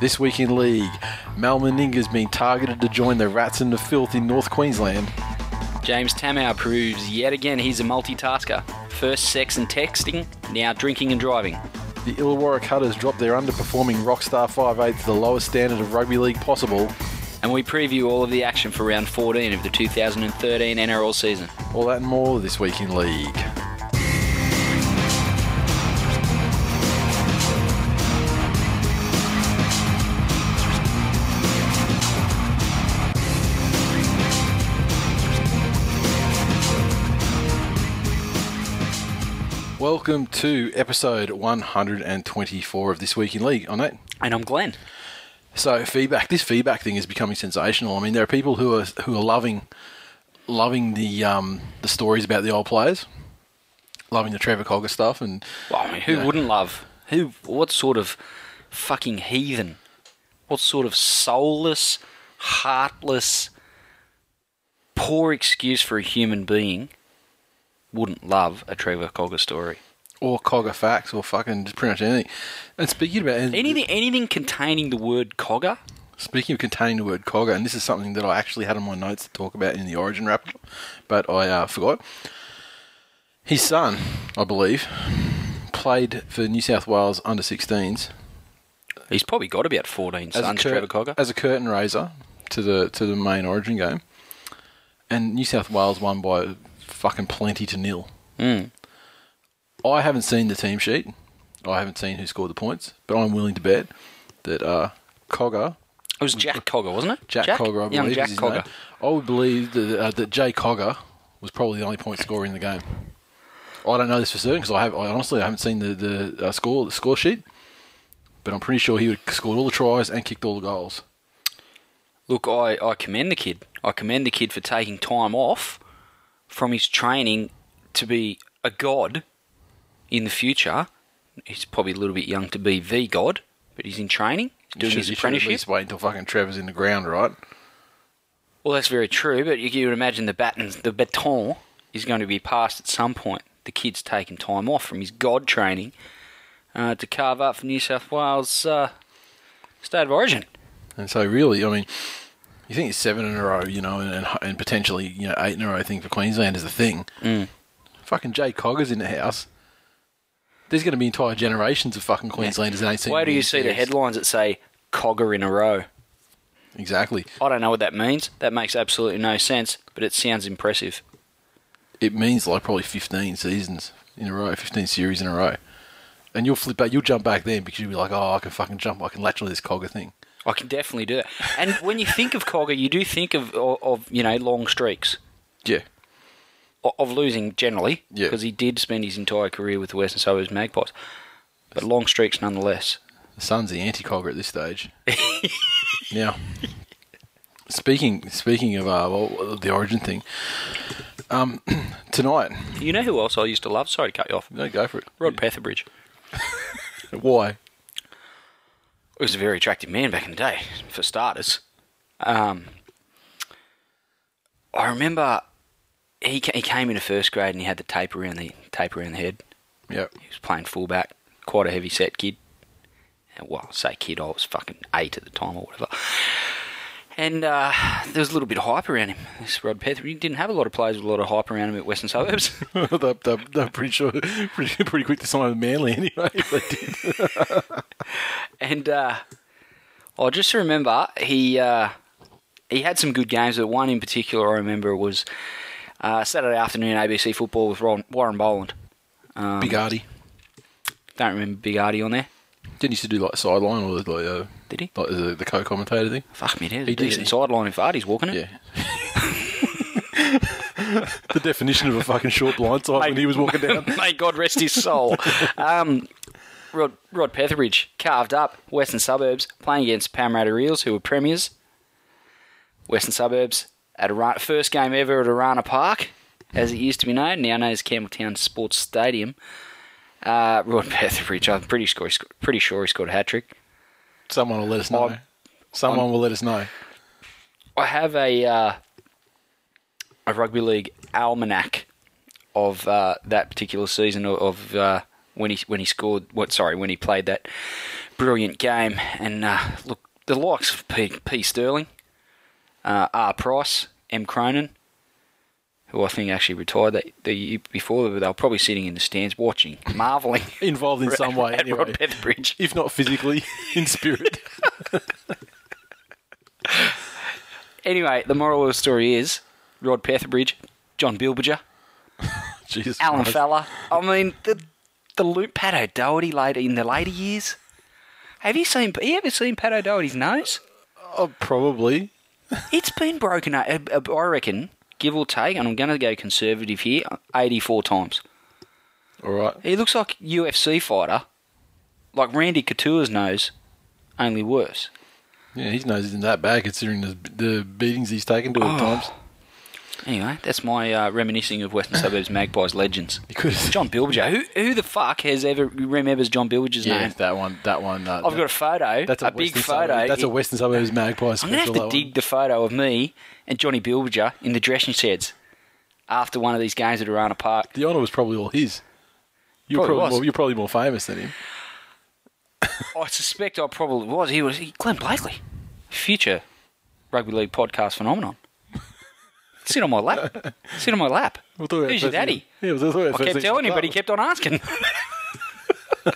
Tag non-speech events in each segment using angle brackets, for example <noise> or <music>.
This week in league, Mal Meninga's been targeted to join the Rats and the Filth in North Queensland. James Tamou proves yet again he's a multitasker. First sex and texting, now drinking and driving. The Illawarra Cutters dropped their underperforming Rockstar 5'8 to the lowest standard of rugby league possible. And we preview all of the action for round 14 of the 2013 NRL season. All that and more this week in league. Welcome to episode 124 of This Week in League. I'm Nate. And I'm Glenn. So feedback, this feedback thing is becoming sensational. I mean, there are people who are who are loving loving the um, the stories about the old players, loving the Trevor Cogger stuff, and Well, I mean, who wouldn't love? Who? What sort of fucking heathen? What sort of soulless, heartless, poor excuse for a human being wouldn't love a Trevor Cogger story? or Cogger facts, or fucking just pretty much anything. And speaking about Anything, anything containing the word Cogger. Speaking of containing the word cogger, and this is something that I actually had on my notes to talk about in the Origin wrap, but I uh, forgot. His son, I believe, played for New South Wales under 16s He's probably got about 14 as sons, cur- Trevor Cogger. as a curtain raiser to the to the main Origin game, and New South Wales won by fucking plenty to nil. Mm. I haven't seen the team sheet. I haven't seen who scored the points, but I'm willing to bet that uh, Cogger It was Jack Cogger, wasn't it? Jack, Cogger, I believe. Young is Jack his Cogger. name. I would believe that, uh, that Jay Cogger was probably the only point scorer in the game. I don't know this for certain because I have. I honestly I haven't seen the the uh, score the score sheet, but I'm pretty sure he would scored all the tries and kicked all the goals. Look, I, I commend the kid. I commend the kid for taking time off from his training to be a god in the future. He's probably a little bit young to be the god, but he's in training. He's doing his should, at apprenticeship. least wait until fucking Trevor's in the ground, right? Well, that's very true, but you, you would imagine the baton, the baton is going to be passed at some point. The kid's taken time off from his god training uh, to carve up for New South Wales uh, state of origin. And so really, I mean, you think it's seven in a row, you know, and and, potentially you know eight in a row thing for Queensland is a thing. Mm. Fucking Jay Cogger's in the house. There's going to be entire generations of fucking Queenslanders that ain't seen. Where do you see the headlines that say Cogger in a row? Exactly. I don't know what that means. That makes absolutely no sense, but it sounds impressive. It means like probably 15 seasons in a row, 15 series in a row. And you'll flip back, you'll jump back then because you'll be like, oh, I can fucking jump, I can latch on this Cogger thing. I can definitely do that. And when you think of Cogger, you do think of, of, of you know, long streaks. Yeah. O- Of losing generally, Yeah. because he did spend his entire career with the Western Suburbs Magpies. But long streaks nonetheless. The Sun's the anti-Cogger at this stage. <laughs> now, speaking speaking of uh, well, the origin thing, um, <clears throat> tonight, You know who else I used to love? Sorry to cut you off. no, go for it. Rod Petherbridge. <laughs> Why? He was a very attractive man back in the day, for starters. Um, I remember he he came into first grade and he had the tape around the tape around the head. Yep. He was playing fullback, quite a heavy set kid. And, Well, I say kid, I was fucking eight at the time or whatever. And uh, there was a little bit of hype around him. This Rod Peth, he didn't have a lot of players with a lot of hype around him at Western Suburbs. <laughs> they're, they're, they're pretty sure, <laughs> pretty, pretty quick to sign with Manly anyway. If they did. <laughs> and uh, I just remember he uh, he had some good games, but one in particular I remember was uh, Saturday afternoon ABC football with Ron, Warren Boland. Um, Big Artie. Don't remember Big Artie on there. Didn't he used to do like sideline or like uh, Did he? like the, the co-commentator thing. Fuck me, there's He a did, decent sideline if Artie's walking it. Yeah. <laughs> the definition of a fucking short blind side when he was walking down. <laughs> May God rest his soul. <laughs> um, Rod, Rod Petherbridge carved up Western Suburbs playing against Parramatta Eels, who were premiers. Western Suburbs at Orana, first game ever at Orana Park, as it used to be known, now known as Campbelltown Sports Stadium. Uh, Rod Petherbridge, I'm pretty sure, pretty sure he scored a hat trick. Someone will let us know. I'm- Someone will let us know. I have a uh, a rugby league almanac of uh, that particular season of, of uh, when he when he scored. What? Sorry, when he played that brilliant game. And uh, look, the likes of P, P. Sterling, uh, R. Price, M. Cronin, who I think actually retired that the year before, they were probably sitting in the stands watching, <laughs> marveling. Involved in some way, <laughs> at anyway. Rod Petherbridge. If not physically, <laughs> in spirit. Anyway, the moral of the story is Rod Petherbridge, John Bilberger, Jesus Alan Christ. Fella. I mean, the the loop Pat O'Doherty later in the later years. Have you seen? Have you ever seen Pat O'Doherty's nose? Oh, probably. It's been broken. up, uh, uh, I reckon, give or take, and I'm going to go conservative here, 84 times. All right. He looks like UFC fighter, like Randy Couture's nose, only worse. Yeah, his nose isn't that bad considering the, the beatings he's taken to Oh. at times. Anyway, that's my uh, reminiscing of Western Suburbs Magpies legends. He could have. John Bilger. Who who the fuck has ever remembers John Bilger's Yeah, name? that one. That one. Uh, I've got a photo, That's a, big Western photo. Suburbs- that's a Western Suburbs Magpies. I'm gonna have to that dig one. the photo of me and Johnny Bilger in the dressing sheds after one of these games at Orana Park. The honour was probably all his. You're Probably probably, more, you're probably more famous than him. I suspect I probably was. He was he, Glenn Blakely, future rugby league podcast phenomenon. Sit on my lap. Sit on my lap. We'll talk about Who's your daddy? Yeah, we'll I kept telling him, but he kept on asking. <laughs> <laughs>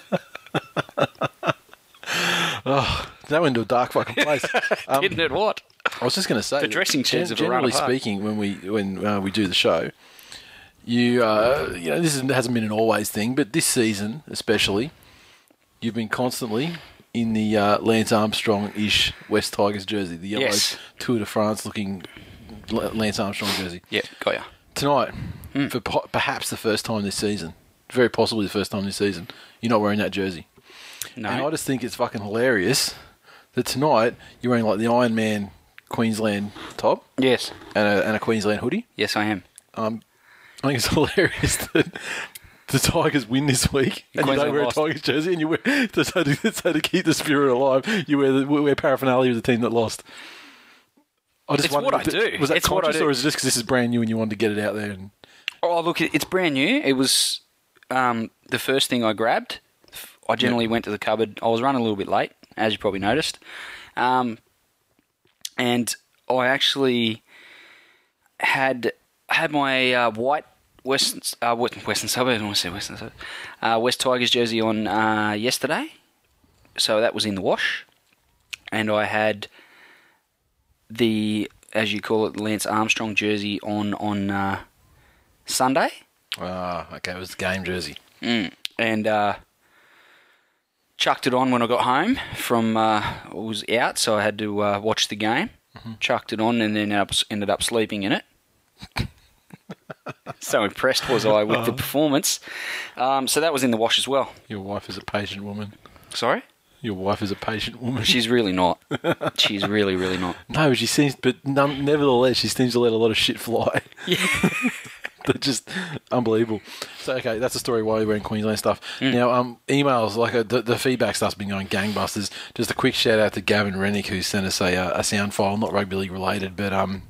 oh, That went to a dark fucking place. Um, <laughs> Didn't it? What? I was just going to say The dressing sheds of generally speaking, when we when uh, we do the show, you uh, you know this is, hasn't been an always thing, but this season especially, you've been constantly in the uh, Lance Armstrong-ish West Tigers jersey, the yellow Yes. Tour de France looking Lance Armstrong jersey. Yeah, got ya. Tonight, Hmm. for po- perhaps the first time this season, very possibly the first time this season, you're not wearing that jersey. No. And I just think it's fucking hilarious that tonight you're wearing like the Iron Man Queensland top yes. and a, and a Queensland hoodie. Yes, I am. Um, I think it's <laughs> hilarious that the Tigers win this week and you don't wear lost. a Tigers jersey and you wear <laughs> so to, so to keep the spirit alive, you wear the, wear paraphernalia of the team that lost. I just It's what I do. Was that It's conscious or is it just because this is brand new and you wanted to get it out there? And Oh, look, it's brand new. It was um, the first thing I grabbed. I generally went to the cupboard. I was running a little bit late, as you probably noticed. Um, and I actually had had my uh, white Western uh, West- Western Suburbs. I want to say Western Suburbs. Uh, West Tigers jersey on uh, yesterday, so that was in the wash, and I had the as you call it Lance Armstrong jersey on on uh, Sunday, ah, okay, it was the game jersey. and uh, chucked it on when I got home from uh, I was out, so I had to uh, watch the game. Chucked it on and then ended up sleeping in it. <laughs> so impressed was I with the performance. Um, so that was in the wash as well. Your wife is a patient woman. Sorry, Your wife is a patient woman. she's really not. She's really, really not. <laughs> No, but she seems, but none, nevertheless, she seems to let a lot of shit fly. Yeah. <laughs> They're just unbelievable. So, okay, that's the story why we're in Queensland stuff. Mm. Now, um, emails, like uh, the, the feedback stuff's been going gangbusters. Just a quick shout out to Gavin Rennick, who sent us a, uh, a sound file, not rugby league related, but um,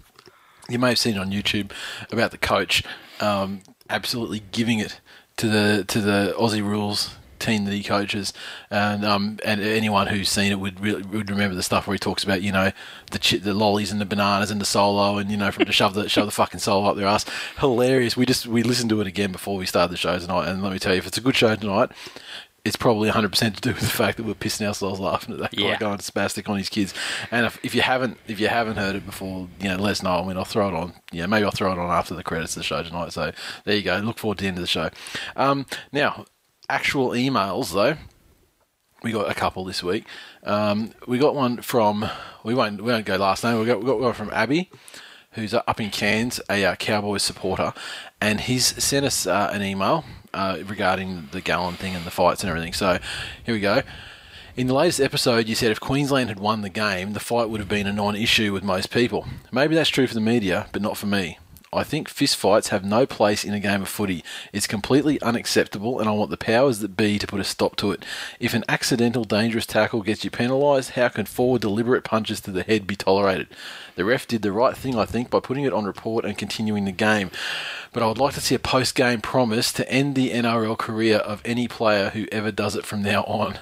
you may have seen it on YouTube about the coach um, absolutely giving it to the to the Aussie rules team that he coaches, and um, and anyone who's seen it would really would remember the stuff where he talks about you know the chi- the lollies and the bananas and the solo and you know from to shove the shove the fucking solo up their ass. Hilarious. We just we listened to it again before we started the show tonight, and let me tell you, if it's a good show tonight. It's probably 100% to do with the fact that we're pissing ourselves laughing at that guy Yeah. going spastic on his kids. And if, if you haven't if you haven't heard it before, you know, let us know. I mean, I'll throw it on. Yeah, maybe I'll throw it on after the credits of the show tonight. So there you go. Look forward to the end of the show. Um, now, actual emails though. We got a couple this week. Um, we got one from we won't we won't go last name. We got we got one from Abby, who's uh, up in Cairns, a uh, Cowboys supporter, and he's sent us uh, an email uh, regarding the Gallen thing and the fights and everything. So here we go. In the latest episode, you said if Queensland had won the game, the fight would have been a non issue with most people. Maybe that's true for the media, but not for me. I think fistfights have no place in a game of footy. It's completely unacceptable, and I want the powers that be to put a stop to it. If an accidental dangerous tackle gets you penalised, how can four deliberate punches to the head be tolerated? The ref did the right thing, I think, by putting it on report and continuing the game. But I would like to see a post game promise to end the NRL career of any player who ever does it from now on.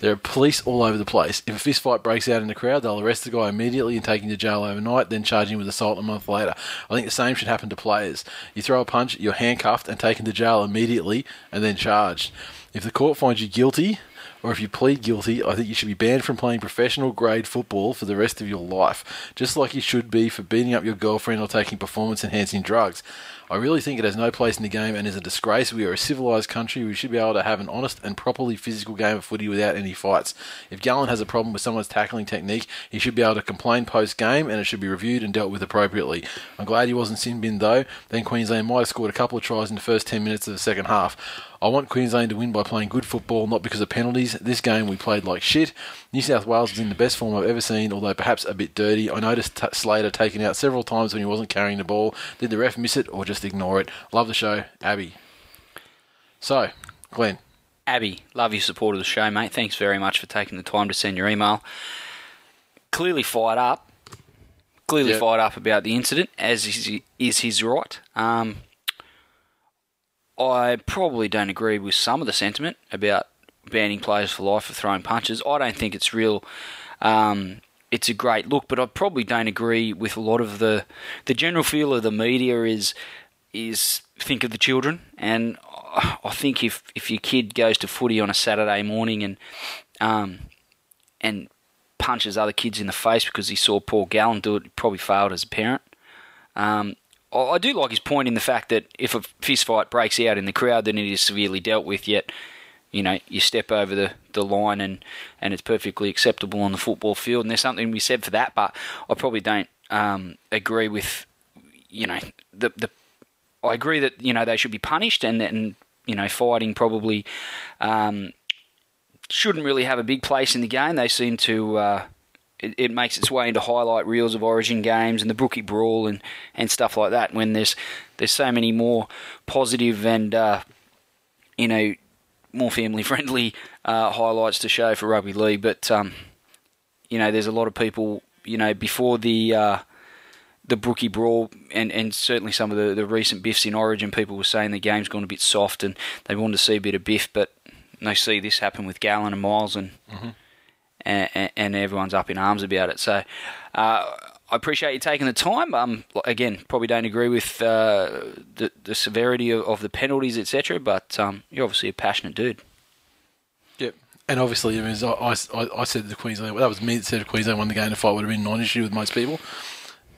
There are police all over the place. If a fist fight breaks out in the crowd, they'll arrest the guy immediately and take him to jail overnight, then charge him with assault a month later. I think the same should happen to players. You throw a punch, you're handcuffed and taken to jail immediately and then charged. If the court finds you guilty, or if you plead guilty, I think you should be banned from playing professional grade football for the rest of your life, just like you should be for beating up your girlfriend or taking performance enhancing drugs. I really think it has no place in the game and is a disgrace. We are a civilised country. We should be able to have an honest and properly physical game of footy without any fights. If Gallen has a problem with someone's tackling technique, he should be able to complain post game and it should be reviewed and dealt with appropriately. I'm glad he wasn't sin bin though. Then Queensland might have scored a couple of tries in the first 10 minutes of the second half. I want Queensland to win by playing good football, not because of penalties. This game we played like shit. New South Wales was in the best form I've ever seen, although perhaps a bit dirty. I noticed t- Slater taken out several times when he wasn't carrying the ball. Did the ref miss it or just ignore it? Love the show, Abby. So, Glenn. Abby, love your support of the show, mate. Thanks very much for taking the time to send your email. Clearly fired up. Clearly Yep. fired up about the incident, as is, is his right. Um, I probably don't agree with some of the sentiment about banning players for life for throwing punches. I don't think it's real. Um, it's a great look, but I probably don't agree with a lot of the the general feel of the media is is think of the children, and I think if if your kid goes to footy on a Saturday morning and um, and punches other kids in the face because he saw Paul Gallen do it, he probably failed as a parent. Um, I do like his point in the fact that if a fist fight breaks out in the crowd, then it is severely dealt with. Yet, you know, you step over the, the line and, and it's perfectly acceptable on the football field. And there's something be said for that. But I probably don't um, agree with, you know, the the. I agree that you know they should be punished and and you know fighting probably um, shouldn't really have a big place in the game. They seem to. Uh, it, it makes its way into highlight reels of Origin games and the Brookie Brawl and, and stuff like that. When there's there's so many more positive and uh, you know more family friendly uh, highlights to show for rugby league, but um, you know there's a lot of people you know before the uh, the Brookie Brawl and, and certainly some of the, the recent biffs in Origin, people were saying the game's gone a bit soft and they wanted to see a bit of biff, but they see this happen with Gallen and Miles and and, and everyone's up in arms about it. So uh, I appreciate you taking the time. Um, again, probably don't agree with uh, the the severity of, of the penalties, etc. But um, you're obviously a passionate dude. Yep. And obviously, I, I, I, I said the Queensland. Well, that was me that said Queensland won the game. The fight would have been non-issue with most people,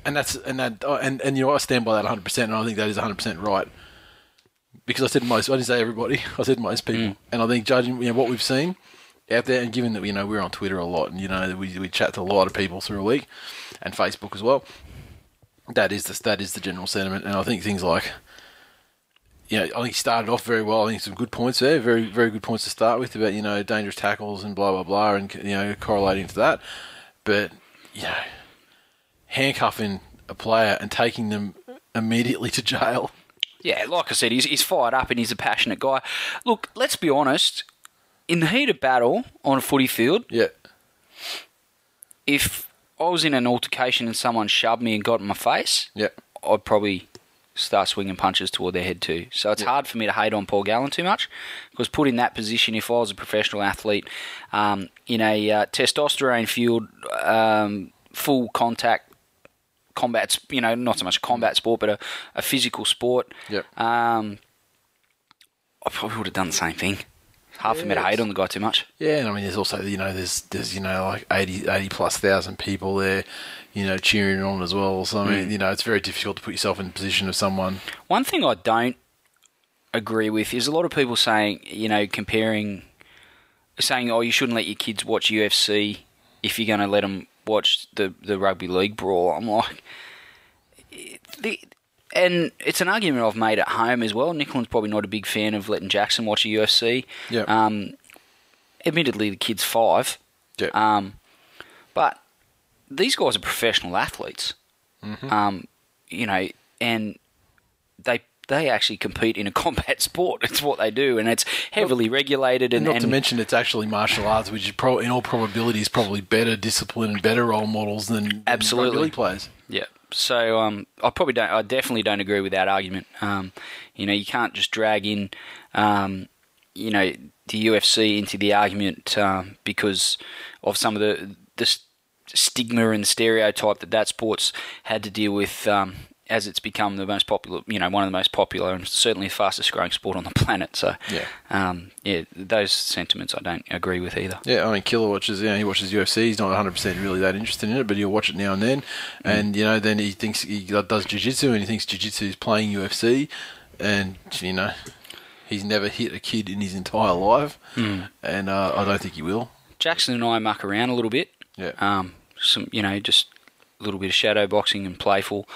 and that's and that oh, and and you know I stand by that 100. percent And I think that is 100 percent right because I said most. I didn't say everybody. <laughs> I said most people, and I think judging you know what we've seen out there, and given that you know we're on Twitter a lot, and you know we we chat to a lot of people through a week, and Facebook as well. That is the that is the general sentiment, and I think things like you know, I think he started off very well. I think some good points there, very very good points to start with about you know dangerous tackles and blah blah blah, and you know correlating to that. But you know, handcuffing a player and taking them immediately to jail. Yeah, like I said, he's, he's fired up and he's a passionate guy. Look, let's be honest. In the heat of battle on a footy field, Yeah, if I was in an altercation and someone shoved me and got in my face, yeah, I'd probably start swinging punches toward their head too. So it's hard for me to hate on Paul Gallen too much because put in that position, if I was a professional athlete um, in a uh, testosterone fueled, um, full contact combat, you know, not so much a combat sport, but a, a physical sport, Yep. um, I probably would have done the same thing. Hard for me to hate on the guy too much. yeah. And I mean, there's also you know there's there's you know like 80, 80 plus thousand people there, you know cheering on as well. So I mean, mm. you know it's very difficult to put yourself in the position of someone. One thing I don't agree with is a lot of people saying, you know, comparing, saying, oh, you shouldn't let your kids watch UFC if you're going to let them watch the, the rugby league brawl. I'm like, the, and it's an argument I've made at home as well. Nicolin's probably not a big fan of letting Jackson watch a UFC. Yeah. Um, admittedly, the kid's five. Yeah. Um, but these guys are professional athletes. Mm-hmm. Um, you know, and they actually compete in a <laughs> combat sport. It's what they do, and it's heavily regulated. And, not to mention it's actually martial arts, which is pro- in all probability is probably better discipline and better role models than, Absolutely. players. Yeah. So um, I probably don't. I definitely don't agree with that argument. Um, you know, you can't just drag in, um, you know, the UFC into the argument um, because of some of the the stigma and stereotype that that sport's had to deal with. Um, as it's become the most popular, you know, one of the most popular and certainly the fastest growing sport on the <laughs> planet. So, Yeah. um, yeah, those sentiments I don't agree with either. Yeah, I mean, Killer watches. You know, he watches UFC. He's not 100 percent really that interested in it, but he'll watch it now and then. And you know, then he thinks he does jiu-jitsu and he thinks jiu-jitsu is playing UFC, and you know, he's never hit a kid in his entire life, and uh, I don't think he will. Jackson and I muck around a little bit. Yeah. Um, some, you know, just a little bit of shadow boxing and playful.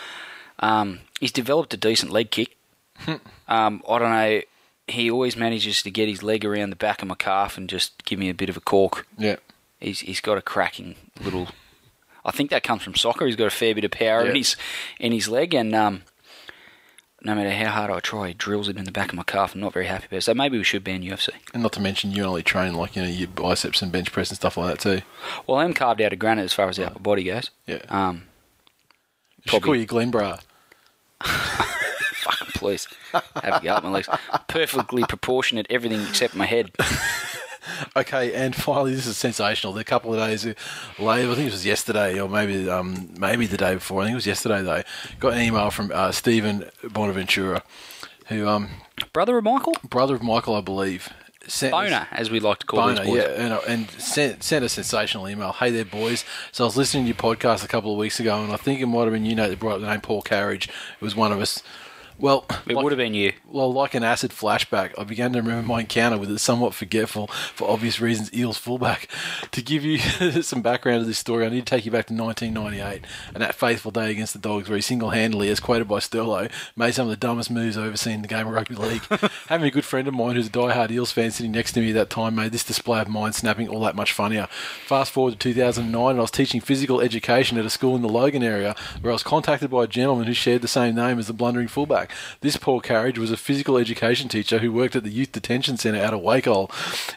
Um, he's developed a decent leg kick. um, I don't know. He always manages to get his leg around the back of my calf and just give me a bit of a cork. Yeah. He's he's got a cracking little. I think that comes from soccer. He's got a fair bit of power Yeah. in his in his leg, and um, no matter how hard I try, he drills it in the back of my calf. I'm not very happy about it. So maybe we should ban UFC. And not to mention, you only train like you know your biceps and bench press and stuff like that too. Well, I am carved out of granite as far as the upper body goes. Yeah. Um, You should call you Glenbra. Fucking please have a go at my legs. Perfectly proportionate, everything except my head. <laughs> Okay, and finally, this is sensational. A couple of days later, I think it was yesterday, or maybe um, maybe the day before. I think it was yesterday though. Got an email from uh, Stephen Bonaventura, who um, Brother of Michael, brother of Michael, I believe. Sent us- Boner, as we like to call Boner, these boys. yeah, and, uh, and sent, sent a sensational email. Hey there, boys. So I was listening to your podcast a couple of weeks ago, and I think it might have been you, Nate, that brought up the name Paul Carige. It was one of us. Well, It like- would have been you. well, like an acid flashback, I began to remember my encounter with the somewhat forgetful, for obvious reasons, Eels fullback. To give you <laughs> some background to this story, I need to take you back to 1998 and that faithful day against the Dogs, where he single-handedly, as quoted by Sterlo, made some of the dumbest moves I've ever seen in the game of rugby league. <laughs> Having a good friend of mine who's a die-hard Eels fan sitting next to me at that time made this display of mind snapping all that much funnier. Fast forward to 2009, and I was teaching physical education at a school in the Logan area, where I was contacted by a gentleman who shared the same name as the blundering fullback. This Paul Carige was a physical education teacher who worked at the Youth Detention Centre out of Wacol.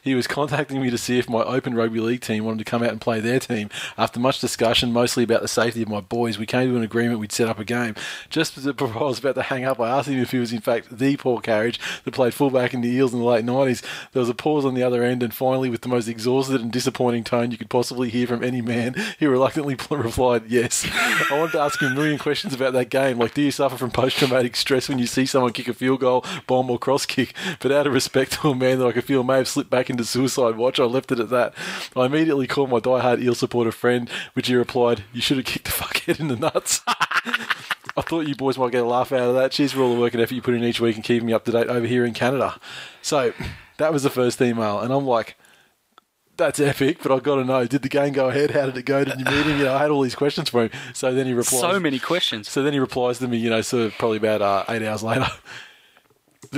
He was contacting me to see if my Open Rugby League team wanted to come out and play their team. After much discussion, mostly about the safety of my boys, we came to an agreement we'd set up a game. Just as I <laughs> was about to hang up, I asked him if he was in fact the Paul Carige that played fullback in the Eels in the late 90s. There was a pause on the other end, and finally, with the most exhausted and disappointing tone you could possibly hear from any man, he reluctantly <laughs> replied, Yes. <laughs> I wanted to ask him a million questions about that game, like do you suffer from post traumatic stress when you see someone kick a field goal, bomb, or cross kick? But out of respect to a man that I could feel may have slipped back into suicide watch, I left it at that. I immediately called my diehard Eel supporter friend, which he replied, You should have kicked the <laughs> fuckhead in the nuts. <laughs> I thought you boys might get a laugh out of that. Cheers for all the work and effort you put in each week and keeping me up to date over here in Canada. So that was the first email, and I'm like, that's epic, but I've got to know, did the game go ahead? How did it go? Did you meet him? You know, I had all these questions for him. So then he replies. So many questions. So then he replies to me, you know, sort of probably about uh, eight hours later. <laughs>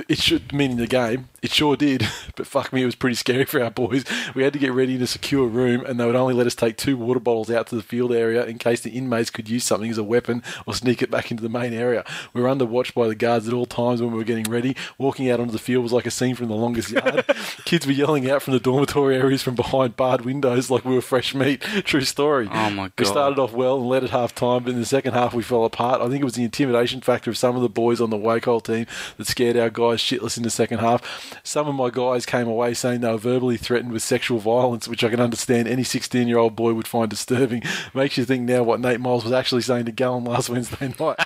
It should meaning the game. It sure did, <laughs> but fuck me, it was pretty scary for our boys. We had to get ready in a secure room, and they would only let us take two water bottles out to the field area in case the inmates could use something as a weapon or sneak it back into the main area. We were under watch by the guards at all times when we were getting ready. Walking out onto the field was like a scene from the longest yard. <laughs> Kids were yelling out from the dormitory areas from behind barred windows like we were fresh meat. <laughs> True story. Oh, my god. We started off well and led at half time, but in the second half we fell apart. I think it was the intimidation factor of some of the boys on the Wacol team that scared our guys shitless in the second half. Some of my guys came away saying they were verbally threatened with sexual violence, which I can understand any 16 year old boy would find disturbing. <laughs> Makes you think now what Nate Miles was actually saying to Gallen last <laughs> Wednesday night.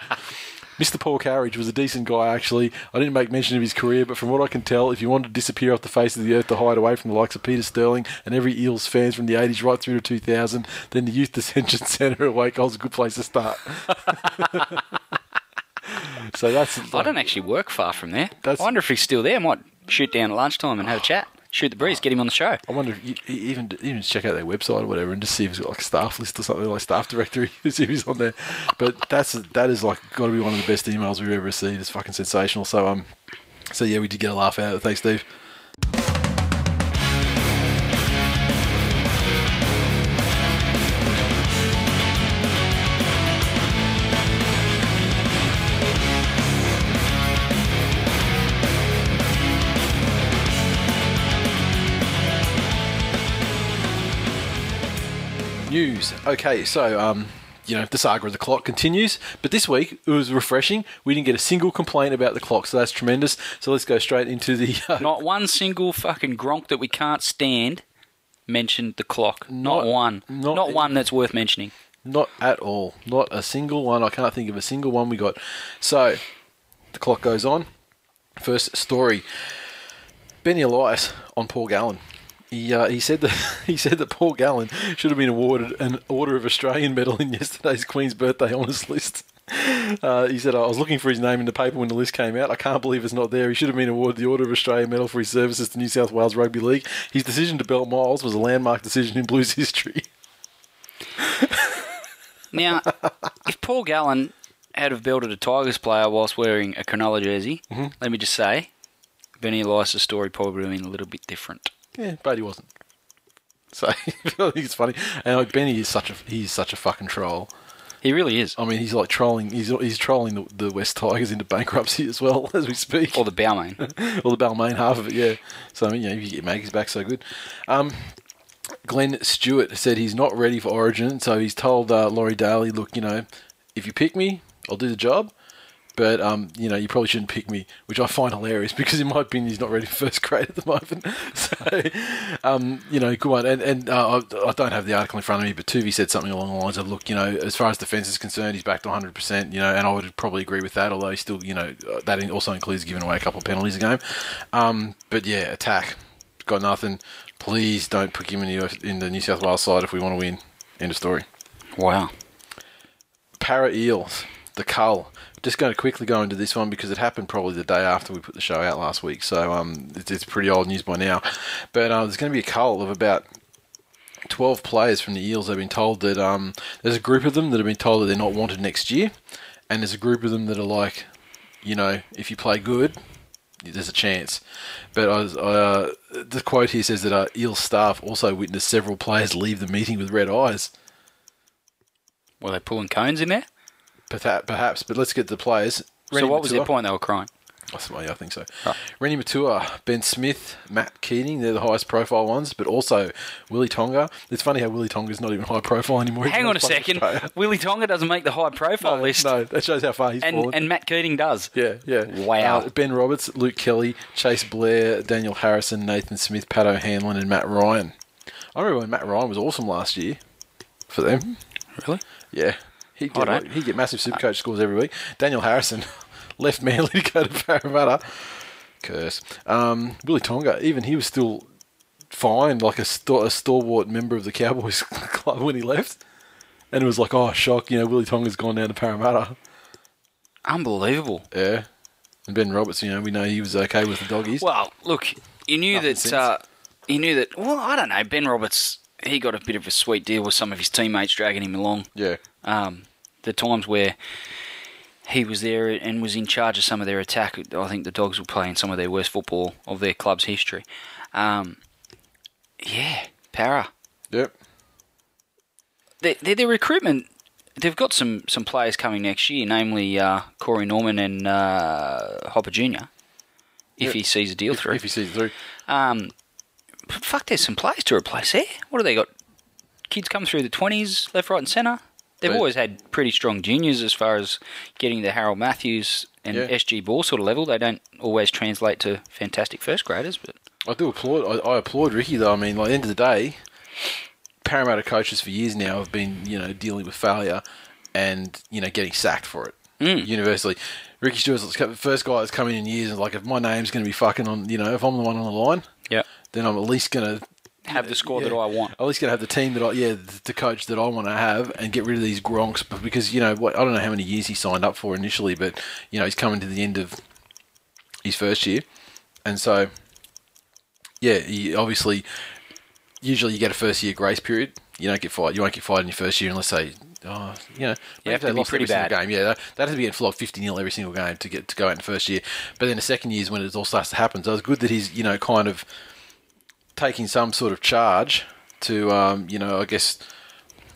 Mr. Paul Carige was a decent guy, actually. I didn't make mention of his career, but from what I can tell, if you wanted to disappear off the face of the earth to hide away from the likes of Peter Sterling and every Eels fans from the 80s right through to 2000, then the Youth <laughs> Detention Centre at Wacol's a good place to start. So that's. I don't actually work far from there. That's- I wonder if he's still there. I might shoot down at lunchtime and have a chat. Shoot the breeze. Get him on the show. I wonder if you, you even even check out their website or whatever and just see if he's got like staff list or something like staff directory. <laughs> see if he's on there. But that's that is like got to be one of the best emails we've ever received. It's fucking sensational. So um, so yeah, we did get a laugh out of it. Thanks, Steve. News. Okay, so um, you know the saga of the clock continues, but this week it was refreshing. We didn't get a single complaint about the clock, so that's tremendous. So let's go straight into the. Uh, Not one single fucking gronk that we can't stand mentioned the clock. Not, Not- one. not- Not, one that's worth mentioning. Not at all. Not a single one. I can't think of a single one we got. So, the clock goes on. First story. Benny Elias on Paul Gallen. He, uh, he said that <laughs> he said that Paul Gallen should have been awarded an Order of Australian medal in yesterday's Queen's Birthday honours list. Uh, he said, I was looking for his name in the paper when the list came out. I can't believe it's not there. He should have been awarded the Order of Australia Medal for his services to New South Wales Rugby League. His decision to belt Miles was a landmark decision in Blues <laughs> history. Now, if Paul Gallen had have belted a Tigers player whilst wearing a Cronulla jersey, Mm-hmm. let me just say, Benny Elias' story probably would have been a little bit different. Yeah, but he wasn't. So <laughs> it's funny. And like Benny is such a he's such a fucking troll. He really is. I mean, he's like trolling. He's he's trolling the, the West Tigers into bankruptcy as well <laughs> as we speak. Or the Balmain. <laughs> or the Balmain half of it, yeah. So I mean, you know, if you get Maggie's back, so good. Um, Glenn Stewart said he's not ready for Origin, so he's told uh, Laurie Daley, "Look, you know, if you pick me, I'll do the job." But um, you know, you probably shouldn't pick me, which I find hilarious <laughs> because, in my opinion, he's not ready for <laughs> first grade at the moment. <laughs> So, um, you know, good one. And and uh, I, I don't have the article in front of me, but Toovey said something along the lines of, "Look, you know, as far as defence is concerned, he's back to 100 percent." You know, and I would probably agree with that. Although he still, you know, uh, that also includes giving away a couple of penalties a game. Um, but yeah, attack got nothing. Please don't put him in the, in the New South Wales side if we want to win. End of story. wow. Para Eels, the cull. Just going to quickly go into this one because it happened probably the day after we put the show out last week, so um, it's, it's pretty old news by now. But uh, there's going to be a cull of about 12 players from the Eels have been told that um, there's a group of them that have been told that they're not wanted next year, and there's a group of them that are like, you know, if you play good, there's a chance. But I uh, the quote here says that uh, Eels staff also witnessed several players leave the meeting with red eyes. Were they pulling cones in there? Perhaps, perhaps, but let's get to the players. so what was their point? They were crying. That's the way I think so. Reni Maitua, Ben Smith, Matt Keating, they're the highest profile ones, but also Willie Tonga. It's funny how Willie Tonga's not even high profile anymore. Hang on a second. Australia. <laughs> Willie Tonga doesn't make the high profile No, list. no, that shows how far he's and, fallen. and Matt Keating does. yeah, yeah. Wow. Uh, ben Roberts, Luke Kelly, Chase Blair, Daniel Harrison, Nathan Smith, Pat O'Hanlon, and Matt Ryan. I remember when Matt Ryan was awesome last year for them. Really? Yeah. He'd get, like, he'd get massive Supercoach scores every week. Daniel Harrison <laughs> left Manly <laughs> to go to Parramatta. Curse. Um, Willie Tonga, even he was still fine, like a, st- a stalwart member of the Cowboys <laughs> club when he left. And it was like, oh, shock, you know, Willie Tonga's gone down to Parramatta. Unbelievable. Yeah. And Ben Roberts, you know, we know he was okay with the doggies. Well, look, you knew Nothing that. Uh, you knew that. Well, I don't know. Ben Roberts, he got a bit of a sweet deal with some of his teammates dragging him along. yeah. Um, the times where he was there and was in charge of some of their attack, I think the Dogs were playing some of their worst football of their club's history. Um, yeah, Para. Yep. Their, their, their recruitment, they've got some, some players coming next year, namely uh, Corey Norman and uh, Hopper Jr., if Yep. he sees a deal through. If he sees it through. Um, but fuck, there's some players to replace there. What have they got? Kids come through the 20s, left, right, and centre. They've But- always had pretty strong juniors as far as getting the Harold Matthews and Yeah. SG Ball sort of level. They don't always translate to fantastic first graders, but I do applaud. I, I applaud Ricky though. I mean, like, at the end of the day, Parramatta coaches for years now have been, you know, dealing with failure and you know getting sacked for it Mm. universally. Ricky Stuart's the first guy that's come in in years and like, if my name's going to be fucking on, you know, if I'm the one on the line, yeah, then I'm at least going to have the squad yeah, that I want. At least going to have the team that I, yeah, the, coach that I want to have, and get rid of these gronks. Because you know, what, I don't know how many years he signed up for initially, but you know, he's coming to the end of his first year, and so yeah, you, obviously, usually you get a first year grace period. You don't get fired. You won't get fired in your first year unless they, oh, you know, maybe have to be pretty bad. game. Yeah, that, that has to be getting flogged fifty 0 every single game to get to go out in the first year. But then the second year is when it all starts to happen. So it's good that he's you know kind of taking some sort of charge to um, you know I guess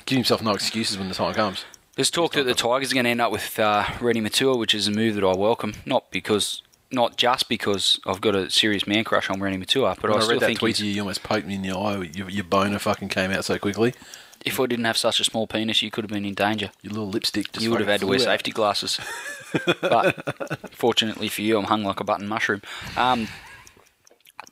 give himself no excuses when the time comes. There's talk that the Tigers are going to end up with uh, Reni Maitua, which is a move that I welcome. Not because, not just because I've got a serious man crush on Reni Maitua, but When I I, still read that think tweet to you, you almost poked me in the eye. Your, your boner fucking came out so quickly. if I didn't have such a small penis, you could have been in danger. Your little lipstick you would have had to wear out. safety glasses. <laughs> but fortunately for you, I'm hung like a button mushroom. Um,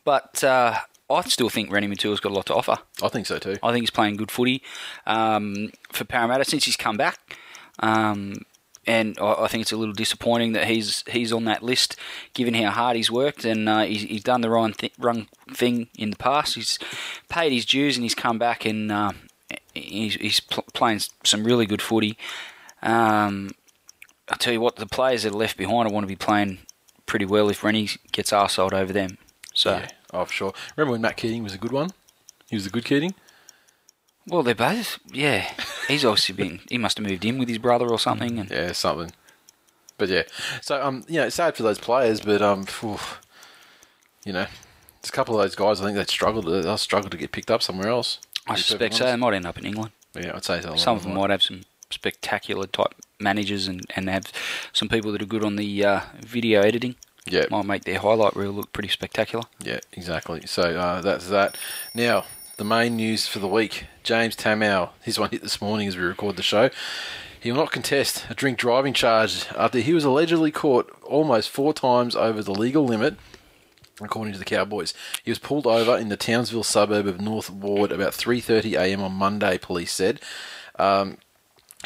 but uh, I still think Reni Maitua's got a lot to offer. I think so too. I think he's playing good footy um, for Parramatta since he's come back. Um, and I, I think it's a little disappointing that he's he's on that list, given how hard he's worked and uh, he's, he's done the wrong, th- wrong thing in the past. He's paid his dues and he's come back and uh, he's, he's pl- playing some really good footy. Um, I tell you what, the players that are left behind, I want to be playing pretty well if Rennie gets arseholed over them. So, Yeah, oh, sure. Remember when Matt Keating was a good one? He was a good Keating. well, they're both, yeah. He's obviously been, he must have moved in with his brother or something. And Yeah, something. But yeah, so um, you know, it's sad for those players, but um, phew, you know, there's a couple of those guys. I think they struggled. They'll struggle to get picked up somewhere else. I suspect so. They might end up in England. Yeah, I'd say so. Some of them might have some spectacular type managers and, and have some people that are good on the uh, video editing. Yeah, Might make their highlight reel look pretty spectacular. yeah, exactly. So uh, that's that. Now, the main news for the week: James Tamou. His one hit this morning as we record the show. He will not contest a drink driving charge after he was allegedly caught almost four times over the legal limit according to the Cowboys. He was pulled over in the Townsville suburb of North Ward about 3:30 a.m. on Monday, police said. Um,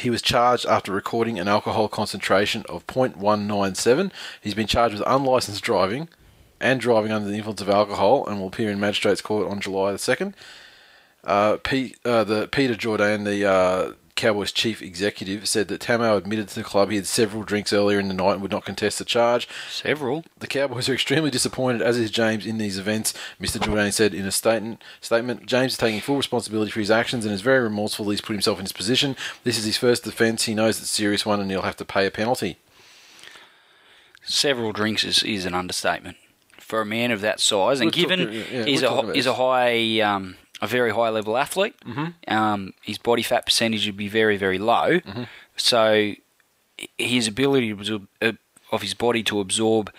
he was charged after recording an alcohol concentration of 0.197. He's been charged with unlicensed driving and driving under the influence of alcohol and will appear in magistrates court on July the 2nd. Uh, uh, the Peter Jourdain, the uh, Cowboys chief executive, said that Tamou admitted to the club he had several drinks earlier in the night and would not contest the charge. Several. The Cowboys are extremely disappointed, as is James, in these events. Mr. Jourdain said in a statement, statement James is taking full responsibility for his actions and is very remorseful that he's put himself in his position. This is his first offence. He knows it's a serious one and he'll have to pay a penalty. Several drinks is, is an understatement for a man of that size, and We're given talking- yeah, he's a he's a high um, a very high level athlete. Mm-hmm. Um, his body fat percentage would be very very low, Mm-hmm. so his ability absorb, uh, of his body to absorb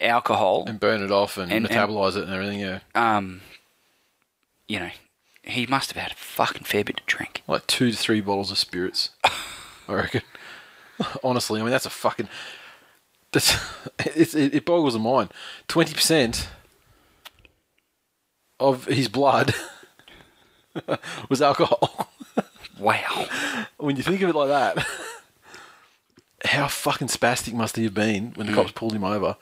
alcohol, And burn it off and, And- and- metabolise it and everything, yeah. um, you know, he must have had a fucking fair bit to drink. Like two to three bottles of spirits, <laughs> I reckon. Honestly, I mean, that's a fucking. That's, <laughs> it's, it, it boggles the mind. 20% of his blood <laughs> <laughs> was alcohol. <laughs> Wow. when you think of it like that, how fucking spastic must he have been when the hmm. cops pulled him over?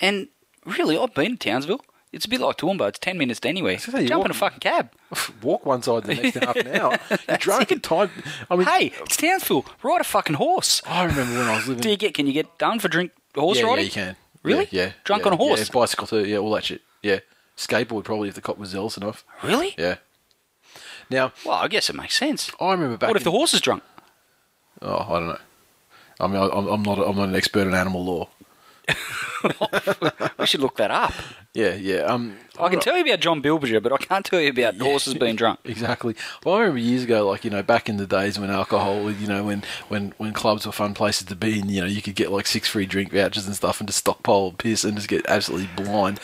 And really, I've been to Townsville. It's a bit like Toowoomba. It's 10 minutes anywhere. So you Jump walk- in a fucking cab. <laughs> Walk one side the next half an hour. You're drunk and tired. I mean, Hey, it's Townsville. Ride a fucking horse. I remember when I was living. Do you get? Can you get done for drink horse yeah, riding? Yeah, you can. Really? Yeah. yeah Drunk yeah, on a horse? Yeah, bicycle too. Yeah, all that shit. Yeah. Skateboard probably if the cop was zealous enough. Really? Yeah. Now, Well, I guess it makes sense. I remember back. what if the horse is drunk? Oh, I don't know. I mean, I, I'm I'm not. I'm not an expert in animal law. <laughs> We should look that up. Yeah, yeah. Um, I can tell you about John Bilberger, but I can't tell you about horses being drunk. <laughs> Exactly. Well, I remember years ago, like you know, back in the days when alcohol, you know, when when when clubs were fun places to be, and you know, you could get like six free drink vouchers and stuff, and just stockpile piss and just get absolutely blind.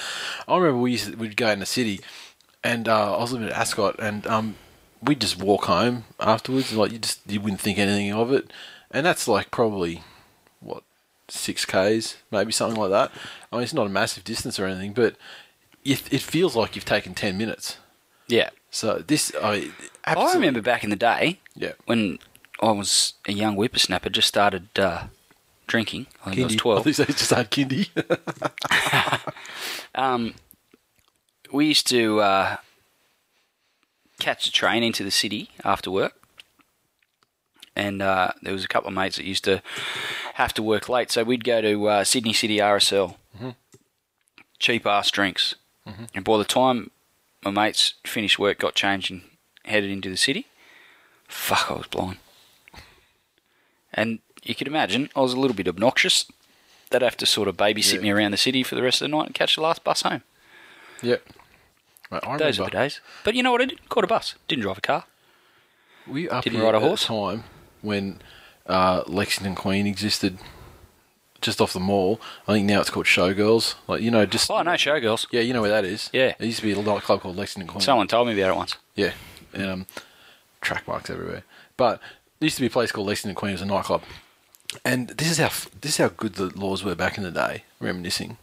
I remember we used to, we'd go in the city, and uh, I was living at Ascot, and um, we'd just walk home afterwards, and like you just you wouldn't think anything of it, and that's like probably what six k's, maybe something like that. I mean, it's not a massive distance or anything, but it, it feels like you've taken ten minutes. Yeah. So this, I, I remember back in the day Yeah. when I was a young whippersnapper, just started uh, drinking. I think I was 12. <laughs> I think they just had kindy. <laughs> Um, we used to uh, catch a train into the city after work, and uh, there was a couple of mates that used to have to work late, so we'd go to uh, Sydney City RSL. Cheap ass drinks, And by the time my mates finished work, got changed, and headed into the city, fuck, I was blind. And you could imagine I was a little bit obnoxious. They'd have to sort of babysit Yeah. me around the city for the rest of the night and catch the last bus home. Yep. I Those are remember the days. But you know what I did? Caught a bus. Didn't drive a car. we up Didn't ride a at horse? time when uh, Lexington Queen existed, just off the mall. I think now it's called Showgirls. Like you know, just Oh, no, showgirls. yeah, you know where that is. Yeah. It used to be a nightclub called Lexington Queen. Someone told me about it once. Yeah, and, um, track marks everywhere. But there used to be a place called Lexington Queen. It was a nightclub, and this is how this is how good the laws were back in the day. Reminiscing,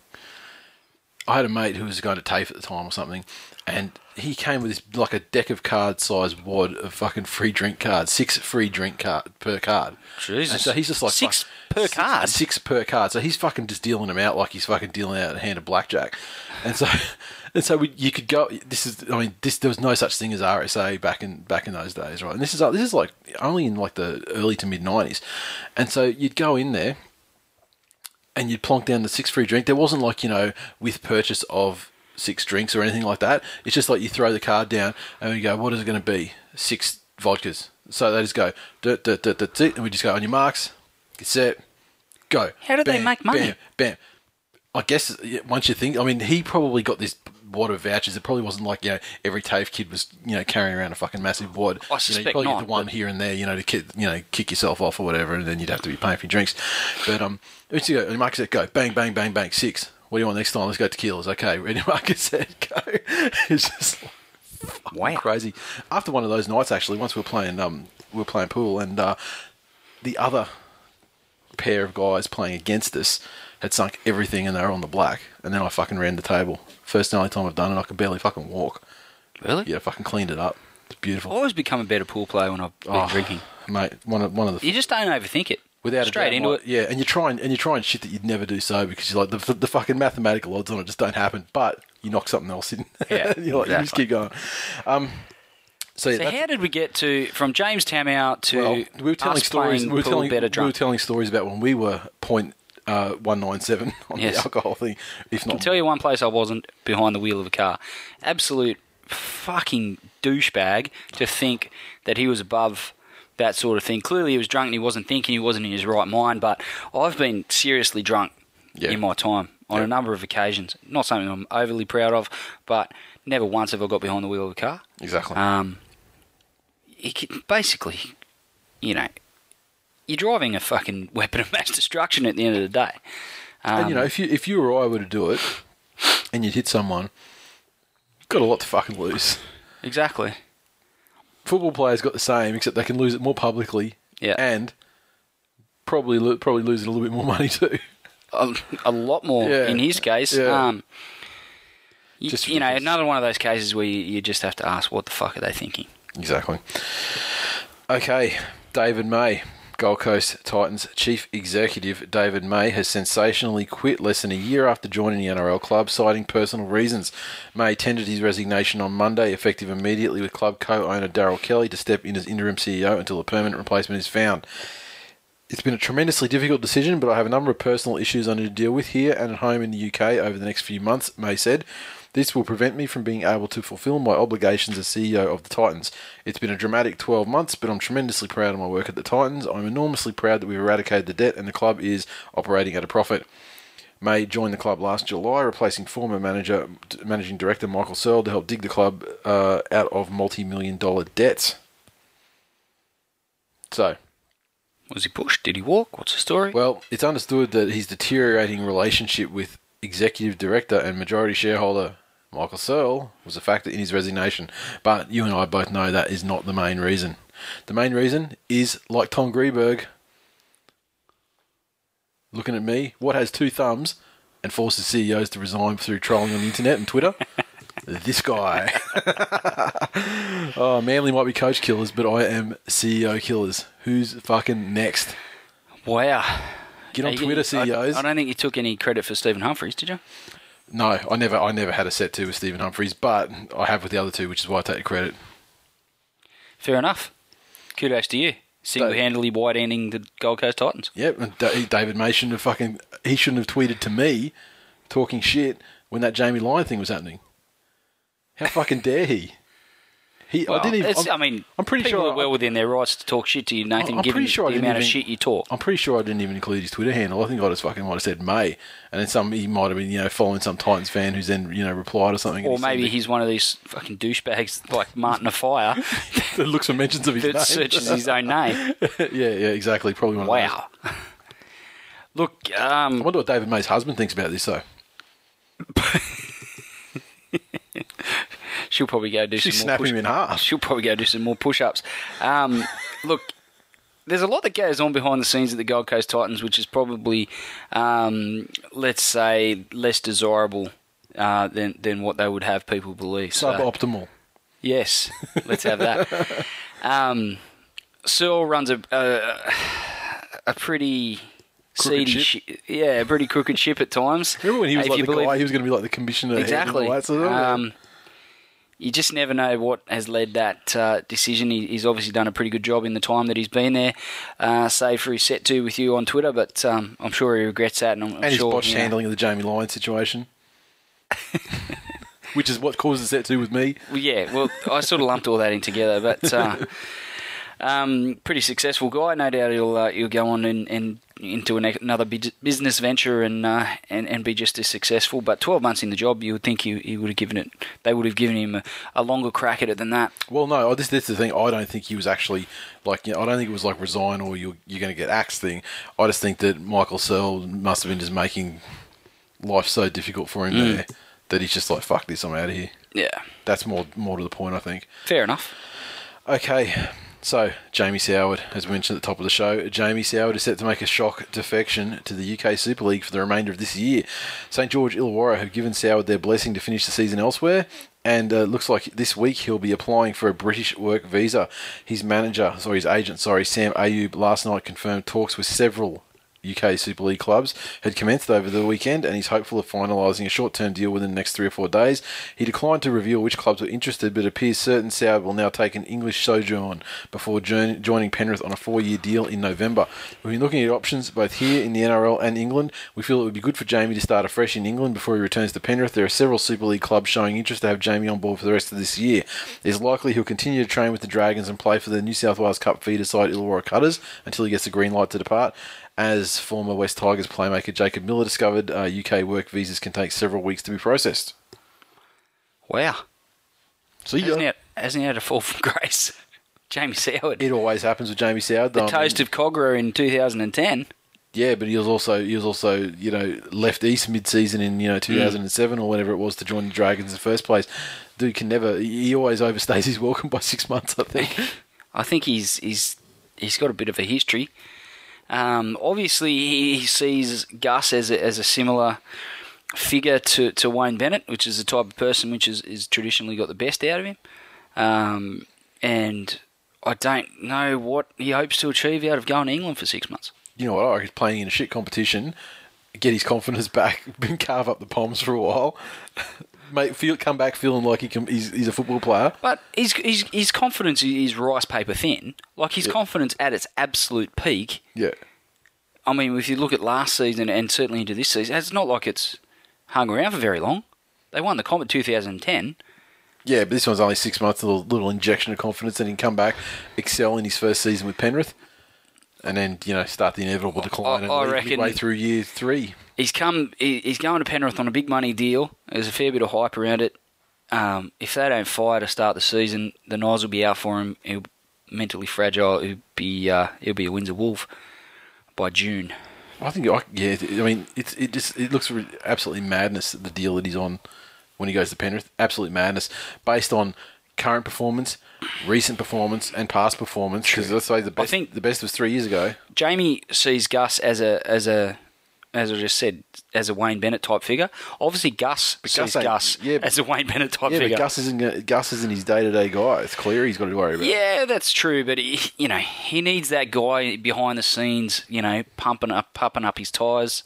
I had a mate who was going to TAFE at the time or something, and he came with this like a deck of card size wad of fucking free drink cards, six free drink card per card. Jesus. And so he's just like Six fuck- per six- card? Six per card. So he's fucking just dealing them out like he's fucking dealing out a hand of blackjack. And so, <laughs> and so we, you could go. This is, I mean, this there was no such thing as RSA back in back in those days, right? And this is this is like only in like the early to mid nineties. And so you'd go in there, and you'd plonk down the six free drink. There wasn't like you know with purchase of six drinks or anything like that. It's just like you throw the card down and you go, what is it going to be? Six vodkas. So they just go, dirt, dirt, dirt, dirt, dirt, and we just go on your marks, get set, go. How did they make money? Bam, bam. I guess once you think, I mean, he probably got this wad of vouchers. It probably wasn't like you know every TAFE kid was you know carrying around a fucking massive wad. I you know, suspect you probably not, get the one but- here and there, you know, to ki- you know kick yourself off or whatever, and then you'd have to be paying for your drinks. But um, let's go. And Marcus said, "Go, bang, bang, bang, bang, six. What do you want next time? Let's go tequilas. Okay, ready?" Marcus said, "Go." <laughs> it's just like, Wow. crazy. After one of those nights, actually, once we were playing, um, we were playing pool, and uh, the other pair of guys playing against us had sunk everything, and they were on the black. And then I fucking ran the table. First and only time I've done it. I could barely fucking walk. Really? Yeah, fucking cleaned it up. It's beautiful. I've always become a better pool player when I've been Oh, drinking. mate. One of one of the You just don't overthink it. Without Straight a doubt, into like- it. Yeah, and you try and, and you try and shit that you'd never do so because you're like the, the fucking mathematical odds on it just don't happen. But you knock something else in. Yeah, <laughs> you're like, you just keep going. Um, so, yeah, So how did we get to from James Tamou to well, we were telling stories. We were telling, better we were telling stories about when we were point uh, one nine seven on Yes. the alcohol thing. If not, I'll tell you one place I wasn't behind the wheel of a car. Absolute fucking douchebag to think that he was above that sort of thing. Clearly, he was drunk and he wasn't thinking, he wasn't in his right mind. But I've been seriously drunk Yeah. in my time on Yeah. a number of occasions. Not something I'm overly proud of, but never once have I got behind the wheel of a car. exactly. Um, can, basically, you know, you're driving a fucking <laughs> weapon of mass destruction at the end of the day. Um, and you know, if you if you or I were to do it, and you'd hit someone, you've got a lot to fucking lose. exactly. Football players got the same, except they can lose it more publicly. Yeah. and probably lo- probably losing a little bit more <laughs> money too. a, a lot more Yeah. in his case. Yeah. Um, you, Just you know, another one of those cases where you, you just have to ask, what the fuck are they thinking? Exactly. Okay, David May, Gold Coast Titans chief executive David May has sensationally quit less than a year after joining the NRL club, citing personal reasons. May tendered his resignation on Monday, effective immediately, with club co-owner Daryl Kelly to step in as interim CEO until a permanent replacement is found. It's been a tremendously difficult decision, but I have a number of personal issues I need to deal with here and at home in the UK over the next few months, May said. This will prevent me from being able to fulfill my obligations as CEO of the Titans. It's been a dramatic 12 months, but I'm tremendously proud of my work at the Titans. I'm enormously proud that we've eradicated the debt and the club is operating at a profit. May joined the club last July, replacing former manager, managing director Michael Searle to help dig the club uh, out of multi-million dollar debts. So, Was he pushed? Did he walk? What's the story? well, it's understood that his deteriorating relationship with executive director and majority shareholder Michael Searle was a factor in his resignation. But you and I both know that is not the main reason. The main reason is, like Todd Greenberg, looking at me, what has two thumbs and forces CEOs to resign through trolling on the internet and Twitter? <laughs> this guy. <laughs> oh, Manly might be coach killers, but I am CEO killers. Who's fucking next? wow. Get on Twitter, I- CEOs. I, don't think you took any credit for Stephen Humphries, did you? No, I never, I never had a set two with Stephen Humphries, but I have with the other two, which is why I take the credit. Fair enough. Kudos to you. Single-handedly wide-ending the Gold Coast Titans. Yep, and Da- David May shouldn't have fucking, he shouldn't have tweeted to me, talking shit when that Jamie Lyon thing was happening. How fucking dare he? He, Well, I didn't even. I'm, I mean, I'm pretty people sure. are well within their rights to talk shit to you, Nathan, I'm given sure I the amount of even- shit you talk. I'm pretty sure I didn't even include his Twitter handle. I think I just fucking might have said May, and then some he might have been you know following some Titans fan who's then you know replied or something. Or maybe he's one of these fucking douchebags like Martin Afire <laughs> that looks for mentions of his that name. searches his own name. <laughs> yeah, yeah, exactly. Probably one. Of. Wow. <laughs> Look, I um, wonder what David May's husband thinks about this though. She'll probably go do She's some more snapping him in half. She'll probably go do some more push-ups. Um, <laughs> look, there's a lot that goes on behind the scenes at the Gold Coast Titans, which is probably, um, let's say, less desirable uh, than than what they would have people believe. So, Suboptimal. yes, let's have that. <laughs> um, Searle runs a a, a pretty. Crooked Seedy, ship. shi yeah, a pretty crooked ship at times. Remember when he was If like the believe- guy? He was going to be like the commissioner. head and Exactly. all that sort of- um, you just never know what has led that uh, decision. He, he's obviously done a pretty good job in the time that he's been there, uh, save for his set two with you on Twitter. But um, I'm sure he regrets that, and I'm, I'm and his sure botched you know- handling of the Jamie Lyon situation. <laughs> Which is what causes set two with me. Well, yeah, well, I sort of lumped all that in together, but uh, <laughs> um, pretty successful guy. No doubt he'll uh, he'll go on and, and into an, another business venture and, uh, and and be just as successful. But 12 months in the job, you would think he, he would have given it. They would have given him a, a longer crack at it than that. Well, no, this, this is the thing. I don't think he was actually like. You know, I don't think it was like resign or you're you're going to get axed thing. I just think that Michael Searle must have been just making life so difficult for him there that he's just like, "Fuck this, I'm out of here." Yeah, That's more more to the point, I think. fair enough. Okay, so Jamie Soward, as we mentioned at the top of the show, Jamie Soward is set to make a shock defection to the UK Super League for the remainder of this year. St George Illawarra have given Soward their blessing to finish the season elsewhere, and uh, looks like this week he'll be applying for a British work visa. His manager, sorry, his agent, sorry, Sam Ayub, last night confirmed talks with several UK Super League clubs had commenced over the weekend, and he's hopeful of finalising a short-term deal within the next three or four days. He declined to reveal which clubs were interested, but appears certain Soward will now take an English sojourn before join- joining Penrith on a four-year deal in November. We've been looking at options both here in the NRL and England. We feel it would be good for Jamie to start afresh in England before he returns to Penrith. There are several Super League clubs showing interest to have Jamie on board for the rest of this year. It's likely he'll continue to train with the Dragons and play for the New South Wales Cup feeder side Illawarra Cutters until he gets the green light to depart. As former West Tigers playmaker Jacob Miller discovered, uh, UK work visas can take several weeks to be processed. Wow, So hasn't he had, hasn't he had a fall from <laughs> grace? Jamie Soward, it always happens with Jamie Soward. the. Toast of Kogarah in 2010. yeah, but he was also he was also you know left East mid-season in you know 2007 or whatever it was to join the Dragons in the first place. Dude can never. He always overstays his welcome by six months. I think. <laughs> I think he's he's he's got a bit of a history. Um, obviously, he, sees Gus as a, as a similar figure to, to Wayne Bennett, which is the type of person which is, is traditionally got the best out of him. Um, and I don't know what he hopes to achieve out of going to England for six months. you know what? I reckon playing in a shit competition, get his confidence <laughs> back, <laughs> carve up the palms for a while, make feel come back feeling like he can. He's, he's a football player. But his, his, his confidence is rice paper thin. Like his confidence at its absolute peak Yeah, I mean, if you look at last season and certainly into this season, it's not like it's hung around for very long. They won the comp in 2010. yeah, but this one's only six months. A little, little injection of confidence, and he can come back, excel in his first season with Penrith, and then you know start the inevitable decline. I- and I reckon- midway through year three. He's come. He's going to Penrith on a big money deal. There's a fair bit of hype around it. Um, if they don't fire to start the season, the knives will be out for him. He'll mentally fragile. He'll be uh, he'll be a Windsor Wolf by June. I think, I, yeah. I mean, it's it just it looks absolutely madness the deal that he's on when he goes to Penrith. Absolute madness based on current performance, recent performance, and past performance. Because let's say the best, I think- the best was three years ago. Jamie sees Gus as a as a as I just said as a Wayne Bennett type figure. Obviously, Gus But sees Gus Gus yeah, as a Wayne Bennett type Yeah, figure. Gus isn't Gus isn't his day to day guy. It's clear he's got to worry about. Yeah, that's true, but he, you know he needs that guy behind the scenes, you know, pumping up, pumping up his tires.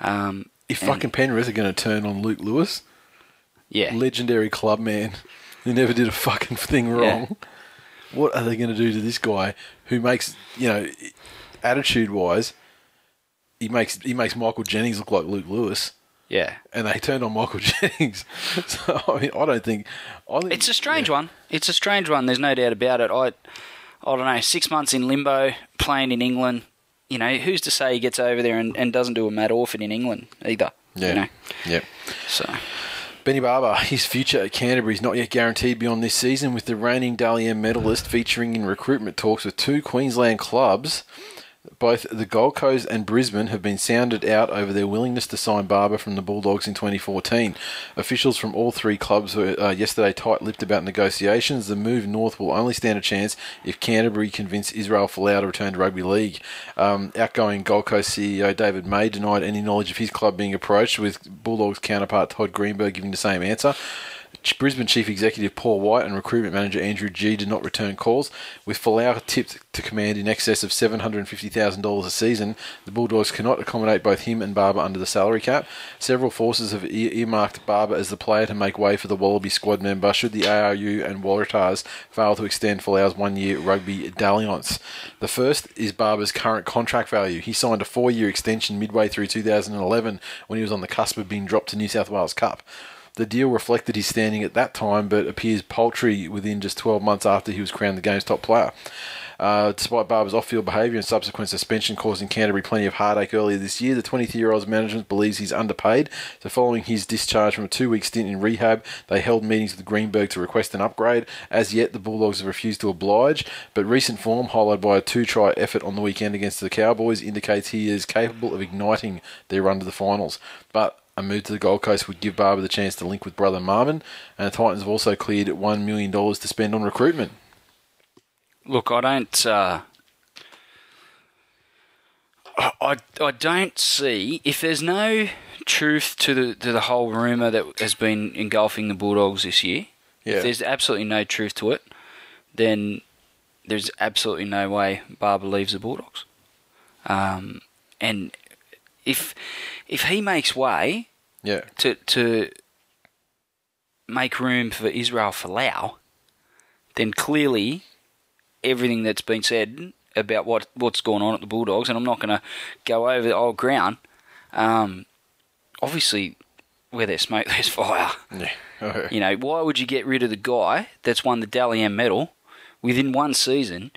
Um, If fucking Penrith are going to turn on Luke Lewis, yeah, legendary club man, who never did a fucking thing wrong, what are they going to do to this guy who makes you know, attitude wise, he makes he makes Michael Jennings look like Luke Lewis. Yeah. and they turned on Michael <laughs> Jennings. <laughs> so I mean, I don't think. I think It's a strange one. It's a strange one. There's no doubt about it. I, I don't know. Six months in limbo, playing in England. You know, who's to say he gets over there and, and doesn't do a Matt Orford in England either? Yeah. You know, Yep. so Benny Barba, his future at Canterbury is not yet guaranteed beyond this season, with the reigning Dally M medalist featuring in recruitment talks with two Queensland clubs. Both the Gold Coast and Brisbane have been sounded out over their willingness to sign Barba from the Bulldogs in 2014. Officials from all three clubs were uh, yesterday tight-lipped about negotiations. The move north will only stand a chance if Canterbury convince Israel Folau to return to rugby league. Um, outgoing Gold Coast CEO David May denied any knowledge of his club being approached, with Bulldogs counterpart Todd Greenberg giving the same answer. Brisbane Chief Executive Paul White and Recruitment Manager Andrew Gee did not return calls. With Folau tipped to command in excess of $750,000 a season, the Bulldogs cannot accommodate both him and Barba under the salary cap. Several forces have earmarked Barba as the player to make way for the Wallaby squad member should the ARU and Waratahs fail to extend Folau's one-year rugby dalliance. The first is Barba's current contract value. He signed a four-year extension midway through 2011 when he was on the cusp of being dropped to New South Wales Cup. The deal reflected his standing at that time, but appears paltry within just 12 months after he was crowned the game's top player. Uh, despite Barba's off-field behaviour and subsequent suspension causing Canterbury plenty of heartache earlier this year, the 23-year-old's management believes he's underpaid. So following his discharge from a two-week stint in rehab, they held meetings with Greenberg to request an upgrade. As yet, the Bulldogs have refused to oblige, but recent form, highlighted by a two-try effort on the weekend against the Cowboys, indicates he is capable of igniting their run to the finals. But a move to the Gold Coast would give Barba the chance to link with brother Marmin, and the Titans have also cleared $1 million to spend on recruitment. look, I don't. Uh, I, I don't see if there's no truth to the to the whole rumor that has been engulfing the Bulldogs this year. Yeah. If there's absolutely no truth to it, then there's absolutely no way Barba leaves the Bulldogs. Um, and if if he makes way Yeah. to to make room for Israel Folau, then clearly everything that's been said about what what's going on at the Bulldogs, and I'm not going to go over the old ground. Um, obviously, where there's smoke, <laughs> there's fire. Yeah. <laughs> You know, why would you get rid of the guy that's won the Dally M medal within one season?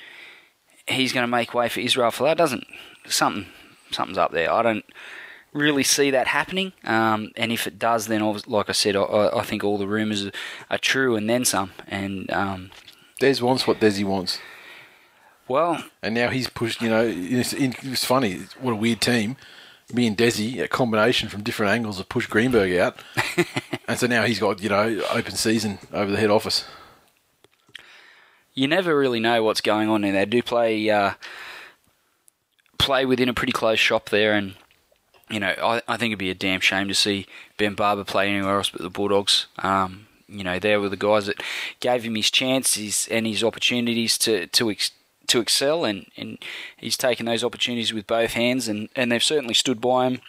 He's going to make way for Israel Folau. Doesn't something something's up there? I don't really see that happening. Um, and if it does, then like I said, I, I think all the rumours are, true and then some. And um, Des wants what Desi wants. well, And now he's pushed, you know, it's, it's funny. What a weird team. Me and Desi, a combination from different angles, have pushed Greenberg out. <laughs> and so now he's got, you know, open season over the head office. you never really know what's going on there. They do play uh, play within a pretty close shop there, and you know I, I think it'd be a damn shame to see Ben Barba play anywhere else but the Bulldogs. Um, you know, there were the guys that gave him his chances and his opportunities to to ex- to excel, and, and he's taken those opportunities with both hands, and, and they've certainly stood by him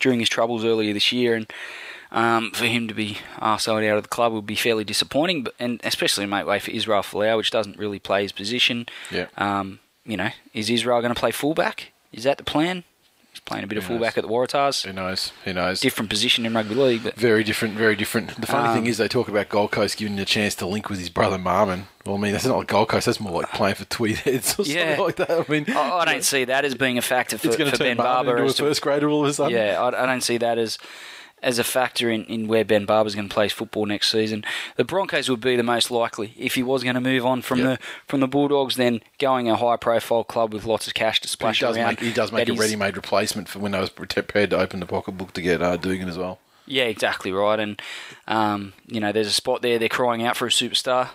during his troubles earlier this year, and um, for him to be arsed out of the club would be fairly disappointing, but and especially make way for Israel Folau, which doesn't really play his position. Yeah. Um, you know, is Israel going to play fullback? Is that the plan? He's playing a bit of Who knows? fullback at the Waratahs. Who knows? Who knows? Different position in rugby league, but Very different, very different. The funny Um, thing is, they talk about Gold Coast giving him a chance to link with his brother Marmin. Well, I mean, that's not like Gold Coast. That's more like playing for Tweedheads or Yeah. something like that. I mean, I, I don't see that as being a factor for, it's going to for turn Ben Barba. into a first grader all of a sudden. Yeah, I, I don't see that as as a factor in, in where Ben Barba's going to play his football next season. The Broncos would be the most likely if he was going to move on from Yep. the from the Bulldogs, then going a high profile club with lots of cash to splash he does around. make he does make a ready-made replacement for when I was prepared to open the pocketbook to get uh, Dugan as well. Yeah, exactly right. And um, you know, there's a spot there. They're crying out for a superstar,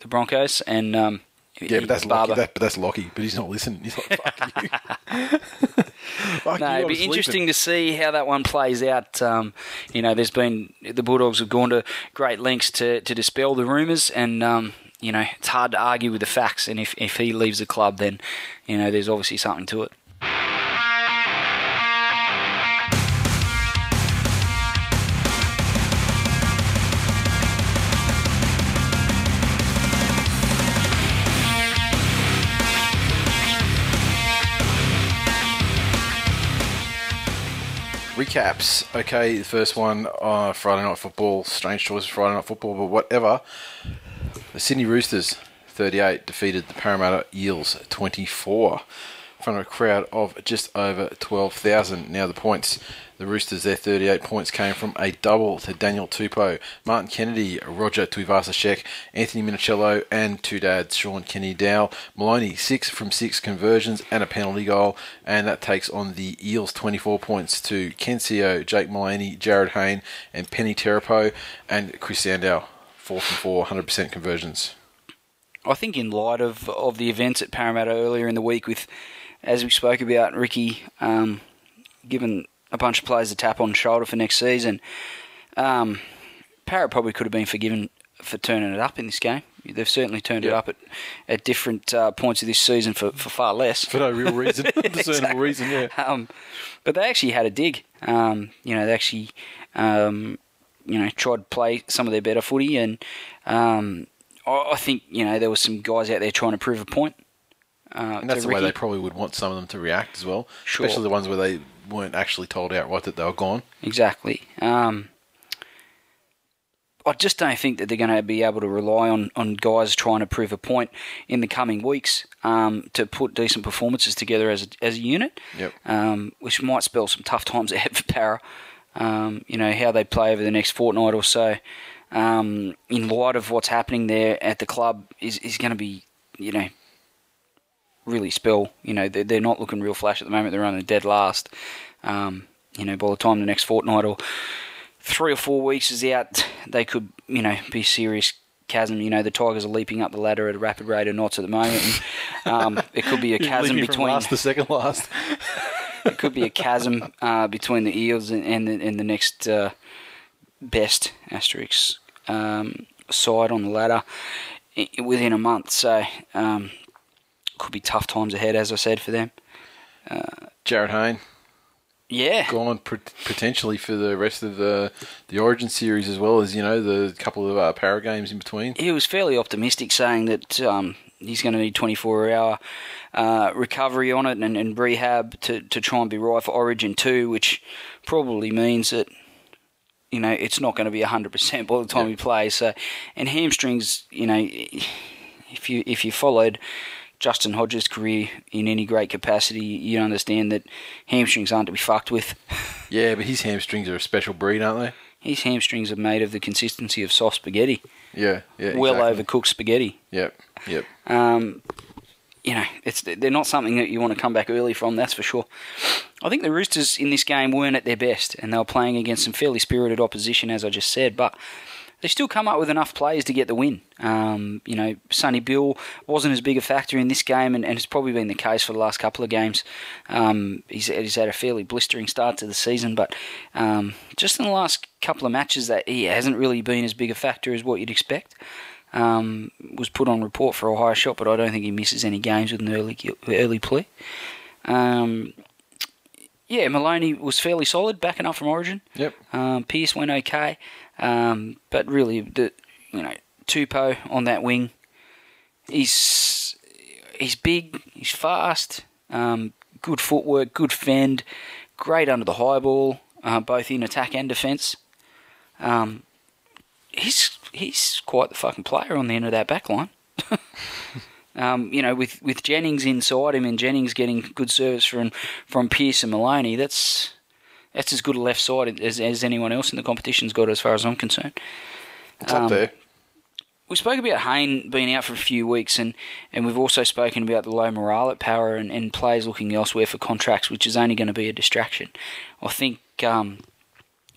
the Broncos, and um, Yeah, but that's Barba. Lockie. That, but that's Lockie. But he's not listening. He's like, "Fuck you." <laughs> Fuck No, it'd be sleeping. interesting to see how that one plays out. Um, you know, there's been the Bulldogs have gone to great lengths to, to dispel the rumours, and um, you know it's hard to argue with the facts. And if if he leaves the club, then you know there's obviously something to it. Recaps. Okay, the first one, uh, Friday Night Football. Strange choice Friday Night Football, but whatever. The Sydney Roosters, 38, defeated the Parramatta Eels, 24. Front of a crowd of just over 12,000. Now the points. The Roosters, their 38 points came from a double to Daniel Tupou, Martin Kennedy, Roger Tuivasa-Sheck, Anthony Minichiello, and two dads, Shaun Kenny-Dowall. Maloney, six from six conversions and a penalty goal, and that takes on the Eels 24 points to Ken Sio, Jake Mullaney, Jarryd Hayne, and Peni Terepo, and Chris Sandow, four from four, 100% conversions. I think in light of of the events at Parramatta earlier in the week, with as we spoke about Ricky, um, given a bunch of players a tap on shoulder for next season, um, Parrot probably could have been forgiven for turning it up in this game. They've certainly turned it up at at different uh, points of this season for, for far less. For no real reason, <laughs> <laughs> discernible Exactly. reason, yeah. Um, but they actually had a dig. Um, you know, they actually, um, you know, tried to play some of their better footy, and um, I, I think you know there were some guys out there trying to prove a point. Uh, And that's the way they probably would want some of them to react as well, Sure. especially the ones where they weren't actually told outright that they were gone. Exactly. Um, I just don't think that they're going to be able to rely on, on guys trying to prove a point in the coming weeks um, to put decent performances together as a, as a unit, Yep. um, which might spell some tough times <laughs> ahead for Para. Um, you know, how they play over the next fortnight or so, um, in light of what's happening there at the club, is, is going to be, you know, really spell. You know, they're, they're not looking real flash at the moment. They're running dead last. Um, you know, by the time the next fortnight or three or four weeks is out, they could, you know, be serious chasm. You know, the Tigers are leaping up the ladder at a rapid rate of knots at the moment. And, um, it could be a <laughs> chasm between last to second last. <laughs> it could be a chasm uh, between the Eels and, and, the, and the next uh, best asterisk um, side on the ladder within a month. So um, could be tough times ahead, as I said, for them. Jarryd Hayne Yeah, gone pot- potentially for the rest of the the Origin series as well as you know the couple of uh, para games in between. he was fairly optimistic, saying that um, he's going to need 24 hour uh, recovery on it and, and rehab to, to try and be right for Origin 2, which probably means that you know it's not going to be 100% by the time Yeah. he plays. So, and hamstrings, you know, if you if you followed Justin Hodges' career in any great capacity, you understand that hamstrings aren't to be fucked with. <laughs> Yeah, but his hamstrings are a special breed, aren't they? His hamstrings are made of the consistency of soft spaghetti, Yeah, yeah. well exactly. overcooked spaghetti. Yep, yep. Um, you know, it's they're not something that you want to come back early from. That's for sure. I think the Roosters in this game weren't at their best, and they were playing against some fairly spirited opposition, as I just said. But they still come up with enough players to get the win. Um, you know, Sonny Bill wasn't as big a factor in this game, and, and it's probably been the case for the last couple of games. Um, he's, he's had a fairly blistering start to the season, but um, just in the last couple of matches, that he hasn't really been as big a factor as what you'd expect um, was put on report for a higher shot, but I don't think he misses any games with an early early plea. Um, yeah, Maloney was fairly solid, backing up from Origin. Yep. Um, Pearce went okay, um, but really, the you know Tupou on that wing, he's he's big, he's fast, um, good footwork, good fend, great under the high ball, uh, both in attack and defence. Um, he's he's quite the fucking player on the end of that back line. <laughs> um, you know, with, with Jennings inside him and Jennings getting good service from from Pearce and Maloney, that's that's as good a left side as, as anyone else in the competition's got, as far as I'm concerned. It's Um, up there. We spoke about Hayne being out for a few weeks, and, and we've also spoken about the low morale at Power and, and players looking elsewhere for contracts, which is only going to be a distraction. I think, um,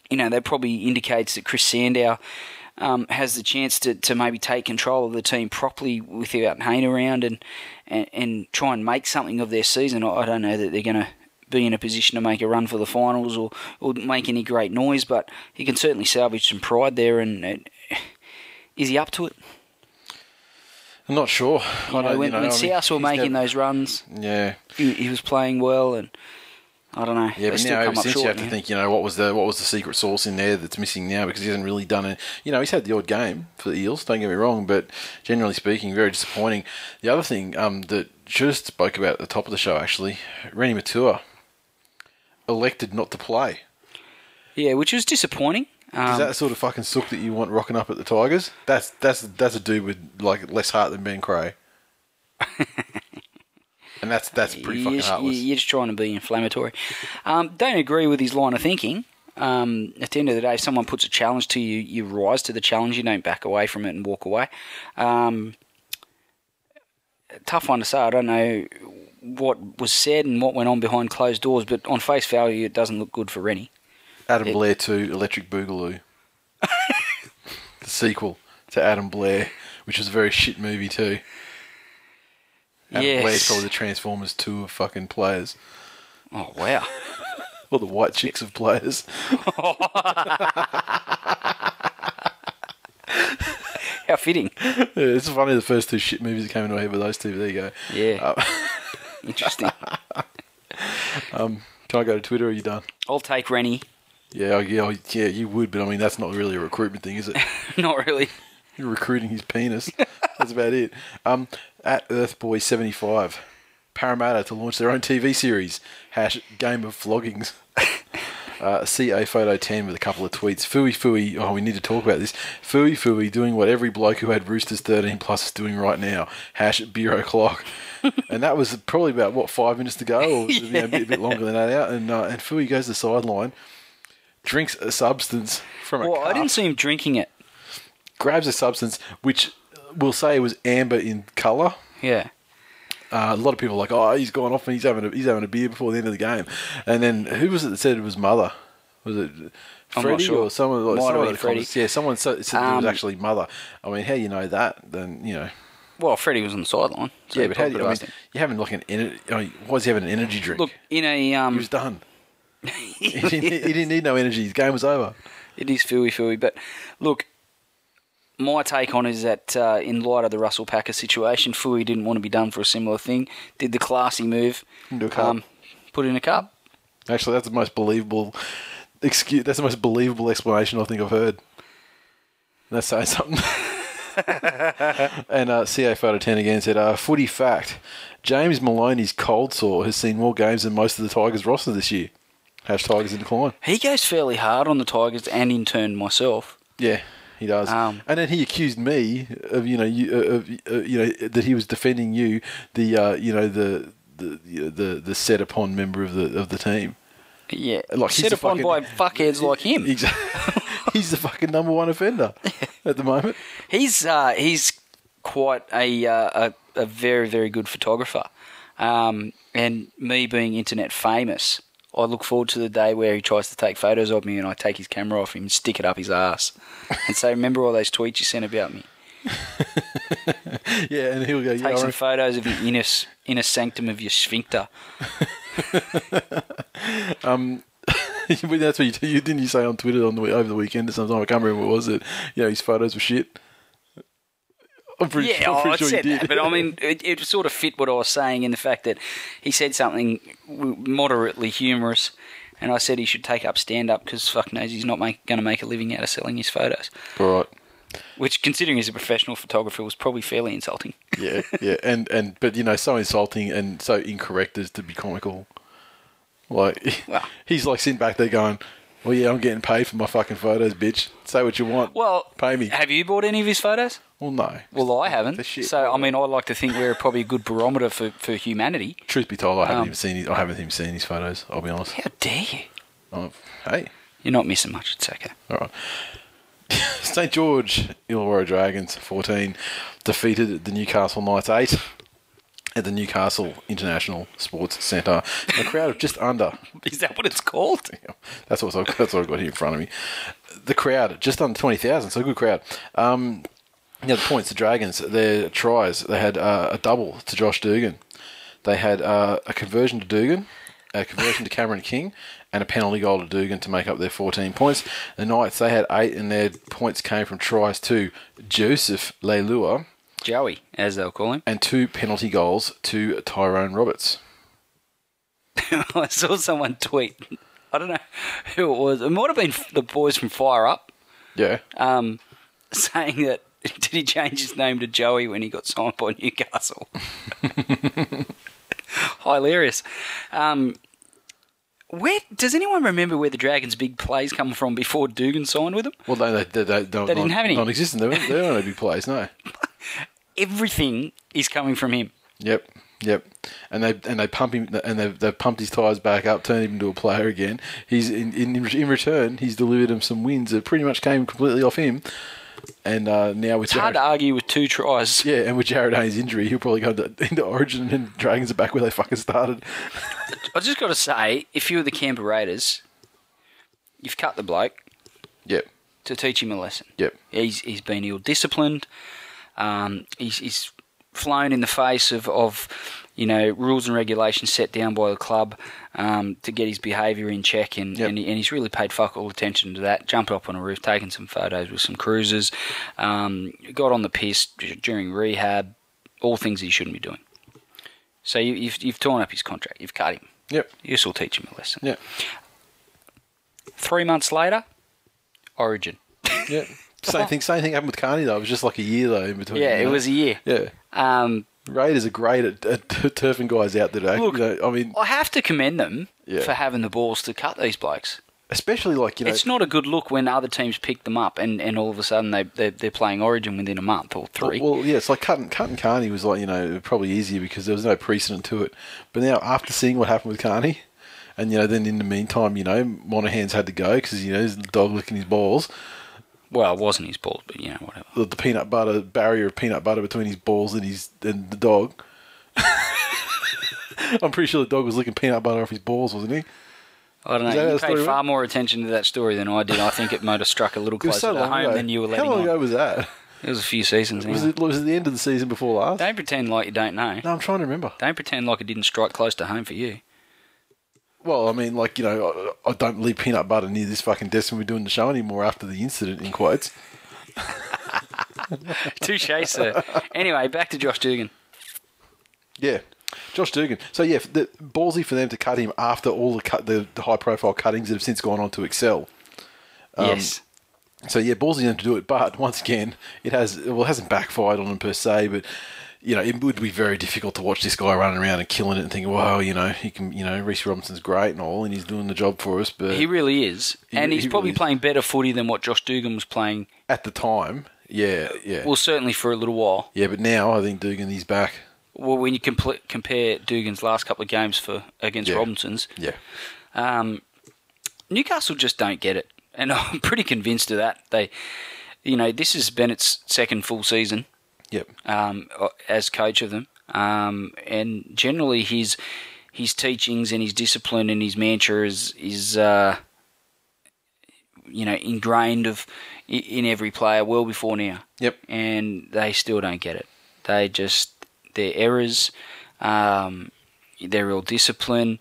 you know, that probably indicates that Chris Sandow um, has the chance to, to maybe take control of the team properly without Hayne around and, and, and try and make something of their season. I I don't know that they're going to be in a position to make a run for the finals or, or make any great noise, but he can certainly salvage some pride there. And, and is he up to it? I'm not sure. You I know, don't- when, you know, when I mean, were making never- those runs, Yeah, he, he was playing well, and I don't know. yeah, but still now up since short. you have to think, you know, what was the what was the secret sauce in there that's missing now because he hasn't really done it. You know, he's had the odd game for the Eels. Don't get me wrong, but generally speaking, very disappointing. The other thing um, that have spoke about at the top of the show actually, Reni Maitua elected not to play. Yeah, which was disappointing. Is Um, that the sort of fucking sook that you want rocking up at the Tigers? That's that's that's a dude with like less heart than Ben Creagh. <laughs> and that's that's pretty fucking just, heartless. you're just trying to be inflammatory. Um, don't agree with his line of thinking. Um, at the end of the day, if someone puts a challenge to you, you rise to the challenge. You don't back away from it and walk away. Um, tough one to say. I don't know what was said and what went on behind closed doors, but on face value, it doesn't look good for Reni. Adam it- Blair 2 Electric Boogaloo. <laughs> the sequel to Adam Blair, which was a very shit movie too. Adam Yes. Blair's probably the Transformers 2 of fucking players. Oh wow! <laughs> Or the white chicks of players. <laughs> How fitting. Yeah, it's funny the first two shit movies that came into my head were those two. There you go. Yeah. Uh, Interesting. <laughs> can I go to Twitter or are you done? I'll take Reni. Yeah, yeah, yeah, you would, but I mean, that's not really a recruitment thing, is it? <laughs> Not really. You're <laughs> recruiting his penis. That's about it. Um, at Earthboy75, Parramatta to launch their own TV series. Hash Game of Floggings. Uh, CA Photo 10 with a couple of tweets. Fooey Fooey, oh, we need to talk about this. Fooey Fooey doing what every bloke who had Roosters 13 plus is doing right now. Hash at Bureau Clock. and that was probably about, what, five minutes to go? Or <laughs> you know, a, bit, bit longer than that out. And, uh, and Fooey goes to the sideline, drinks a substance from a Well, I didn't see him drinking it. grabs a substance which we'll say was amber in colour. Yeah. Uh, a lot of people are like, oh, he's gone off and he's having a, he's having a beer before the end of the game. And then who was it that said it was mother? Was it Freddie sure. or someone? Like, someone been Yeah, someone said, said it was Um, actually mother. I mean, how you know that? Then you know. Well, Freddie was on the sideline. So yeah, but how do you? I mean, you having like an energy? I mean, why is he having an energy drink? Look, in a um, he was done. <laughs> <laughs> he, didn't, he didn't need no energy. His game was over. it is fooey fooey. But look, my take on is that uh, in light of the Russell Packer situation, Fooey didn't want to be done for a similar thing. Did the classy move, Into a cup. um, put in a cup. Actually, that's the most believable excuse. That's the most believable explanation I think I've heard. That's saying something. <laughs> and uh, CA Photo 10 again said, uh, footy fact. James Maloney's cold sore has seen more games than most of the Tigers roster this year. Hash Tigers in decline. He goes fairly hard on the Tigers and in turn myself. Yeah, he does. Um, and then he accused me of you know you of uh, you know that he was defending you, the uh, you know the the the the set upon member of the of the team. Yeah, Like set upon fucking- by fuckheads <laughs> like him. Exactly. <laughs> he's the fucking number one offender at the moment. <laughs> He's uh, he's quite a, uh, a a very very good photographer, um, and me being internet famous, I look forward to the day where he tries to take photos of me, and I take his camera off him and stick it up his ass, and say, "Remember all those tweets you sent about me? <laughs> Yeah, and he'll go. Take some photos of the inner inner sanctum of your sphincter." <laughs> Um, <laughs> but that's what you, you didn't you say on Twitter on the over the weekend or something. I can't remember what was it. You know, his photos were shit. I'm pretty, Yeah, I'm oh, pretty I sure said that, but I mean, <laughs> it, it sort of fit what I was saying in the fact that he said something moderately humorous, and I said he should take up stand up because fuck knows he's not going to make a living out of selling his photos. Right. Which, considering he's a professional photographer, was probably fairly insulting. <laughs> Yeah, yeah, and and but you know, so insulting and so incorrect as to be comical. Like <laughs> Well- he's like sitting back there going, "Well, yeah, I'm getting paid for my fucking photos, bitch. Say what you want. Well, pay me." Have you bought any of his photos? Well, no. Well, I haven't. Shit. So, I mean, I like to think we're probably a good barometer for, for humanity. Truth be told, I haven't Um, even seen. His, I haven't even seen his photos. I'll be honest. How dare you? Oh, hey, You're not missing much. It's okay. all right. St <laughs> George Illawarra Dragons 14 defeated the Newcastle Knights 8 at the Newcastle International Sports Centre. A crowd of just under <laughs> Is that what it's called? <laughs> That's what that's what I've got here in front of me. The crowd, just under 20,000, so a good crowd. Um, yeah, the points, the Dragons, their tries, they had uh, a double to Josh Dugan. They had uh, a conversion to Dugan, a conversion to Cameron King, and a penalty goal to Dugan to make up their 14 points. The Knights, they had eight, and their points came from tries to Joseph Leilua Joey, as they'll call him. and two penalty goals to Tyrone Roberts. <laughs> I saw someone tweet. I don't know who it was. It might have been the boys from Fire Up, Yeah. um, <laughs> saying that <laughs> did he change his name to Joey when he got signed by Newcastle? Hilarious. Um, Where does anyone remember where the Dragons' big plays come from before Dugan signed with them? Well, they they they, they, They didn't have any. Non-existent. They weren't, they weren't a big plays, No. <laughs> Everything is coming from him. Yep. Yep. And they and they pump him and they've they've pumped his tires back up, turned him into a player again. He's in in, in return he's delivered him some wins that pretty much came completely off him. And uh, now with It's hard Jarryd, to argue with two tries. <laughs> yeah, and with Jarryd Haynes' injury, he'll probably go to, <laughs> into Origin and Dragons are back where they fucking started. I just got to say, if you were the Canberra Raiders, you've cut the bloke Yep. to teach him a lesson. Yep. He's he's been ill disciplined. Um, he's, he's flown in the face of, of you know rules and regulations set down by the club um, to get his behaviour in check, and, Yep. and, he, and he's really paid fuck all attention to that. Jumped up on a roof, taken some photos with some cruisers, um, got on the piss during rehab, all things he shouldn't be doing. So you, you've you've torn up his contract, you've cut him. Yep. This will teach him a lesson. Yep. Three months later, Origin. Yep. <laughs> Same thing. Same thing happened with Carney though. It was just like a year though in between. Yeah, it know? was a year. Yeah. Um, Raiders are great at, at <laughs> turfing guys out today. Look- you know, I mean, I have to commend them Yeah. for having the balls to cut these blokes. especially like you know, it's not a good look when other teams pick them up and, and all of a sudden they they're, they're playing Origin within a month or three. Well, yeah, it's like cutting cutting Carney was like you know probably easier because there was no precedent to it. But now after seeing what happened with Carney, and you know then in the meantime you know Monaghan's had to go because you know the dog licking his balls, Well, it wasn't his balls, but you know whatever. the, the peanut butter barrier of peanut butter between his balls and his and the dog. <laughs> I'm pretty sure the dog was licking peanut butter off his balls, wasn't he? I don't know. You paid far went? more attention to that story than I did. I think it might have struck a little closer so to home ago. than you were letting How long on. ago was that? It was a few seasons. Was it was it the end of the season before last? Don't pretend like you don't know. No, I'm trying to remember. Don't pretend like it didn't strike close to home for you. Well, I mean, like you know, I, I don't leave peanut butter near this fucking desk when we're doing the show anymore after the incident in quotes. <laughs> Touche, sir. Anyway, back to Josh Dugan. Yeah, Josh Dugan. So yeah, the, ballsy for them to cut him after all the cut the, the high profile cuttings that have since gone on to excel. Um, yes. So yeah, ballsy them to do it, but once again, it has well, it hasn't backfired on them per se, but. You know, it would be very difficult to watch this guy running around and killing it and think, "Wow, you know, he can." You know, Reece Robinson's great and all, and he's doing the job for us. But He really is. He- and he's he probably really playing better footy than what Josh Dugan was playing, at the time, yeah, yeah, well, certainly for a little while. yeah. But now I think Dugan, he's back. Well, when you compl- compare Dugan's last couple of games for against Yeah. Robinson's, Yeah, um, Newcastle just don't get it, and <laughs> I'm pretty convinced of that. They, you know, this is Bennett's second full season yep, um, as coach of them, um, and generally his his teachings and his discipline and his mantra is is uh, you know ingrained of in every player well before now. yep. and they still don't get it. They just their errors, um, their real discipline.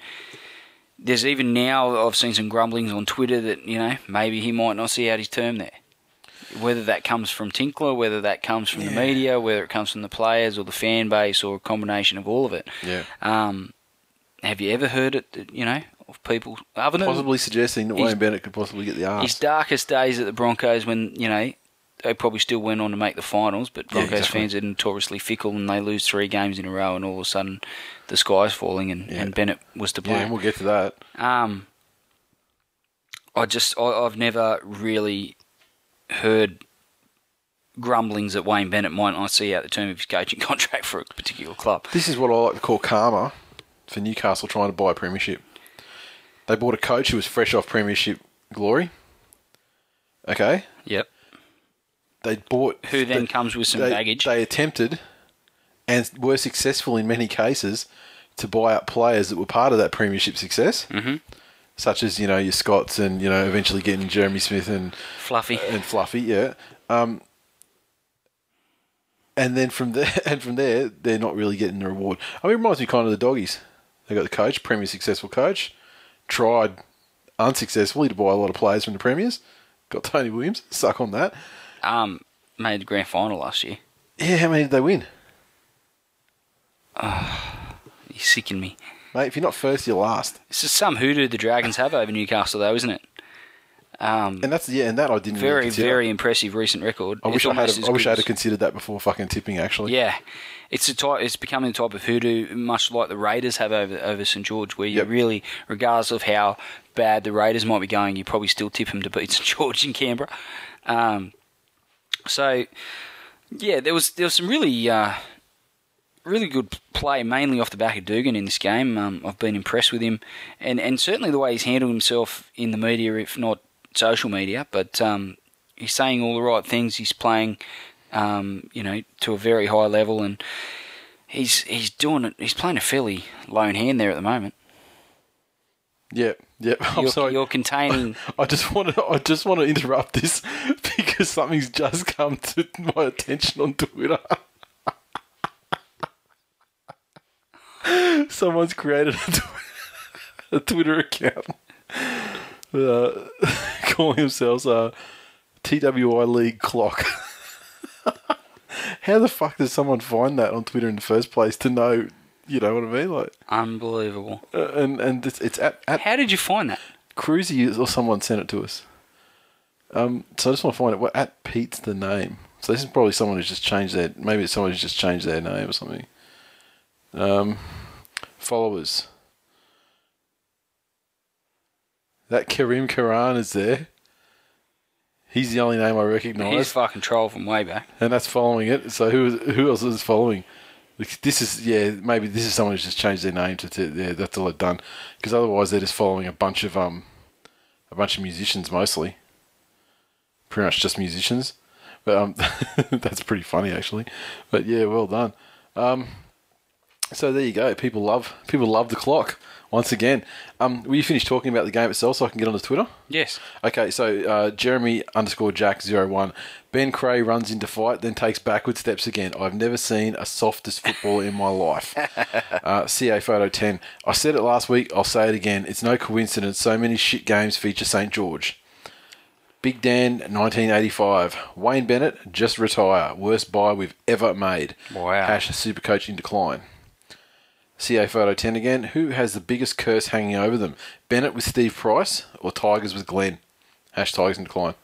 There's even now I've seen some grumblings on Twitter that you know maybe he might not see out his term there. Whether that comes from Tinkler, whether that comes from the media, whether it comes from the players or the fan base or a combination of all of it. Yeah. Um, have you ever heard it? You know, of people other than Possibly suggesting that He's- Wayne Bennett could possibly get the ask. his darkest days at the Broncos when, you know, they probably still went on to make the finals, but Yeah, Broncos exactly. fans are notoriously fickle and they lose three games in a row and all of a sudden the sky's falling and, Yeah. and Bennett was to blame. and we'll get to that. Um, I just, I, I've never really heard grumblings that Wayne Bennett might not see out the term of his coaching <laughs> contract for a particular club. This is what I like to call karma for Newcastle trying to buy a premiership. They bought a coach who was fresh off premiership glory. Okay, Yep. they bought Who then comes with some they, baggage. They attempted and were successful in many cases to buy up players that were part of that premiership success, mm-hmm. Such as you know your Scots and you know eventually getting Jeremy Smith and Fluffy. <laughs> and Fluffy, yeah. Um, and then from <laughs> there, and from there, they're not really getting the reward. I mean, it reminds me kind of the doggies. They got the coach, premier successful coach, tried unsuccessfully to buy a lot of players from the premiers. Got Tony Williams, suck on that. Um, made the grand final last year. Yeah, how many did they win, Oh, You sicken me. Mate? If you're not first, you're last. This is some hoodoo the Dragons have over Newcastle, though, isn't it? Um, And that's yeah, and that I didn't really very, consider. very impressive recent record. I wish I had. as I wish I had considered that before fucking tipping. Actually, Yeah, it's a type. It's becoming the type of hoodoo, much like the Raiders have over over St George, where you Yep. really, regardless of how bad the Raiders might be going, you probably still tip them to beat <laughs> St George in Canberra. Um, so, yeah, there was there was some really. Uh, Really good play, mainly off the back of Dugan in this game. Um, I've been impressed with him, and, and certainly the way he's handled himself in the media, if not social media. But um, he's saying all the right things. He's playing, um, you know, to a very high level, and he's he's doing it. He's playing a fairly lone hand there at the moment. yeah, yeah. I'm you're, sorry. you're containing. <laughs> I just want to. I just want to interrupt this <laughs> because something's just come to my attention on Twitter. <laughs> Someone's created a, tw- <laughs> a Twitter account uh, <laughs> calling themselves uh, TWI League Clock. <laughs> How the fuck does someone find that on Twitter in the first place to know? You know what I mean? Like, unbelievable. uh, and and it's, it's at, at How did you find that? Cruzy or someone sent it to us. Um, so I just want to find out what at Pete's the name. So this is probably someone who's just changed their maybe it's someone who's just changed their name or something. Um, followers. That Karim Karan is there. He's the only name I recognise. He's fucking troll from way back. and that's following it. So who who else is following? This is yeah maybe this is someone who's just changed their name to, to yeah that's all they've done because otherwise they're just following a bunch of um a bunch of musicians mostly pretty much just musicians but um <laughs> that's pretty funny actually but yeah well done um so there you go people love people love the clock once again um will you finish talking about the game itself so I can get onto Twitter Yes. Okay, so uh, Jeremy underscore Jack zero one. Ben Creagh runs into fight, then takes backward steps again. I've never seen a softest football in my life. <laughs> Uh, CA photo ten. I said it last week. I'll say it again. It's no coincidence. So many shit games feature St George. Big Dan, 1985. Wayne Bennett, just retire. Worst buy we've ever made. Wow. Hash Supercoach in decline. CA Photo 10 again. Who has the biggest curse hanging over them? Bennett with Steve Price or Tigers with Glenn? Hash Tigers in decline.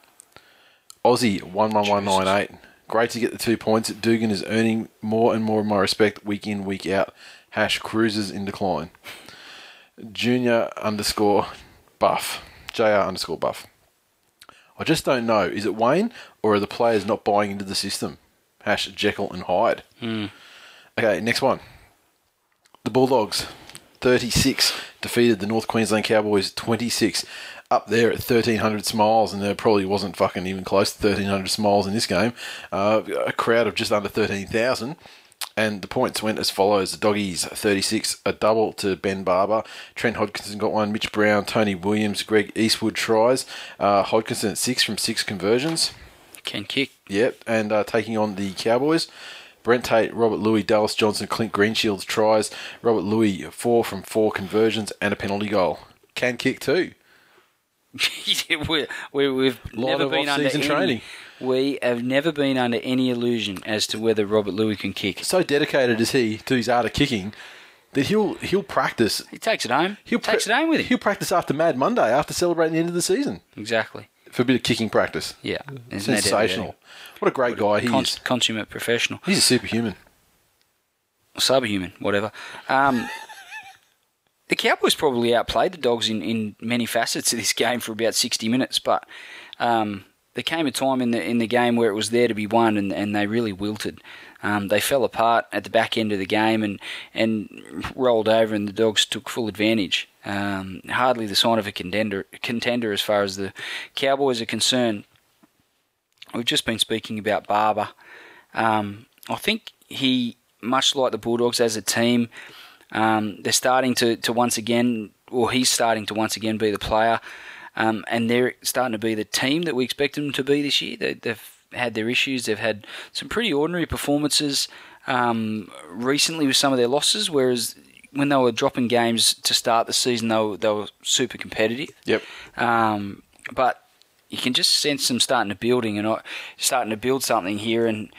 Aussie 11198. Great to get the two points. Dugan is earning more and more of my respect week in, week out. Hash Cruisers in decline. Junior underscore buff. JR underscore buff. I just don't know. Is it Wayne or are the players not buying into the system? Hash Jekyll and Hyde. Hmm. Okay, next one. The Bulldogs, 36, defeated the North Queensland Cowboys 26. Up there at 1,300 smiles, and there probably wasn't fucking even close to 1,300 smiles in this game. Uh, a crowd of just under 13,000. And the points went as follows: the doggies 36, a double to Ben Barba, Trent Hodkinson got one, Mitch Brown, Tony Williams, Greg Eastwood tries, uh, Hodkinson at six from six conversions. Can kick. Yep, and uh, taking on the Cowboys. Brent Tate, Robert Lui, Dallas Johnson, Clint Greenshields tries. Robert Lui, four from four conversions and a penalty goal. Can kick too. <laughs> we, we, we've Lot never of been under any, training. We have never been under any illusion as to whether Robert Lui can kick. So dedicated is he to his art of kicking that he'll he'll practice. He takes it home. He'll takes pra- it home with him. He'll practice after Mad Monday after celebrating the end of the season Exactly. For a bit of kicking practice. Yeah. There's no doubt about Sensational. it. What a great guy he Cons- is. consummate professional. He's a superhuman. subhuman, whatever. Um, <laughs> the Cowboys probably outplayed the Dogs in, in many facets of this game for about 60 minutes, but um, there came a time in the in the game where it was there to be won, and, and they really wilted. Um, they fell apart at the back end of the game and and rolled over, and the Dogs took full advantage. Um, hardly the sign of a contender contender as far as the Cowboys are concerned. We've just been speaking about Barba. Um, I think he, much like the Bulldogs as a team, um, they're starting to, to once again, or he's starting to once again be the player, um, and they're starting to be the team that we expect them to be this year. They, they've had their issues. They've had some pretty ordinary performances um, recently with some of their losses, whereas when they were dropping games to start the season, they were, they were super competitive. Yep. Um, but you can just sense them starting to building and starting to build something here. And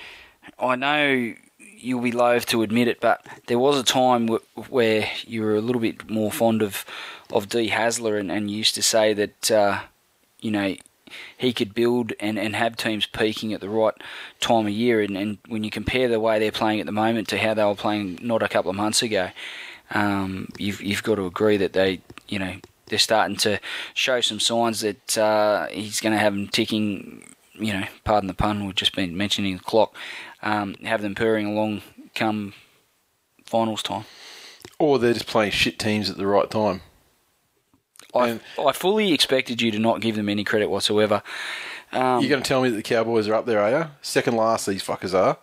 I know you'll be loath to admit it, but there was a time w- where you were a little bit more fond of of D Hasler and, and used to say that. Uh, you know, he could build and, and have teams peaking at the right time of year. And, and when you compare the way they're playing at the moment to how they were playing not a couple of months ago, um, you've you've got to agree that they, you know, they're starting to show some signs that uh, he's going to have them ticking. You know, pardon the pun. We've just been mentioning the clock. Um, have them purring along come finals time. Or they're just playing shit teams at the right time. I, I fully expected you to not give them any credit whatsoever. Um, You're going to tell me that the Cowboys are up there, are you? Second last, these fuckers are.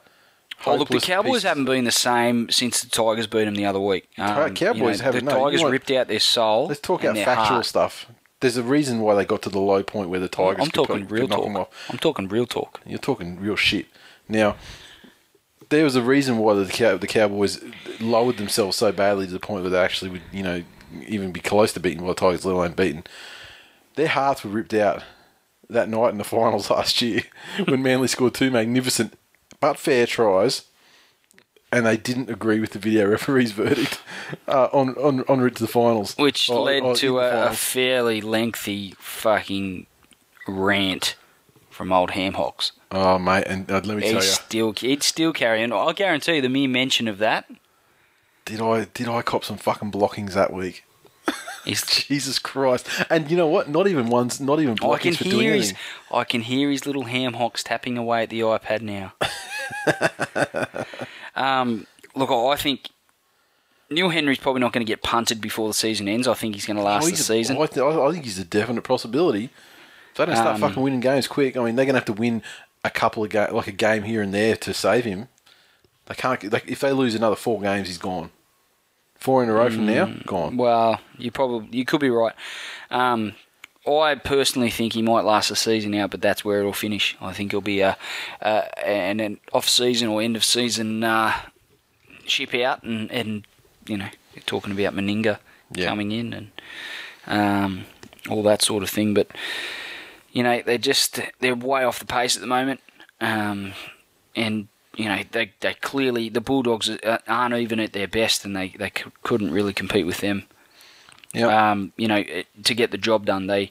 Oh, look, the Cowboys pieces. haven't been the same since the Tigers beat them the other week. Um, Cowboys you know, haven't, The no, Tigers want- ripped out their soul. Let's talk about factual heart. stuff. There's a reason why they got to the low point where the Tigers I'm talking put- real talk. I'm talking real talk. You're talking real shit. Now, there was a reason why the Cow- the Cowboys lowered themselves so badly to the point where they actually would, you know, even be close to beating by the Tigers, let alone beaten. Their hearts were ripped out that night in the finals <laughs> last year when Manly scored two magnificent but fair tries, and they didn't agree with the video referee's <laughs> verdict uh, on on en route to the finals, Which Or- led or to a, a fairly lengthy fucking rant from old Ham Hocks. Oh mate, and uh, let me tell you, still, it's still carrying. I'll guarantee you, the mere mention of that did I did I cop some fucking blockings that week? <laughs> <laughs> Jesus Christ! And you know what? Not even one's not even I can blockings for doing hear his, anything. I can hear his little ham hocks tapping away at the iPad now. <laughs> um, look, I think Neil Henry's probably not going to get punted before the season ends. I think he's going to last Oh, the a- season. I, th- I think he's a definite possibility. If they don't start Um, fucking winning games quick, I mean, they're going to have to win a couple of ga- like a game here and there to save him. They can't. Like, if they lose another four games, he's gone. Four in a row from now, gone. Mm, Well, you probably you could be right. Um, I personally think he might last the season out, but that's where it'll finish. I think it'll be a, a an, an off season or end of season uh, ship out, and, and you know you're talking about Meninga Yeah. coming in and um, all that sort of thing. But you know they're just they're way off the pace at the moment, um, and you know they they clearly the Bulldogs aren't even at their best, and they they c- couldn't really compete with them. Yep. Um, you know, to get the job done, they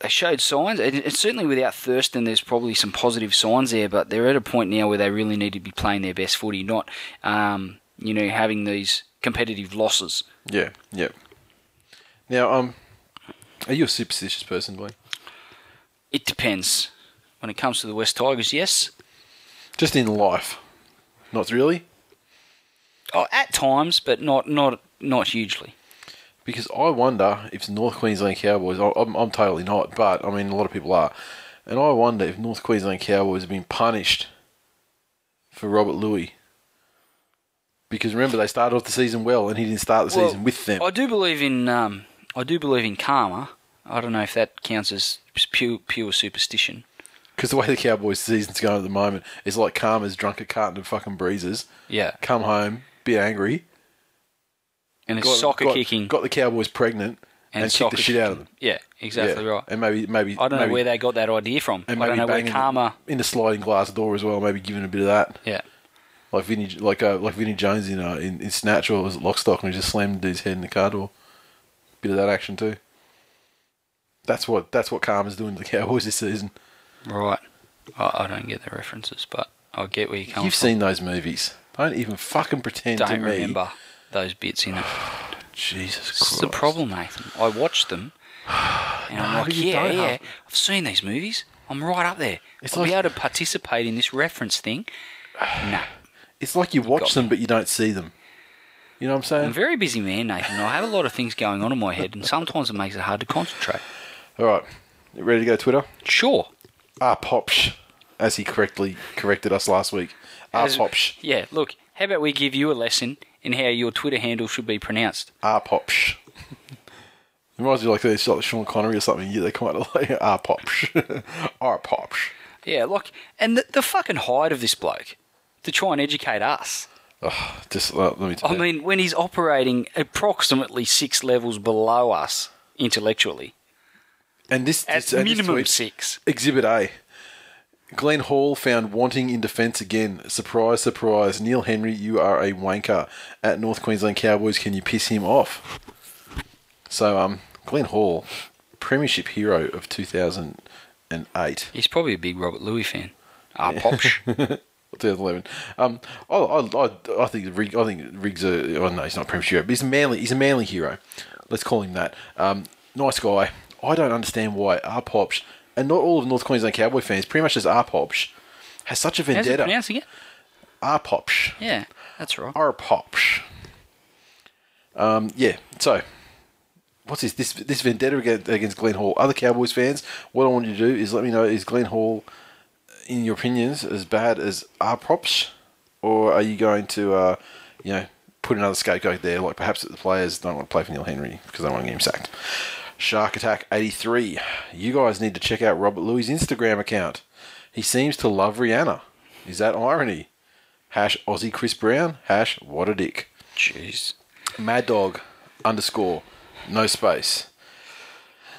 they showed signs. And and certainly without Thurston, there's probably some positive signs there, but they're at a point now where they really need to be playing their best footy, not um, you know having these competitive losses. Yeah, yeah. Now, um, are you a superstitious person, Blaine? It depends. When it comes to the West Tigers, yes. Just in life, not really, Oh, at times, but not not not hugely. because I wonder if North Queensland Cowboys. I'm, I'm totally not, but I mean, a lot of people are, and I wonder if North Queensland Cowboys have been punished for Robert Lui. Because remember, they started off the season well, and he didn't start the Well, season with them. I do believe in um, I do believe in karma. I don't know if that counts as pure pure superstition. Because the way the Cowboys season's going at the moment is like Karma's drunk a carton of fucking breezes, Yeah, come home, be angry, and it's got, soccer got- kicking got the Cowboys pregnant, and, kicked soccer the shit out of them. Yeah, exactly Yeah. right. And maybe, maybe I don't maybe, know where they got that idea from. and I maybe don't know where karma. in the sliding glass door as well. Maybe giving a bit of that, Yeah, like Vinny, like uh, like Vinny Jones in uh, in, in Snatch or was it Lockstock, and he just slammed his head in the car door. Bit of that action too. That's what that's what Karma's doing to the Cowboys this season. Right. I, I don't get the references, but I get where you're coming from. You've from. seen those movies. Don't even fucking pretend to Don't me. remember those bits in it. <sighs> Jesus This Christ. is the problem, Nathan. I watched them, <sighs> and I'm like, you yeah, don't yeah, have- I've seen these movies. I'm right up there. It's I'll be like- able to participate in this reference thing. <sighs> Nah. It's like you watch Got them, but you don't see them. You know what I'm saying? I'm a very busy man, Nathan. I have a lot of things going on in my head, and sometimes it makes it hard to concentrate. All right, you ready to go Twitter? Sure. Ah, Popsh, as he correctly corrected us last week. Ah, Popsh. Yeah, look, how about we give you a lesson in how your Twitter handle should be pronounced? Ah, Popsh. It reminds me like this, like Sean Connery or something. Yeah, they come out of like <laughs> Ah, Popsh. <laughs> ah, Popsh. Yeah, look, and the, the fucking height of this bloke to try and educate us. Oh, just uh, let me tell I mean, when he's operating approximately six levels below us intellectually, and this, at this, and this minimum tweet- six. Exhibit A. Glenn Hall found wanting in defence again. Surprise, surprise. Neil Henry, you are a wanker. At North Queensland Cowboys, can you piss him off? So, um, Glenn Hall, premiership hero of 2008. He's probably a big Robert Lui fan. <laughs> Ah, Popsh. 2011. Um, I, I, I, I think Rig, I think Riggs. A, oh no, he's not a premiership hero, but he's a manly. He's a manly hero. Let's call him that. Um, nice guy. I don't understand why R Popsh and not all of North Queensland Cowboy fans, pretty much as R Popsh, has such a vendetta. How's it pronouncing it? R Popsh. Yeah, that's right. R Popsh. Um, yeah. So, what's this? This this vendetta against, against Glenn Hall. Other Cowboys fans, what I want you to do is let me know: is Glenn Hall, in your opinions, as bad as R Props, or are you going to, uh, you know, put another scapegoat there? Like perhaps the players don't want to play for Neil Henry because they want to get him sacked. Shark Attack 83. You guys need to check out Robert Lui's Instagram account. He seems to love Rihanna. Is that irony? Hash Aussie Chris Brown. Hash what a dick. Jeez. Mad Dog underscore no space.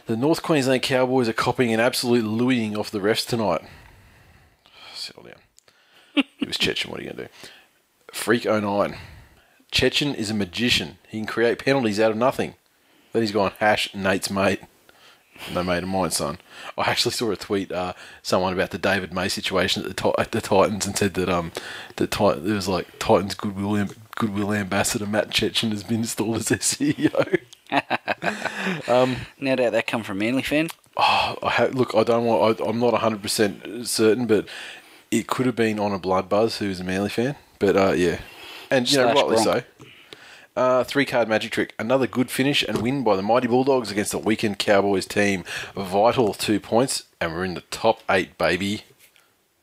The North Queensland Cowboys are copying an absolute louising off the refs tonight. Settle down. it was Cecchin. What are you going to do? Freak 09. Cecchin is a magician. He can create penalties out of nothing. Then he's gone hash Nate's mate. No mate of mine, son. I actually saw a tweet, uh, someone about the David May situation at the, at the Titans, and said that um, the Tit- there was like Titans goodwill am- goodwill ambassador Matt Cecchin has been installed as their CEO. <laughs> Now that that come from Manly fan, I ha- look, I don't want. I, I'm not 100 percent certain, but it could have been on a Blood Buzz, who's a Manly fan. But uh, yeah, and you know, Slash rightly so. Uh, three card magic trick. Another good finish and win by the mighty Bulldogs against the weekend Cowboys team. Vital two points, and we're in the top eight, baby.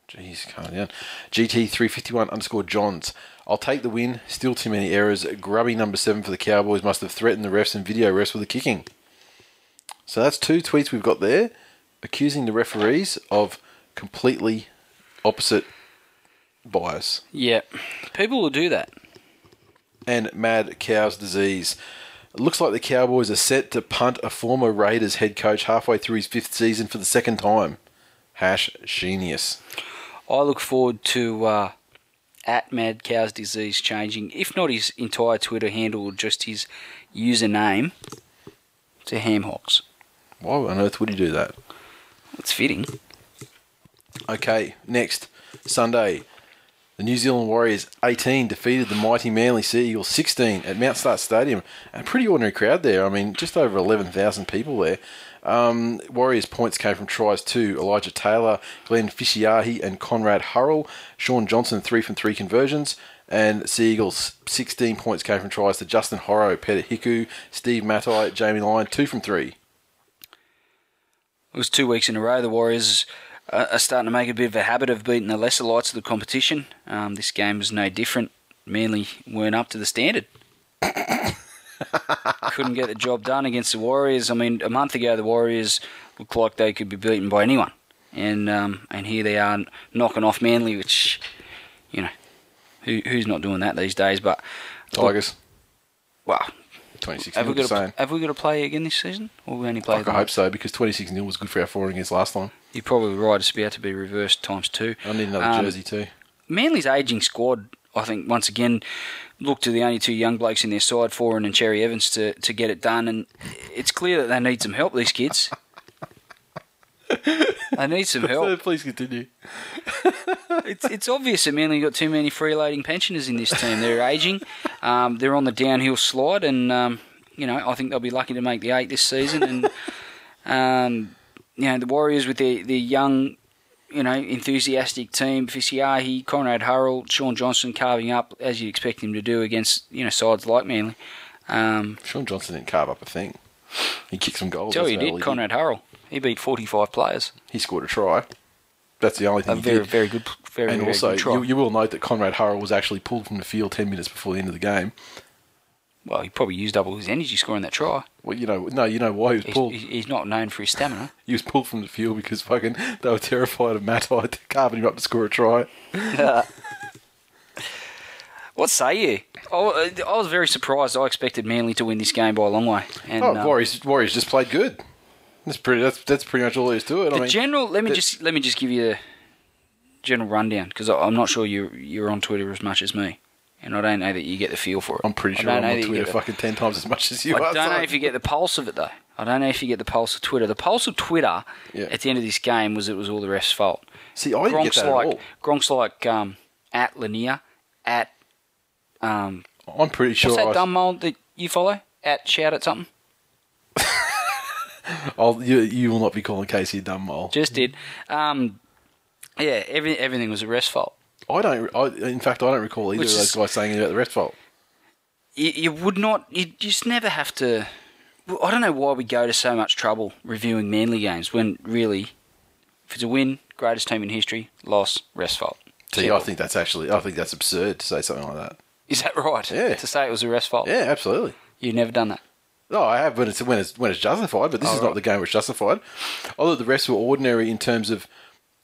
Jeez, calm down. GT three fifty one underscore Johns. I'll take the win. Still too many errors. Grubby number seven for the Cowboys must have threatened the refs and video refs with a kicking. So that's two tweets we've got there, accusing the referees of completely opposite bias. yeah, people will do that. And mad cow's disease. It looks like the Cowboys are set to punt a former Raiders head coach halfway through his fifth season for the second time. Hash genius. I look forward to uh, at Mad Cow's Disease changing, if not his entire Twitter handle, just his username to Hamhocks. Why on earth would he do that? It's fitting. Okay, next Sunday, the New Zealand Warriors 18 defeated the mighty Manly Sea Eagles 16 at Mount Smart Stadium. A pretty ordinary crowd there. I mean, just over 11,000 people there. Um, Warriors points came from tries to Elijah Taylor, Glenn Fisiiahi, and Conrad Hurrell. Shaun Johnson three from three conversions. And Sea Eagles 16 points came from tries to Justin Horo, Peter Hiku, Steve Matai, Jamie Lyon, two from three. It was two weeks in a row. The Warriors are starting to make a bit of a habit of beating the lesser lights of the competition. Um, this game was no different. Manly weren't up to the standard. <laughs> Couldn't get the job done against the Warriors. I mean, a month ago the Warriors looked like they could be beaten by anyone, and um, and here they are knocking off Manly, which you know who, who's not doing that these days. But Tigers, wow, 26 have we got to, have we got to play again this season, or we only play? I hope so because 26 0 was good for our forward against last time. You're probably right. It's about to be reversed times two. I need another Um, jersey too. Manly's ageing squad, I think, once again, look to the only two young blokes in their side, Foran and Cherry Evans, to, to get it done. And it's clear that they need some help, these kids. <laughs> they need some help. <laughs> Please continue. It's, it's obvious that Manly got too many freeloading pensioners in this team. They're ageing. Um, they're on the downhill slide, and, um, you know, I think they'll be lucky to make the eight this season. And, um, you know, the Warriors with their, their young you know, enthusiastic team, Fisiiahi, Conrad Hurrell, Shaun Johnson carving up as you'd expect him to do against, you know, sides like Manly. Um, Shaun Johnson didn't carve up a thing. He kicked some goals. tell you did, he Conrad Hurrell. He beat 45 players. He scored a try. That's the only A thing he very, did. very good, very, and very also, good try. you, you will note that Conrad Hurrell was actually pulled from the field 10 minutes before the end of the game. well, he probably used up all his energy scoring that try. Well, you know, no, you know why he was He's, pulled. he's not known for his stamina. <laughs> He was pulled from the field because fucking they were terrified of Matai <laughs> carving him up to score a try. <laughs> What say you? I, I was very surprised. I expected Manly to win this game by a long way. And, Oh, um, Warriors, Warriors just played good. That's pretty. That's that's pretty much all there is to it. The I mean, general. Let me just let me just give you a general rundown because I'm not sure you you're on Twitter as much as me, and I don't know that you get the feel for it. I'm pretty sure I'm on Twitter fucking ten times as much as you I are. don't know if you get the pulse of it though. I don't know if you get the pulse of Twitter. The pulse of Twitter Yeah. at the end of this game was it was all the refs' fault. See, I didn't get that like at all. Gronk's like um, at Lanier, at um, I'm pretty sure. what's that I, dumb mole that you follow? At shout at something. <laughs> I'll, you, you will not be calling Casey a dumb mole. Just did. Um, yeah, every, everything was a refs' fault. I don't. I, in fact, I don't recall either Which of those is- guys saying anything about the rest fault. you, you would not. You just never have to. well, I don't know why we go to so much trouble reviewing Manly games when really, if it's a win, greatest team in history, loss, rest fault. See, I think that's actually. I think that's absurd to say something like that. Is that right? Yeah. To say it was a rest fault. Yeah, absolutely. You've never done that. No, I have when it's when it's when it's justified, but this is not the game which justified. Although the refs were ordinary in terms of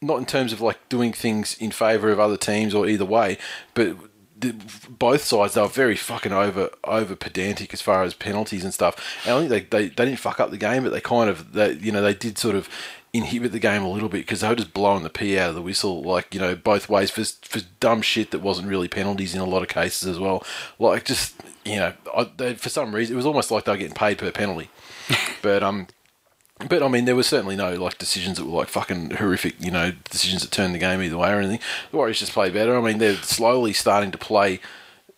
not in terms of like doing things in favour of other teams or either way, but the, both sides they were very fucking over over pedantic as far as penalties and stuff. And I think they, they, they didn't fuck up the game, but they kind of they you know they did sort of inhibit the game a little bit because they were just blowing the pee out of the whistle, like you know both ways for for dumb shit that wasn't really penalties in a lot of cases as well. Like just you know I, they, for some reason it was almost like they were getting paid per penalty, <laughs> but um. But I mean, there were certainly no like decisions that were like fucking horrific, you know, decisions that turned the game either way or anything. The Warriors just play better. I mean, they're slowly starting to play,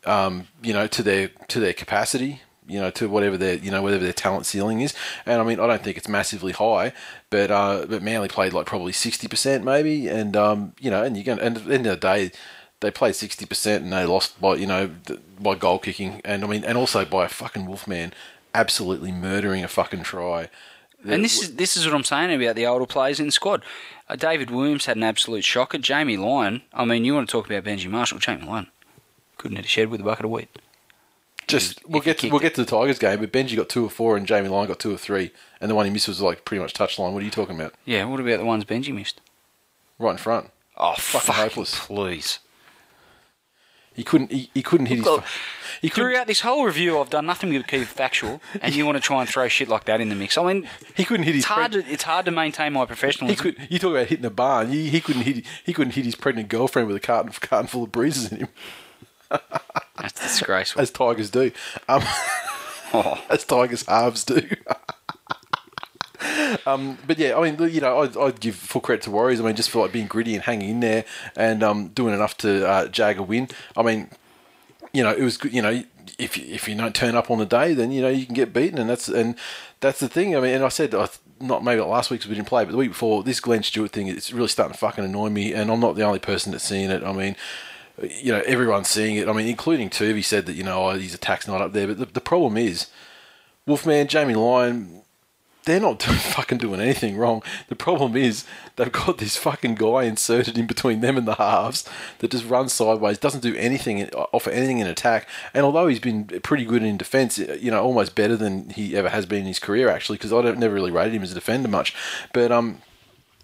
um, you know, to their to their capacity, you know, to whatever their you know whatever their talent ceiling is. And I mean, I don't think it's massively high, but uh, but Manly played like probably sixty percent maybe, and um, you know, and you can and at the end of the day. They played sixty percent and they lost by you know by goal kicking and I mean and also by a fucking Wolfman absolutely murdering a fucking try. And this is this is what I'm saying about the older players in the squad. Uh, David Williams had an absolute shocker. Jamie Lyon. I mean, you want to talk about Benji Marshall? Jamie Lyon couldn't hit a shed with a bucket of wheat. Just we'll get to, we'll get to the Tigers game, but Benji got two or four and Jamie Lyon got two or three, and the one he missed was like pretty much touchline. What are you talking about? Yeah. What about the ones Benji missed? Right in front. Oh, Fucking fucking hopeless. please. He couldn't. He, he couldn't hit his. Look, fu- He couldn't. Throughout this whole review, I've done nothing but keep factual, and you want to try and throw shit like that in the mix. I mean, He couldn't hit his. it's hard preg- to it's hard to maintain my he professionalism. could. You talk about hitting a barn. He, he couldn't hit. He couldn't hit his pregnant girlfriend with a carton carton full of bruises in him, That's disgraceful. as Tigers do. Um, Oh. <laughs> as Tigers halves do. <laughs> um, but yeah, I mean, you know, I'd, I'd give full credit to Warriors. I mean, just for like being gritty and hanging in there and um, doing enough to uh, jag a win. I mean, you know, it was good. You know, if if you don't turn up on the day, then you know you can get beaten, and that's and that's the thing. I mean, and I said I not maybe last week because we didn't play, but the week before, this Glenn Stewart thing, it's really starting to fucking annoy me, and I'm not the only person that's seeing it. I mean. You know, everyone's seeing it. I mean, including Toovey said that, you know, oh, his attack's not up there. But the, the problem is, Wolfman, Jamie Lyon, they're not <laughs> doing, fucking doing anything wrong. The problem is they've got this fucking guy inserted in between them and the halves that just runs sideways, doesn't do anything, offer anything in attack. And although he's been pretty good in defence, you know, almost better than he ever has been in his career, actually, because I don't never really rated him as a defender much. But um,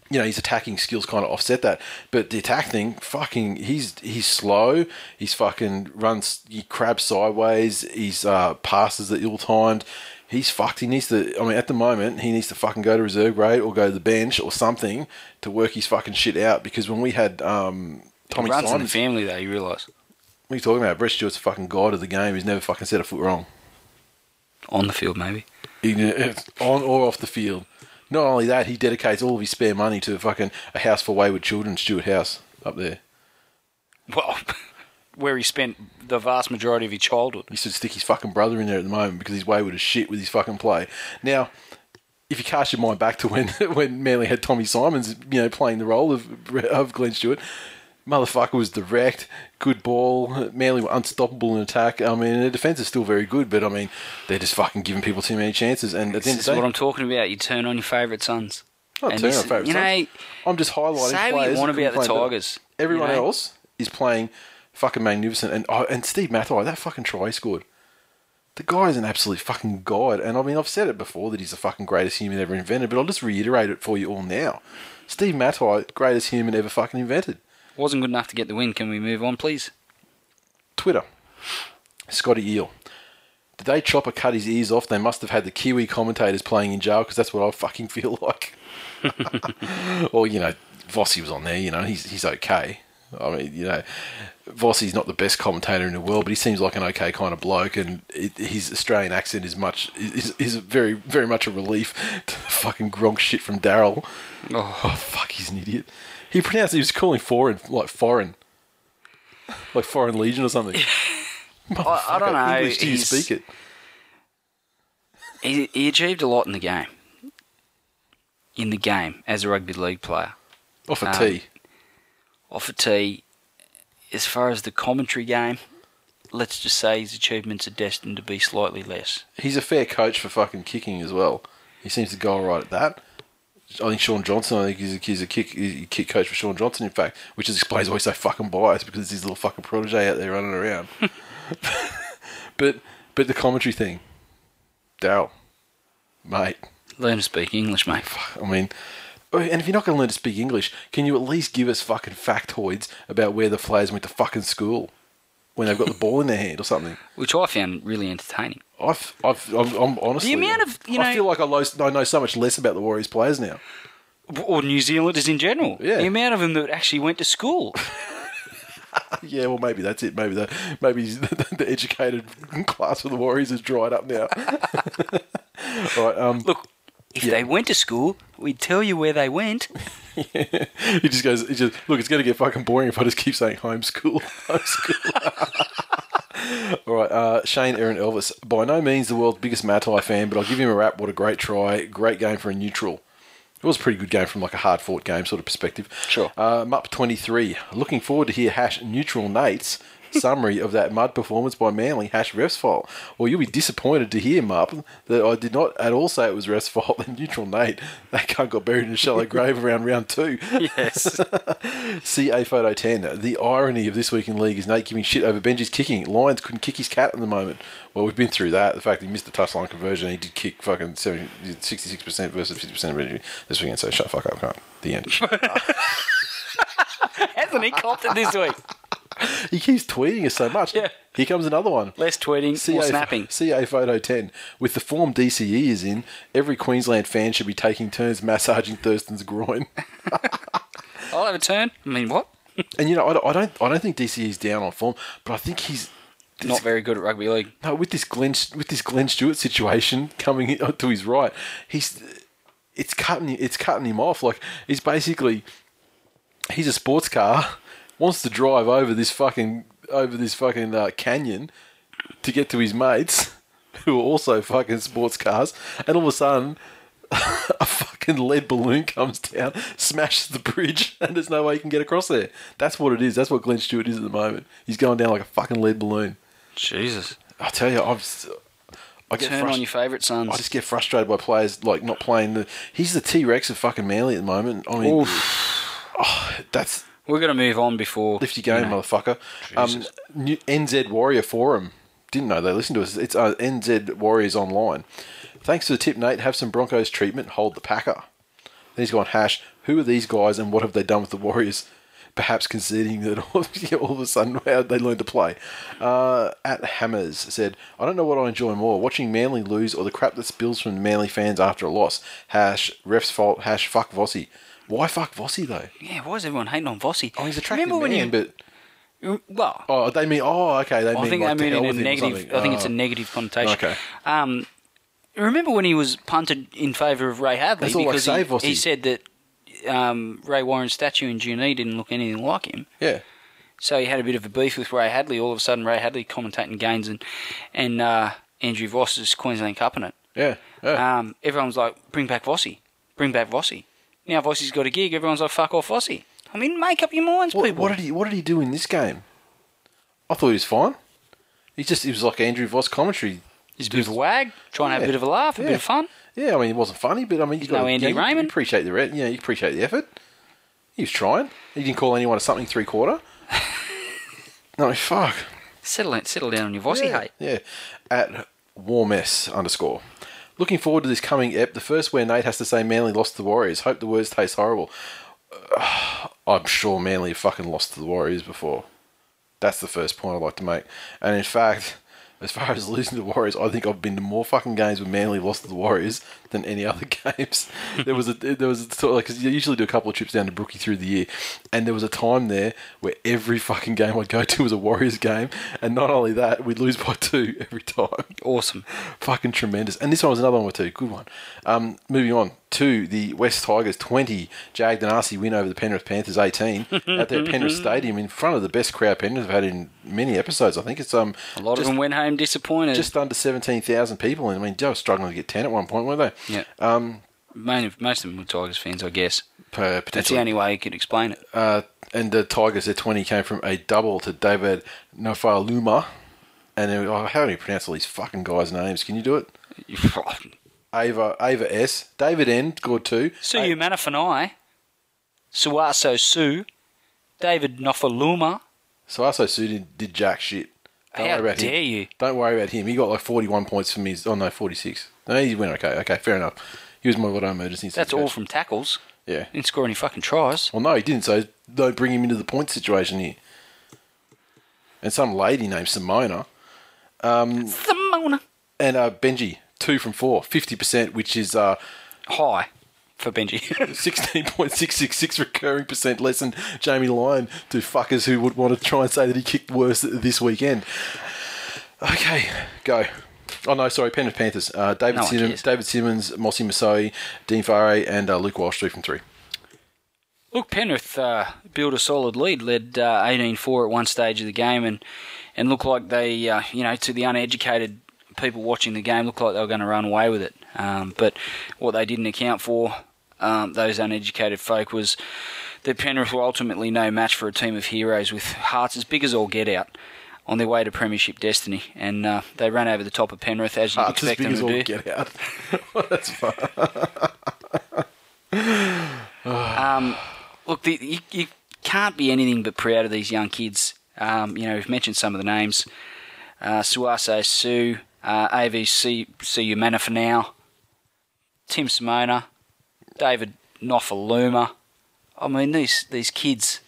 you know, his attacking skills kind of offset that. But the attack thing, fucking, he's he's slow. He's fucking runs, he crabs sideways. He's uh, passes are ill timed. He's fucked. He needs to. I mean, at the moment, he needs to fucking go to reserve grade or go to the bench or something to work his fucking shit out. Because when we had um, Tommy runs in the family, though. You realise what are you talking about? Brett Stewart's a fucking god of the game. He's never fucking set a foot wrong. on the field, maybe. On or off the field. Not only that, he dedicates all of his spare money to fucking a house for wayward children, Stewart House up there. Well, <laughs> where he spent the vast majority of his childhood. He should stick his fucking brother in there at the moment because he's wayward as shit with his fucking play. Now, if you cast your mind back to when <laughs> when Manly had Tommy Simons, you know, playing the role of of Glenn Stewart, motherfucker was direct, good ball. Manly were unstoppable in attack. I mean, their defense is still very good, but I mean, they're just fucking giving people too many chances. And This is what I'm talking about. You turn on your favourite sons. turn on favourite you sons. know, I'm just highlighting say what you want about the Tigers, Everyone you know? else is playing fucking magnificent, and oh, and Steve Matai, that fucking try he scored. The guy is an absolute fucking god, and I mean I've said it before that he's the fucking greatest human ever invented, but I'll just reiterate it for you all now. Steve Matai, greatest human ever fucking invented. wasn't good enough to get the win. Can we move on, please? Twitter, Scotty Eel. Did they chop or cut his ears off? They must have had the Kiwi commentators playing in jail because that's what I fucking feel <laughs> like. <laughs> or you know, Vossi was on there. You know, he's he's okay. I mean, you know, Vossi's not the best commentator in the world, but he seems like an okay kind of bloke, and it, his Australian accent is much is, is very very much a relief <laughs> to the fucking Gronk shit from Daryl. Oh. fuck, he's an idiot. He pronounced he was calling foreign like foreign, <laughs> like foreign legion or something. <laughs> I, I don't know. English, do you speak it? He, he achieved a lot in the game. In the game as a rugby league player. Off a Um, tee. Off a tee, as far as the commentary game, let's just say his achievements are destined to be slightly less. He's a fair coach for fucking kicking as well. He seems to go all right at that. I think Shaun Johnson. I think he's a, he's a kick he's a kick coach for Shaun Johnson. In fact, which is explains why he's so fucking biased because he's his little fucking protege out there running around. <laughs> but but the commentary thing, Daryl, mate. Learn to speak English, mate. I mean, and if you're not going to learn to speak English, can you at least give us fucking factoids about where the players went to fucking school when they've got the ball in their hand or something? <laughs> Which I found really entertaining. I've, I've, I'm, I'm honestly. amount of, you know, I feel like I, lo- I know so much less about the Warriors players now. Or New Zealanders in general. Yeah. The amount of them that actually went to school. <laughs> Yeah, well, maybe that's it. Maybe the maybe <laughs> the, the educated class of the Warriors has dried up now. All right. Um, Look, if they went to school, we'd tell you where they went. <laughs> he just goes. He just look. It's going to get fucking boring if I just keep saying homeschool. <laughs> Homeschool. <laughs> All right. Uh, Shane Aaron Elvis. By no means the world's biggest Matai fan, but I'll give him a rap. What a great try. Great game for a neutral. It was a pretty good game from like a hard fought game sort of perspective. Sure. Uh, Mup twenty three. Looking forward to hear hash neutral Nate's summary of that mud performance by Manly hash ref's fault. Well, you'll be disappointed to hear Mup that I did not at all say it was ref's fault. And neutral Nate, that cunt got buried in a shallow grave around round two. Yes. <laughs> CA photo 10. The irony of this week in league is Nate giving shit over Benji's kicking. Lions couldn't kick his cat at the moment. Well, we've been through that. The fact he missed the touchline conversion, he did kick fucking 70, 66% versus 50% of Benji this weekend. So shut the fuck up, can't. The end. <laughs> Hasn't he copped it this week? <laughs> he keeps tweeting us so much. Yeah. Here comes another one. Less tweeting, more snapping. CA photo 10. With the form DCE is in, every Queensland fan should be taking turns massaging Thurston's groin. <laughs> I'll have a turn. I mean, what? <laughs> and you know, I don't, I don't, I don't think DCE is down on form, but I think he's Not very good at rugby league. No, with this Glenn with this Glenn Stewart situation coming to his right, he's it's cutting it's cutting him off. Like he's basically he's a sports car wants to drive over this fucking over this fucking uh, canyon to get to his mates <laughs> who are also fucking sports cars, and all of a sudden. <laughs> A fucking lead balloon comes down, smashes the bridge, <laughs> and there's no way you can get across there. That's what it is. That's what Glenn Stewart is at the moment. He's going down like a fucking lead balloon. Jesus. I tell you, I'm. s- I get Turn frust- on your favourite sons. I just get frustrated by players like not playing the. He's the T Rex of fucking Manly at the moment. I mean, oh, that's We're going to move on before. lift your game, you know, motherfucker. Um, new NZ Warrior Forum. Didn't know they listened to us. It's uh, NZ Warriors Online. Thanks for the tip, Nate. Have some Broncos treatment. Hold the Packer. Then he's gone hash. Who are these guys and what have they done with the Warriors? Perhaps conceding that <laughs> all, all of a sudden how they learned to play. Uh, at Hammers said, I don't know what I enjoy more, watching Manly lose or the crap that spills from Manly fans after a loss. Hash, ref's fault, hash, fuck Vossi. Why fuck Vossi though? Yeah, why is everyone hating on Vossi? Oh, he's attractive Remember when man, you, but Well, oh, they mean oh, okay, they I mean think like they mean in a negative. I think it's a Oh. negative connotation. Okay. Um, remember when he was punted in favour of Ray Hadley That's all I because say, he, Vossi. he said that um, Ray Warren's statue in Junee didn't look anything like him. Yeah. So he had a bit of a beef with Ray Hadley. All of a sudden, Ray Hadley commentating games and and uh, Andrew Voss's Queensland Cup in it. Yeah. yeah. Um, everyone's like, bring back Vossi. Bring back Vossi. Now Vossi's got a gig. Everyone's like, fuck off Vossi. I mean, make up your minds, What, people. what did he What did he do in this game? I thought he was fine. He just he was like Andrew Voss commentary. He's a bit of a wag, trying to have a bit of a laugh, a bit of fun. Yeah, I mean, it wasn't funny, but I mean, you got No Andy you, Raymond. You appreciate the yeah, you appreciate the effort. He was trying. He didn't call anyone a something three quarter. <laughs> no, fuck. Settle, down, settle down on your Vossi, yeah, hey. yeah. At warmess underscore. Looking forward to this coming ep. The first where Nate has to say Manly lost to the Warriors. Hope the words taste horrible. Uh, <sighs> I'm sure Manly have fucking lost to the Warriors before. That's the first point I'd like to make. And in fact, <laughs> as far as losing to the Warriors, I think I've been to more fucking games where Manly lost to the Warriors than any <laughs> other games. there was a there was a sort of like 'cause you usually do a couple of trips down to Brookie through the year, and there was a time there where every fucking game I'd go to was a Warriors game, and not only that, we'd lose by two <laughs> every time. Awesome. Fucking tremendous. And this one was another one with two. Good one. Um, moving on to the West Tigers 20, Jag Danasi win over the Penrith Panthers 18 <laughs> at their Penrith Stadium in front of the best crowd Penrith have had in many episodes. I think it's um A lot just, of them went home disappointed. just under 17,000 people. And I mean, they were struggling to get 10 at one point, weren't they? Yeah. Um, Main, most of them were Tigers fans, I guess. That's the only way you could explain it. Uh, and the Tigers, their 20 came from a double to David Nofoaluma. And then, oh, how do you pronounce all these fucking guys' names? Can you do it? <laughs> Ava Ava S. David N. scored two. Suyu Manafanai, Sauaso Sue, David Nofoaluma. So Aso Su did, did jack shit. Don't How worry about dare him. you. Don't worry about him. He got like 41 points from his. Oh no, 46. No, he went okay. Okay, fair enough. He was my auto emergency. That's all from tackles. Yeah. Didn't score any fucking tries. Well, no, he didn't. So don't bring him into the point situation here. And some lady named Simona Simona. and uh, Benji two from four, 50%, which is uh, High for Benji. <laughs> 16.666 recurring percent less than Jamie Lyon to fuckers who would want to try and say that he kicked worse this weekend. Okay, go. Oh no, sorry, Penrith Panthers. Uh, David, No Simmons. David Simmons, Mossy Masoi, Dean Whare, and uh, Luke Walsh three from three. Look, Penrith uh, built a solid lead, led uh, 18-4 at one stage of the game, and and looked like they, uh, you know, to the uneducated people watching the game, looked like they were going to run away with it. Um, but what they didn't account for, um, those uneducated folk, was that Penrith were ultimately no match for a team of heroes with hearts as big as all get out. On their way to premiership destiny, and uh, they ran over the top of Penrith as you'd Hearts as expect them to do. get out. <laughs> That's fun. <sighs> Um, look, the, you, you can't be anything but proud of these young kids. Um, you know, we've mentioned some of the names. Uh, Sauaso Sue, uh, AVC Siu Manafanau, Tim Simona, David Nofoaluma. I mean, these these kids.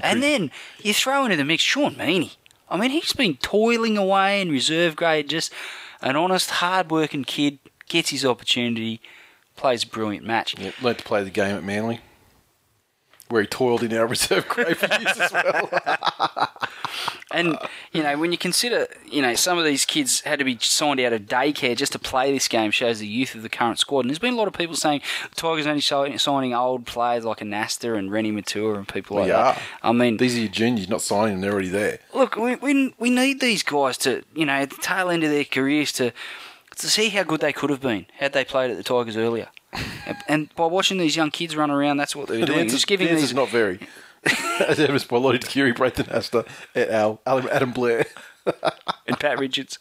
And then you throw into the mix Sean Meaney. I mean, he's been toiling away in reserve grade, just an honest, hard-working kid, gets his opportunity, plays a brilliant match. Yeah, learned to play the game at Manly, where he toiled in our <laughs> reserve grade for years as well. <laughs> And you know, when you consider, you know, some of these kids had to be signed out of daycare just to play this game, shows the youth of the current squad. And there's been a lot of people saying the Tigers only signing old players like a Nasta and Reni Maitua and people like Yeah. that. I mean, These are your juniors, you're not signing them; they're already there. look, we, we we need these guys to, you know, at the tail end of their careers to to see how good they could have been had they played at the Tigers earlier. And- <laughs> and by watching these young kids run around, that's what they're <laughs> The doing. Just giving the these not very. As evidenced by Lote Tuqiri, Braith Anasta, et al., Adam Blair. <laughs> and Pat Richards.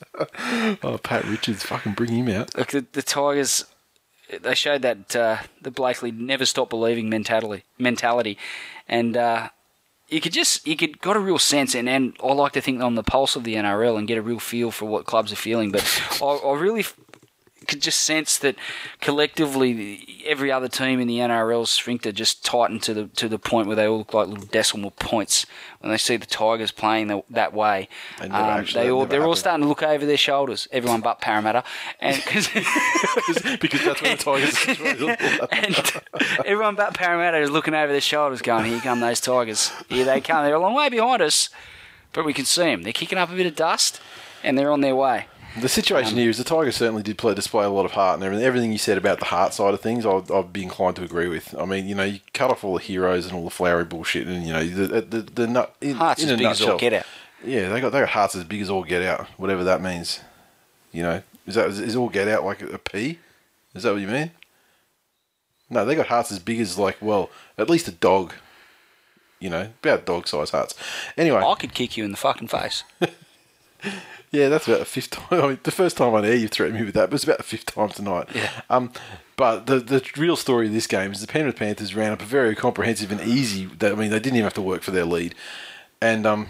Oh, Pat Richards, fucking bring him out. Look, the, the Tigers, they showed that uh, the Blakely never stop believing mentality, mentality, and uh, you could just you could got a real sense, and, and I like to think on the pulse of the NRL and get a real feel for what clubs are feeling. But I, I really could just sense that collectively, every other team in the NRL's sphincter just tightened to the to the point where they all look like little decimal points when they see the Tigers playing the, that way. They, um, actually, they all they're all starting to look over their shoulders. Everyone but Parramatta, and <laughs> 'cause- because that's where the Tigers. <laughs> and everyone but Parramatta is looking over their shoulders, going, "Here come those Tigers! Here they come! They're a long way behind us, but we can see them. They're kicking up a bit of dust, and they're on their way." The situation here is the Tigers certainly did play, display a lot of heart and everything. Everything you said about the heart side of things, I'd, I'd be inclined to agree with. I mean, you know, you cut off all the heroes and all the flowery bullshit, and you know, the the, the nut in, Hearts in as a big as all get out. Yeah, they got they got hearts as big as all get out, whatever that means. You know, is that is all get out like a P? Is that what you mean? No, they got hearts as big as like well, at least a dog. You know, about dog size hearts. Anyway, I could kick you in the fucking face. <laughs> yeah, that's about the fifth time. <laughs> I mean, the first time on air you threatened me with that, but it's about the fifth time tonight. Yeah. Um, but the the real story of this game is the Penrith Panthers ran up a very comprehensive and easy. I mean, they didn't even have to work for their lead, and um,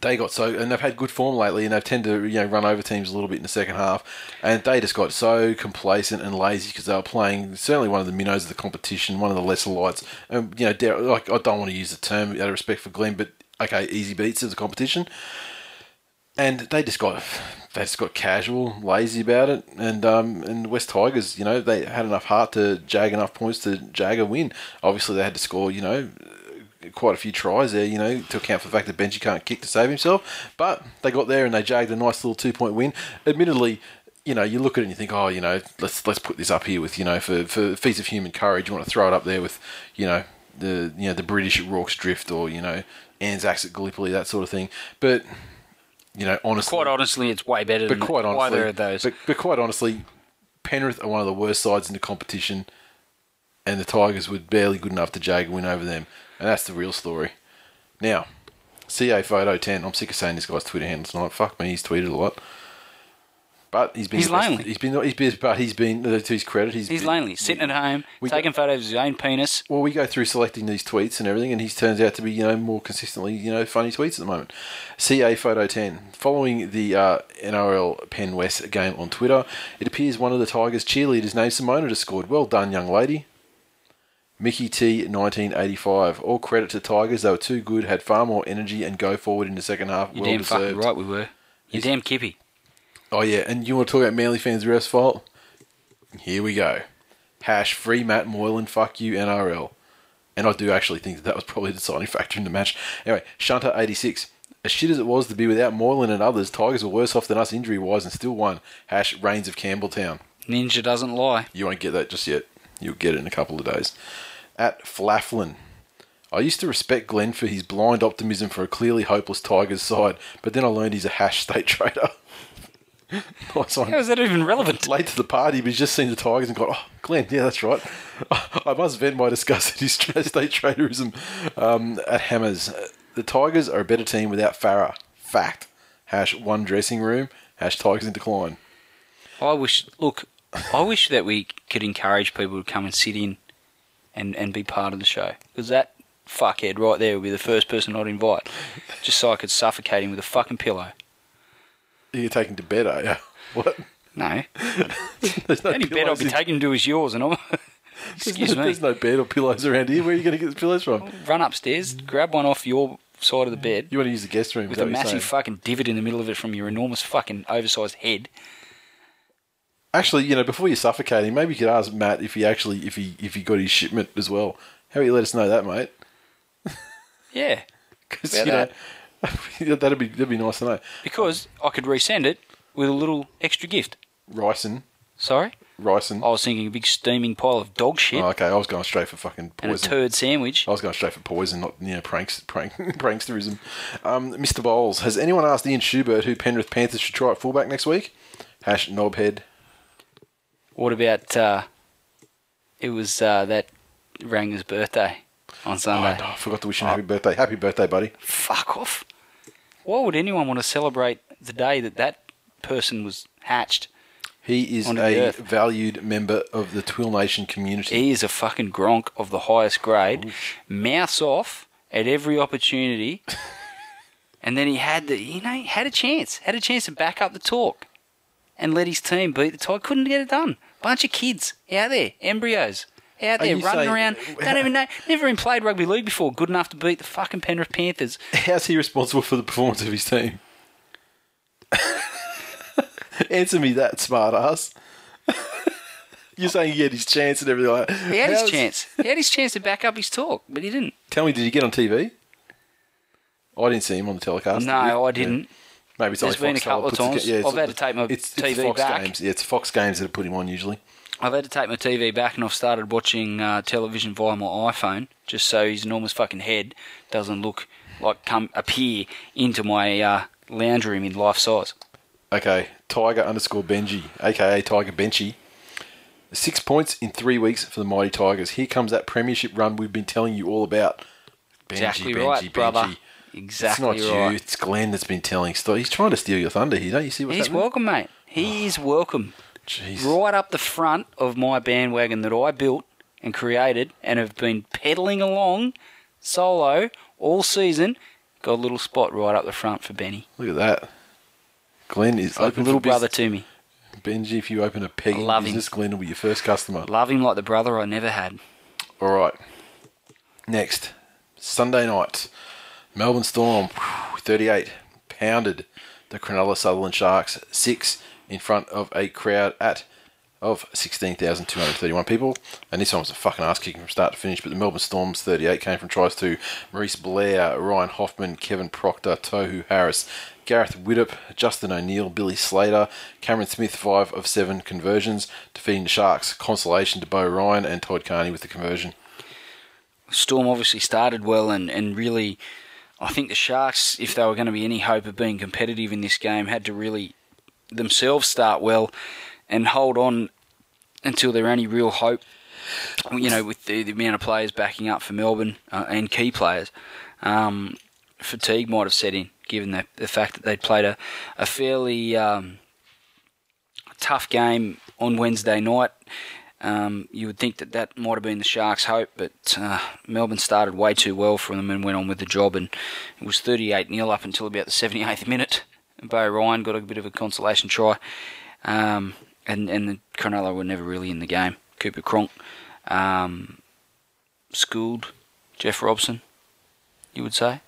they got so and they've had good form lately, and they've tended to you know run over teams a little bit in the second half, and they just got so complacent and lazy because they were playing certainly one of the minnows of the competition, one of the lesser lights, and you know, like I don't want to use the term out of respect for Glenn, but okay, easy beats of the competition and they just got they just got casual, lazy about it, and um, and West Tigers, you know, they had enough heart to jag enough points to jag a win. Obviously, they had to score, you know, quite a few tries there, you know, to account for the fact that Benji can't kick to save himself. But they got there and they jagged a nice little two point win. Admittedly. You know, you look at it and you think, oh, you know, let's let's put this up here with, you know, for for feats of human courage. You want to throw it up there with, you know, the you know the British at Rorke's Drift or you know Anzacs at Gallipoli, that sort of thing. But you know, honestly, Quite honestly, it's way better but than quite honestly, either of those. But, but quite honestly, Penrith are one of the worst sides in the competition, and the Tigers were barely good enough to jag a win over them, and that's the real story. Now, CA photo ten. I'm sick of saying this guy's Twitter handle tonight. Fuck me, he's tweeted a lot. But he's been He's lonely. He's been he's been but he's been uh, to his credit he's He's been- lonely, sitting at home, we taking photos of his own penis. well, we go through selecting these tweets and everything, and he turns out to be, you know, more consistently, you know, funny tweets at the moment. CA Photo 10. Following the uh, NRL Penn West game on Twitter, it appears one of the Tigers cheerleaders named Simona has scored. Well done, young lady. Mickey T, 1985. All credit to Tigers. They were too good, had far more energy, and go forward in the second half. You're well damn deserved. fucking right we were. You're damn kippy. Oh yeah, and you want to talk about Manly fans' refs' fault? Here we go. Hash free Matt Moylan. Fuck you NRL. And I do actually think that that was probably the deciding factor in the match. Anyway, Shunter eighty six. As shit as it was to be without Moylan and others, Tigers were worse off than us injury wise and still won. Hash Reigns of Campbelltown. Ninja doesn't lie. You won't get that just yet. You'll get it in a couple of days. At Flafflin. I used to respect Glenn for his blind optimism for a clearly hopeless Tigers side, but then I learned he's a hash state <laughs> trader. <laughs> nice one How is that even relevant? <laughs> late to the party, but he's just seen the Tigers and gone, oh, Glenn, yeah, that's right. <laughs> I must vent my disgust at his state traderism um, at Hammers. The Tigers are a better team without Farah. Fact. Hash one dressing room. Hash Tigers in decline. I wish. Look, I wish that we could encourage people to come and sit in and, and be part of the show because that fuckhead right there would be the first person I'd invite, just so I could suffocate him with a fucking pillow. You're taking to bed, are you? <laughs> What? No, <laughs> There's no only bed I'll be in- taking to is yours, and I'm. <laughs> There's Excuse no, me. There's no bed or pillows around here. Where are you going to get the pillows from? Run upstairs, grab one off your side of the bed You want to use the guest room? with a massive fucking divot in the middle of it from your enormous fucking oversized head. Actually, you know, before you suffocate him, maybe you could ask Matt if he actually, if he, if he got his shipment as well. How about you let us know that, mate? Yeah, 'Cause, About you know, <laughs> that'd be that'd be nice to know. because I could resend it with a little extra gift. Ricin, Sorry, ricin. I was thinking a big steaming pile of dog shit Oh, okay, I was going straight for fucking poison. and a turd sandwich. I was going straight for poison, not you know pranks, <laughs> prank, pranksterism. Um, Mr. Bowles, has anyone asked Ian Schubert who Penrith Panthers should try at fullback next week? Hash knobhead. What about uh, it was uh, that Ranger's birthday on Oh, Sunday? no, I forgot to wish him happy birthday. Happy birthday, buddy. Fuck off! Why would anyone want to celebrate the day that that person was hatched? He is a valued member of the Twill Nation community. He is a fucking gronk of the highest grade. Mouths off at every opportunity. <laughs> and then he had the, you know, had a chance, had a chance to back up the talk, and let his team beat the tie. Couldn't get it done. Bunch of kids out there, embryos. Out there running saying- around, <laughs> don't even know, never even played rugby league before. Good enough to beat the fucking Penrith Panthers. How's he responsible for the performance of his team? <laughs> Answer me that, smart ass. <laughs> You're saying he had his chance and everything like that. He had his chance. He had his chance to back up his talk, but he didn't. Tell me, did he get on TV? I didn't see him on the telecast. No? I didn't. Yeah. Maybe it's There's only been a couple of times. it's- I've had to take my it's, TV it's Fox back. games. Yeah, it's Fox games that have put him on usually. I've had to take my TV back and I've started watching uh, television via my iPhone just so his enormous fucking head doesn't look like come appear into my uh, lounge room in life size. Okay, Tiger underscore Benji, aka Tiger Benchy. Six points in three weeks for the mighty Tigers. Here comes that premiership run we've been telling you all about. Benji, Exactly Benji, right, brother. Benji. Exactly it's not right. you, it's Glenn that's been telling. He's trying to steal your thunder here, don't you see what's He's happening? welcome, mate. He is welcome. Jeez. Right up the front of my bandwagon that I built and created and have been pedaling along solo all season. Got a little spot right up the front for Benny. Look at that. Glenn is Like a open little brother to me. Benji, if you open a pegging love him. business, Glenn will be your first customer. Love him like the brother I never had. All right. Next, Sunday night, Melbourne Storm, 38, pounded the Cronulla Sutherland Sharks 6 in front of a crowd at of 16,231 people. And this one was a fucking ass kicking from start to finish. But the Melbourne Storms 38 came from tries to Maurice Blair, Ryan Hoffman, Kevin Proctor, Tohu Harris, Gareth Widdop, Justin O'Neill, Billy Slater, Cameron Smith, 5 of 7 conversions, defeating the Sharks. Consolation to Beau Ryan and Todd Carney with the conversion. Storm obviously started well and, and really, I think the Sharks, if they were going to be any hope of being competitive in this game, had to really themselves start well and hold on until their only real hope. You know, with the, the amount of players backing up for Melbourne uh, and key players, um, fatigue might have set in, given the, the fact that they'd played a, a fairly um, tough game on Wednesday night. Um, you would think that that might have been the Sharks' hope, but uh, Melbourne started way too well for them and went on with the job. And it was 38 0 up until about the 78th minute. And Beau Ryan got a bit of a consolation try. Um, and, and the Cronulla were never really in the game. Cooper Cronk um, schooled Jeff Robson, you would say?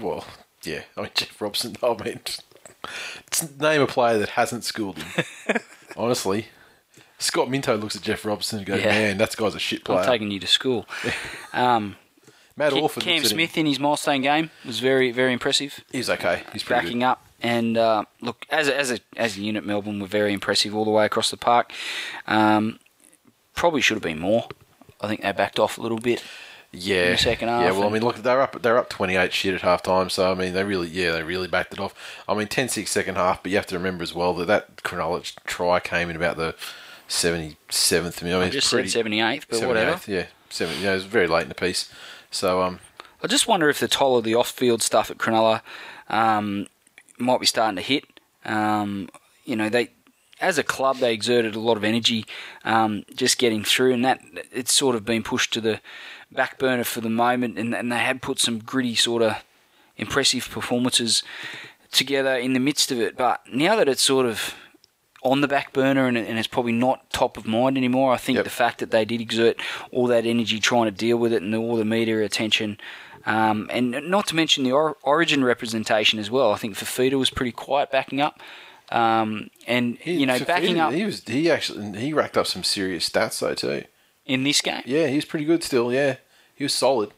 Well, yeah. I mean, Jeff Robson, <laughs> I mean, name a player that hasn't schooled him. <laughs> Honestly. Scott Minto looks at Jeff Robson and goes, Yeah. man, that guy's a shit player. I'm taking you to school. <laughs> um, Matt Orford Cam him. Smith in his milestone game was very, very impressive. He's okay. He's pretty backing good. up. And uh, look, as a, as a as a unit, Melbourne were very impressive all the way across the park. Um, probably should have been more. I think they backed off a little bit. Yeah, In the second half. Yeah, well, I mean, look, they're up. They're up twenty eight shit at half time. So I mean, they really, yeah, they really backed it off. I mean, 10-6 second half, but you have to remember as well that that Cronulla try came in about the seventy seventh. I mean, I just pretty, said 78th, but whatever. Yeah, seven. Yeah, it was very late in the piece. So um, I just wonder if the toll of the off-field stuff at Cronulla um, might be starting to hit. Um, you know, they as a club they exerted a lot of energy um, just getting through, and that it's sort of been pushed to the back burner for the moment. And, and they had put some gritty sort of impressive performances together in the midst of it. But now that it's sort of on the back burner and, and it's probably not top of mind anymore. I think Yep. the fact that they did exert all that energy trying to deal with it and all the media attention, um, and not to mention the or- origin representation as well. I think Fifita was pretty quiet backing up. Um, and he, you know, Fifita, backing up he was he actually he racked up some serious stats though too. in this game, Yeah, he was pretty good still. Yeah, he was solid.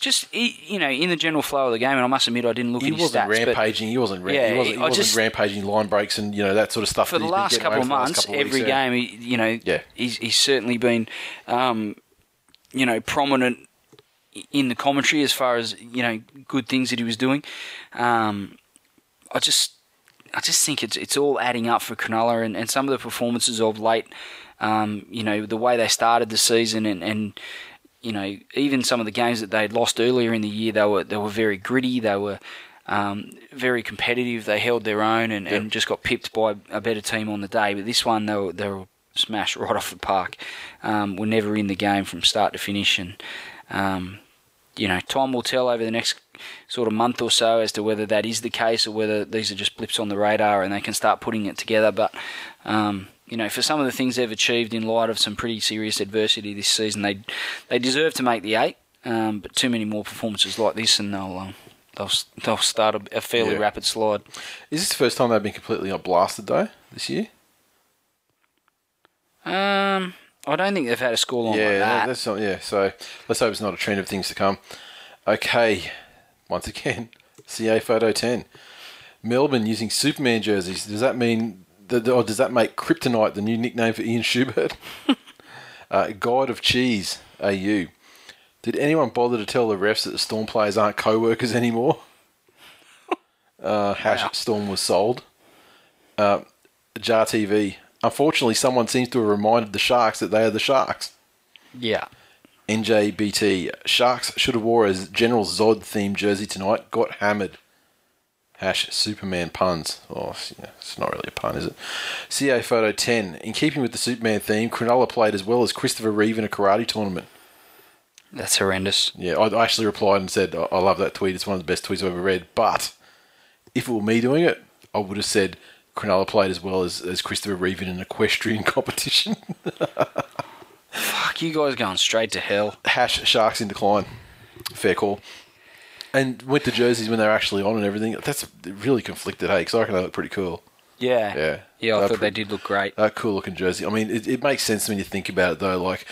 just he, you know, in the general flow of the game. And I must admit, I didn't look He at his wasn't stats, but rampaging. He wasn't. Ra- Yeah, he wasn't, he wasn't just- rampaging line breaks and you know that sort of stuff. for the last couple of for the last months, couple every weeks, yeah. game, he, you know, Yeah. he's, he's certainly been, um, you know, prominent in the commentary as far as you know good things that he was doing. Um, I just, I just think it's it's all adding up for Cronulla and, and some of the performances of late. Um, you know, the way they started the season and, and you know, even some of the games that they'd lost earlier in the year, they were they were very gritty. They were um, very competitive. They held their own and, and just got pipped by a better team on the day. But this one, they were, they were smashed <laughs> right off the park. Um, were never in the game from start to finish, and um, you know, time will tell over the next sort of month or so as to whether that is the case or whether these are just blips on the radar and they can start putting it together. But um, you know, for some of the things they've achieved in light of some pretty serious adversity this season, they they deserve to make the eight. Um, but too many more performances like this, and they'll um, they'll they'll start a, a fairly Yeah. rapid slide. Is this the first time they've been completely blasted though this year? Um, I don't think they've had a scoreline yeah, like that. that's not. Yeah, so let's hope it's not a trend of things to come. Okay, once again, <laughs> CA photo ten. Melbourne using Superman jerseys. Does that mean that, or does that make Kryptonite the new nickname for Ian Schubert? <laughs> uh, God of Cheese, AU. Did anyone bother to tell the refs that the Storm players aren't co-workers anymore? <laughs> Uh, hash Storm was sold. Uh, Jar TV. Unfortunately, someone seems to have reminded the Sharks that they are the Sharks. yeah. NJBT. Sharks should have wore a General Zod themed jersey tonight. Got hammered. Hash Superman puns. Oh, yeah, it's not really a pun, is it? CA photo 10. In keeping with the Superman theme, Cronulla played as well as Christopher Reeve in a karate tournament. That's horrendous. Yeah, I actually replied and said, I love that tweet. It's one of the best tweets I've ever read. But if it were me doing it, I would have said Cronulla played as well as, as Christopher Reeve in an equestrian <laughs> competition. Fuck, you guys going straight to hell. Hash Sharks in decline. Fair call. and went to jerseys when they were actually on and everything. That's really conflicted, hey, because I reckon they look pretty cool. Yeah. Yeah. Yeah, I They're thought they did look great. Cool looking jersey. I mean, it, it makes sense when you think about it, though. Like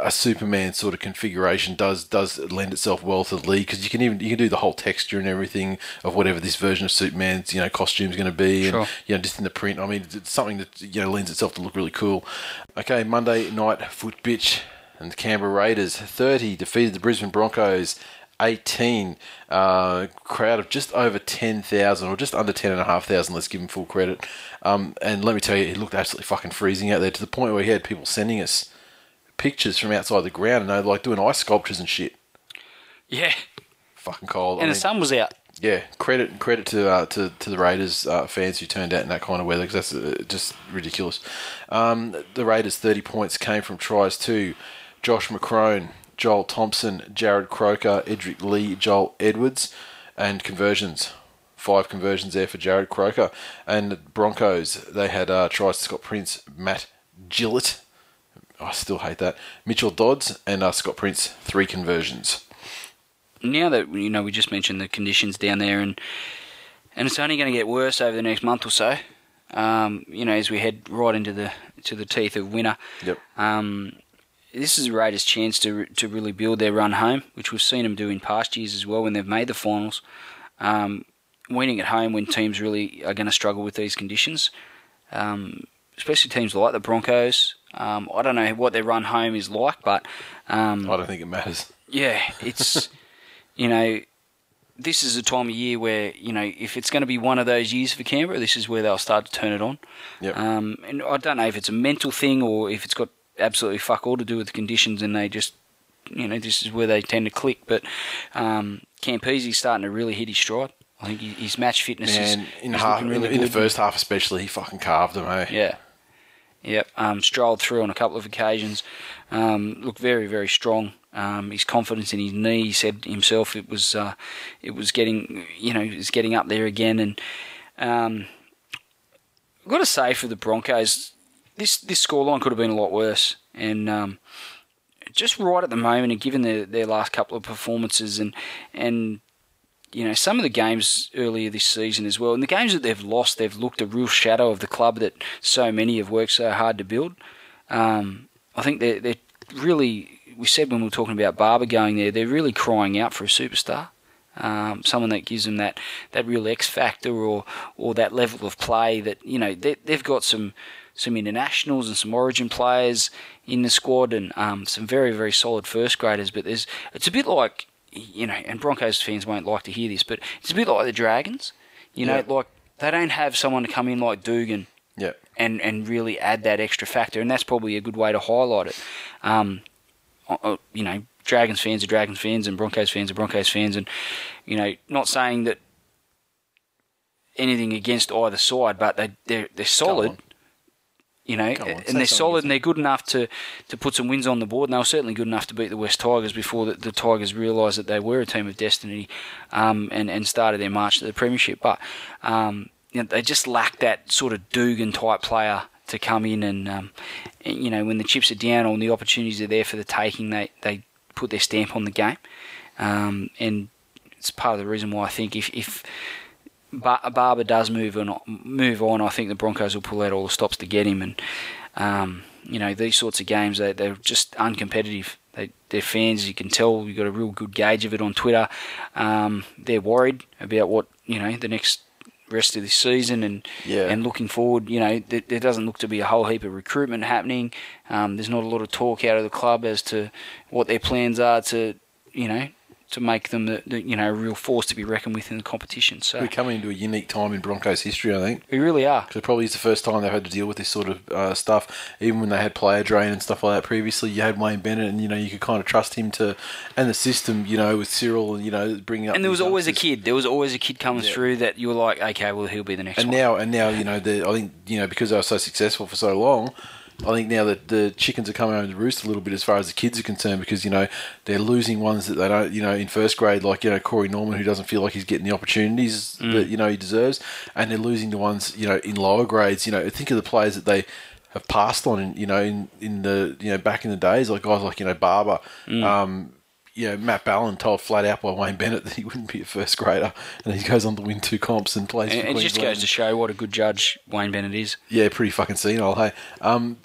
a Superman sort of configuration does does lend itself well to the league because you can even you can do the whole texture and everything of whatever this version of Superman's you know costume's going to be, Sure. and you know just in the print. I mean, it's something that you know lends itself to look really cool. Okay, Monday night foot bitch and the Canberra Raiders thirty defeated the Brisbane Broncos. 18 uh, crowd of just over 10,000 or just under 10,500 let's give him full credit um, and let me tell you it looked absolutely fucking freezing out there to the point where he had people sending us pictures from outside the ground and they like doing ice sculptures and shit. Yeah. fucking cold. I And the mean, sun was out. yeah credit credit to uh, to, to the Raiders uh, fans who turned out in that kind of weather because that's uh, just ridiculous. Um, the Raiders 30 points came from tries to Josh McCrone Joel Thompson Jarrod Croker Edrick Lee Joel Edwards and conversions. Five conversions there for Jarrod Croker. And Broncos they had uh, tries to Scott Prince Matt Gillett I still hate that. Mitchell Dodds and uh, Scott Prince three conversions. Now that you know we just mentioned the conditions down there and and it's only going to get worse over the next month or so um, you know as we head right into the to the teeth of winter. Yep. um, this is the Raiders' chance to to really build their run home which we've seen them do in past years as well when they've made the finals. Um, winning at home when teams really are going to struggle with these conditions um, especially teams like the Broncos um, I don't know what their run home is like but um, I don't think it matters yeah, it's <laughs> you know, this is a time of year where you know if it's going to be one of those years for Canberra, this is where they'll start to turn it on. Yep. Um, and I don't know if it's a mental thing or if it's got absolutely fuck all to do with the conditions, and they just you know this is where they tend to click. But um, Campese's starting to really hit his stride. I think his match fitness is, in, is half, looking in, really in the first half especially, he fucking carved them, eh? Yeah. Yep. Um, strolled through on a couple of occasions. Um, looked very, very strong. Um, his confidence in his knee, he said himself, it was uh, it was getting you know it was getting up there again. And um, I've got to say for the Broncos, this this scoreline could have been a lot worse. And um, just right at the moment, and given their, their last couple of performances, and and you know, some of the games earlier this season as well, and the games that they've lost, they've looked a real shadow of the club that so many have worked so hard to build. Um, I think they're, they're really, we said when we were talking about Barba going there, they're really crying out for a superstar. Um, someone that gives them that, that real X factor or or that level of play that you know they, they've got some some internationals and some Origin players in the squad and um, some very very solid first graders. But there's it's a bit like you know, and Broncos fans won't like to hear this, but it's a bit like the Dragons. You know, Yeah. like they don't have someone to come in like Dugan Yeah. and and really add that extra factor, and that's probably a good way to highlight it. Um, you know, Dragons fans are Dragons fans, and Broncos fans are Broncos fans, and you know, not saying that anything against either side, but they they're they're solid. You know, on, and they're solid and they're good enough to, to put some wins on the board. And they were certainly good enough to beat the West Tigers before the, the Tigers realised that they were a team of destiny um, and, and started their march to the Premiership. But um, you know, they just lacked that sort of Dugan type player to come in and, um, and, you know, when the chips are down or the opportunities are there for the taking, they, they put their stamp on the game. Um, and it's part of the reason why I think if, if Bar- Barba does move on, move on, I think the Broncos will pull out all the stops to get him. And um, you know these sorts of games, they they're just uncompetitive. They, their fans, you can tell, you've got a real good gauge of it on Twitter. Um, they're worried about what you know the next rest of this season and Yeah. and looking forward. You know there, there doesn't look to be a whole heap of recruitment happening. Um, there's not a lot of talk out of the club as to what their plans are to you know to make them the, the you know a real force to be reckoned with in the competition. So We're coming into a unique time in Broncos history, I think. we really are. Because it probably is the first time they've had to deal with this sort of uh, stuff. Even when they had player drain and stuff like that previously, you had Wayne Bennett, and you know you could kind of trust him to, and the system, you know, with Cyril, and you know bringing up. And there was always a kid. There was always a kid coming Yeah. through that you were like, okay, well he'll be the next And one. now, and now, you know, the, I think you know because they were so successful for so long. I think now that the chickens are coming home to roost a little bit as far as the kids are concerned because you know they're losing ones that they don't you know in first grade like you know Corey Norman who doesn't feel like he's getting the opportunities that you know he deserves and they're losing the ones you know in lower grades you know think of the players that they have passed on in you know in, in the you know back in the days like guys like you know Barba um, you know, Matt Ballin told flat out by Wayne Bennett that he wouldn't be a first grader, and he goes on to win two comps and plays. And it just goes to show what a good judge Wayne Bennett is. Yeah, pretty fucking senile, hey. Um,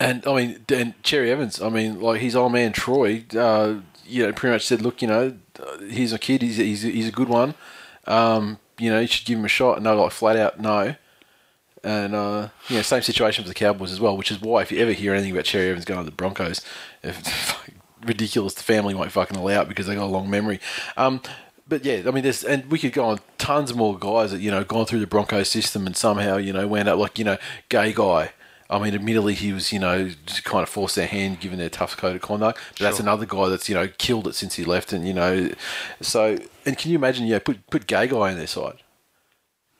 and I mean, and Cherry Evans, I mean, like his old man Troy, uh, you know, pretty much said, look, you know, uh, he's a kid, he's he's, he's a good one. Um, you know, you should give him a shot. And they're like flat out no. And uh, you know, same situation for the Cowboys as well, which is why if you ever hear anything about Cherry Evans going to the Broncos, if <laughs> ridiculous, the family won't fucking allow it because they got a long memory. Um, but yeah, I mean, there's and we could go on tons more guys that you know gone through the Broncos system and somehow you know wound up like you know Gagai. I mean, admittedly, he was, you know, just kind of forced their hand given their tough code of conduct. But that's another guy that's, you know, killed it since he left. And, you know, so, and can you imagine, you know, put, put Gagai on their side?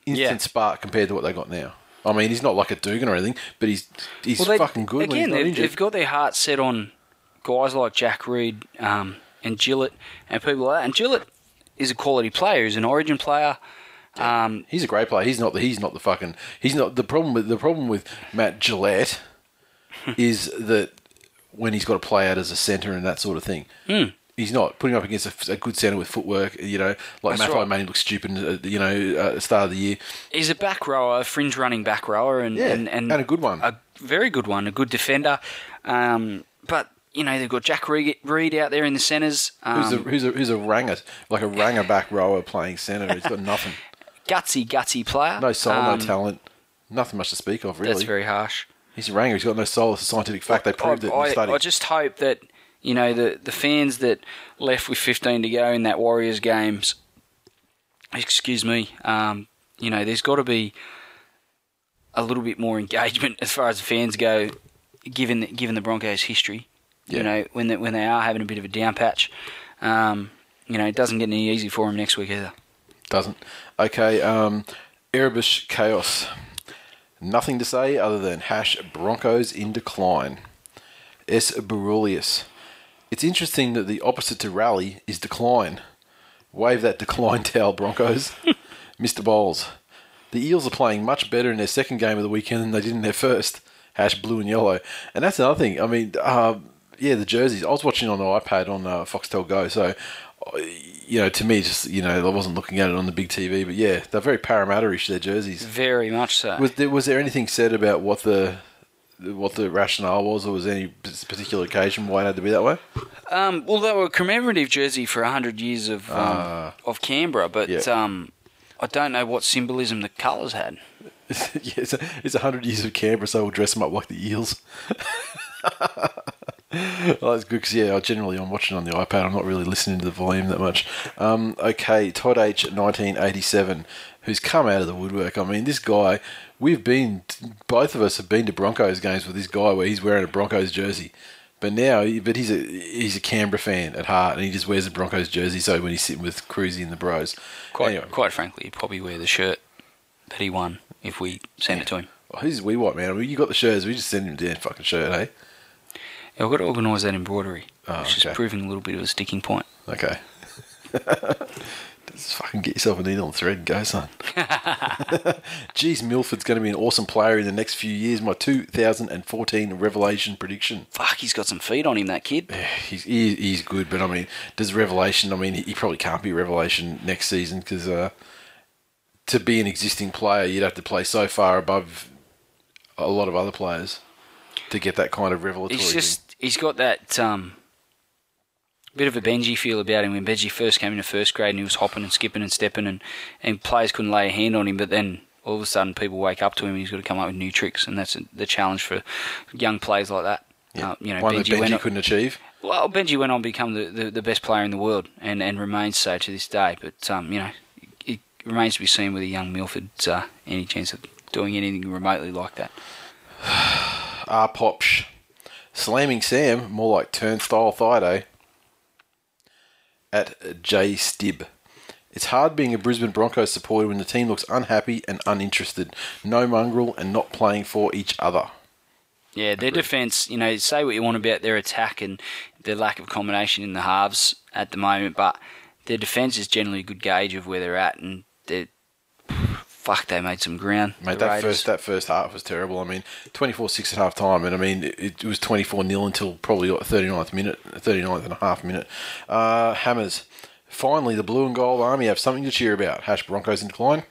Instant Yeah. spark compared to what they got now. I mean, he's not like a Dugan or anything, but he's he's Well, they- fucking good when he's Again, they've, they've got their hearts set on guys like Jack Reed um, and Gillett and people like that. And Gillett is a quality player. He's an Origin player. Um, He's a great player. He's not the. He's not the fucking. He's not the problem with the problem with Matt Gillett is that when he's got to play out as a centre and that sort of thing, Hmm. he's not putting up against a, a good centre with footwork. You know, like That's Matt right. Manning look stupid. uh, You know, uh, at the start of the year. he's a back rower, a fringe running back rower, and, Yeah, and, and, and a good one. A very good one, a good defender. Um, but, you know, they've got Jack Reed, Reed out there in the centres. Um, Who's a who's a who's a ranger like a ranger back rower playing centre? He's got <laughs> nothing. Gutsy, gutsy player. No soul, Um, no talent, nothing much to speak of. Really, That's very harsh. he's a ranger. He's got no soul. It's a scientific fact. They proved I, it in the study. I just hope that you know the the fans that left with 15 to go in that Warriors games. Excuse me. Um, you know, there's got to be a little bit more engagement as far as the fans go, given given the Broncos' history. Yeah. You know, when they, when they are having a bit of a down patch, um, you know, it doesn't get any easy for them next week either. Doesn't. Okay, um, Erebus Chaos. Nothing to say other than hash Broncos in decline. S. Berulius. It's interesting that the opposite to rally is decline. Wave that <laughs> decline towel, Broncos. <laughs> Mr. Bowles. The Eels are playing much better in their second game of the weekend than they did in their first. Hash blue and yellow. And that's another thing. I mean, uh, yeah, the jerseys. I was watching on the iPad on uh, Foxtel Go, so you know, to me, just you know, I wasn't looking at it on the big TV, but yeah, they're very Parramatta-ish. Their jerseys. Very much so. Was there was there anything said about what the what the rationale was, or was there any particular occasion why it had to be that way? Um, well, they were a commemorative jersey for 100 years of um, of Canberra, but yeah. um, I don't know what symbolism the colours had. <laughs> yeah, it's it's a hundred years of Canberra, so we'll dress them up like the eels. <laughs> well, that's good because yeah, I generally I'm watching on the iPad. I'm not really listening to the volume that much. Um, okay, Todd H, 1987, who's come out of the woodwork. I mean, this guy. We've been, both of us have been to Broncos games with this guy where he's wearing a Broncos jersey. But now, but he's a he's a Canberra fan at heart, and he just wears a Broncos jersey. So when he's sitting with Cruzy and the Bros, Quite, anyway, quite frankly, he'd probably wear the shirt that he won if we sent it to him. oh, who's wee white man? I mean, you got the shirts. We just send him a damn fucking shirt, hey? Yeah, I've got to organise that embroidery, Oh, which okay. is proving a little bit of a sticking point. Okay. <laughs> Just fucking get yourself a needle and thread and go, son. <laughs> Jeez, Milford's going to be an awesome player in the next few years. My 2014 revelation prediction. Fuck, he's got some feet on him, that kid. He's he, he's good, but I mean, does revelation? I mean, he, he probably can't be revelation next season because uh, to be an existing player, you'd have to play so far above a lot of other players to get that kind of revelatory. He's thing. just, he's got that um, bit of a Benji feel about him when Benji first came into first grade and he was hopping and skipping and stepping and, and players couldn't lay a hand on him, but then all of a sudden people wake up to him and he's got to come up with new tricks, and that's the challenge for young players like that. Yeah. Uh, you know, one Benji, Benji on, couldn't achieve. well, Benji went on to become the, the, the best player in the world and, and remains so to this day. But um, you know, it remains to be seen whether young Milford's uh, any chance of doing anything remotely like that. <sighs> <sighs> <sighs> R Popsh. Slamming Sam, more like Turnstile Thaiday. At J Stib. It's hard being a Brisbane Broncos supporter when the team looks unhappy and uninterested. No mongrel and not playing for each other. Yeah, their defence, you know, say what you want about their attack and their lack of combination in the halves at the moment, but their defence is generally a good gauge of where they're at, and they're fuck, they made some ground. Mate, that Raiders. first that first half was terrible. I mean, 24-6 at half time, and I mean, it, it was 24-0 until probably what, 39th minute, 39th and a half minute. Uh, Hammers. Finally, the blue and gold army have something to cheer about. Hash Broncos in decline.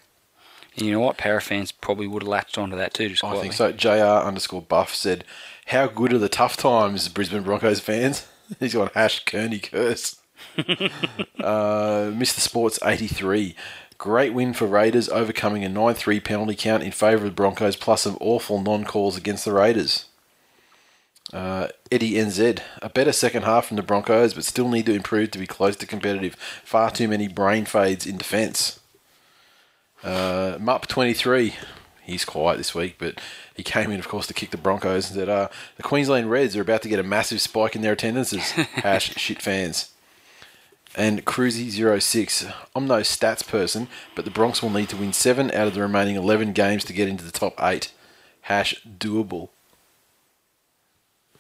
And you know what? Para fans probably would have latched onto that too. Just I quietly. think so. JR underscore Buff said, How good are the tough times, Brisbane Broncos fans? <laughs> He's got hash Kearney curse. <laughs> uh, Mr. Sports 83. Great win for Raiders, overcoming a 9 3 penalty count in favour of the Broncos, plus some awful non calls against the Raiders. Uh, Eddie NZ. A better second half from the Broncos, but still need to improve to be close to competitive. Far too many brain fades in defence. Uh, Mup 23. He's quiet this week, but he came in, of course, to kick the Broncos and said, uh, The Queensland Reds are about to get a massive spike in their attendances. <laughs> Hash shit fans. And Cruzy06. I'm no stats person, but the Bronx will need to win 7 out of the remaining 11 games to get into the top 8. Hash doable.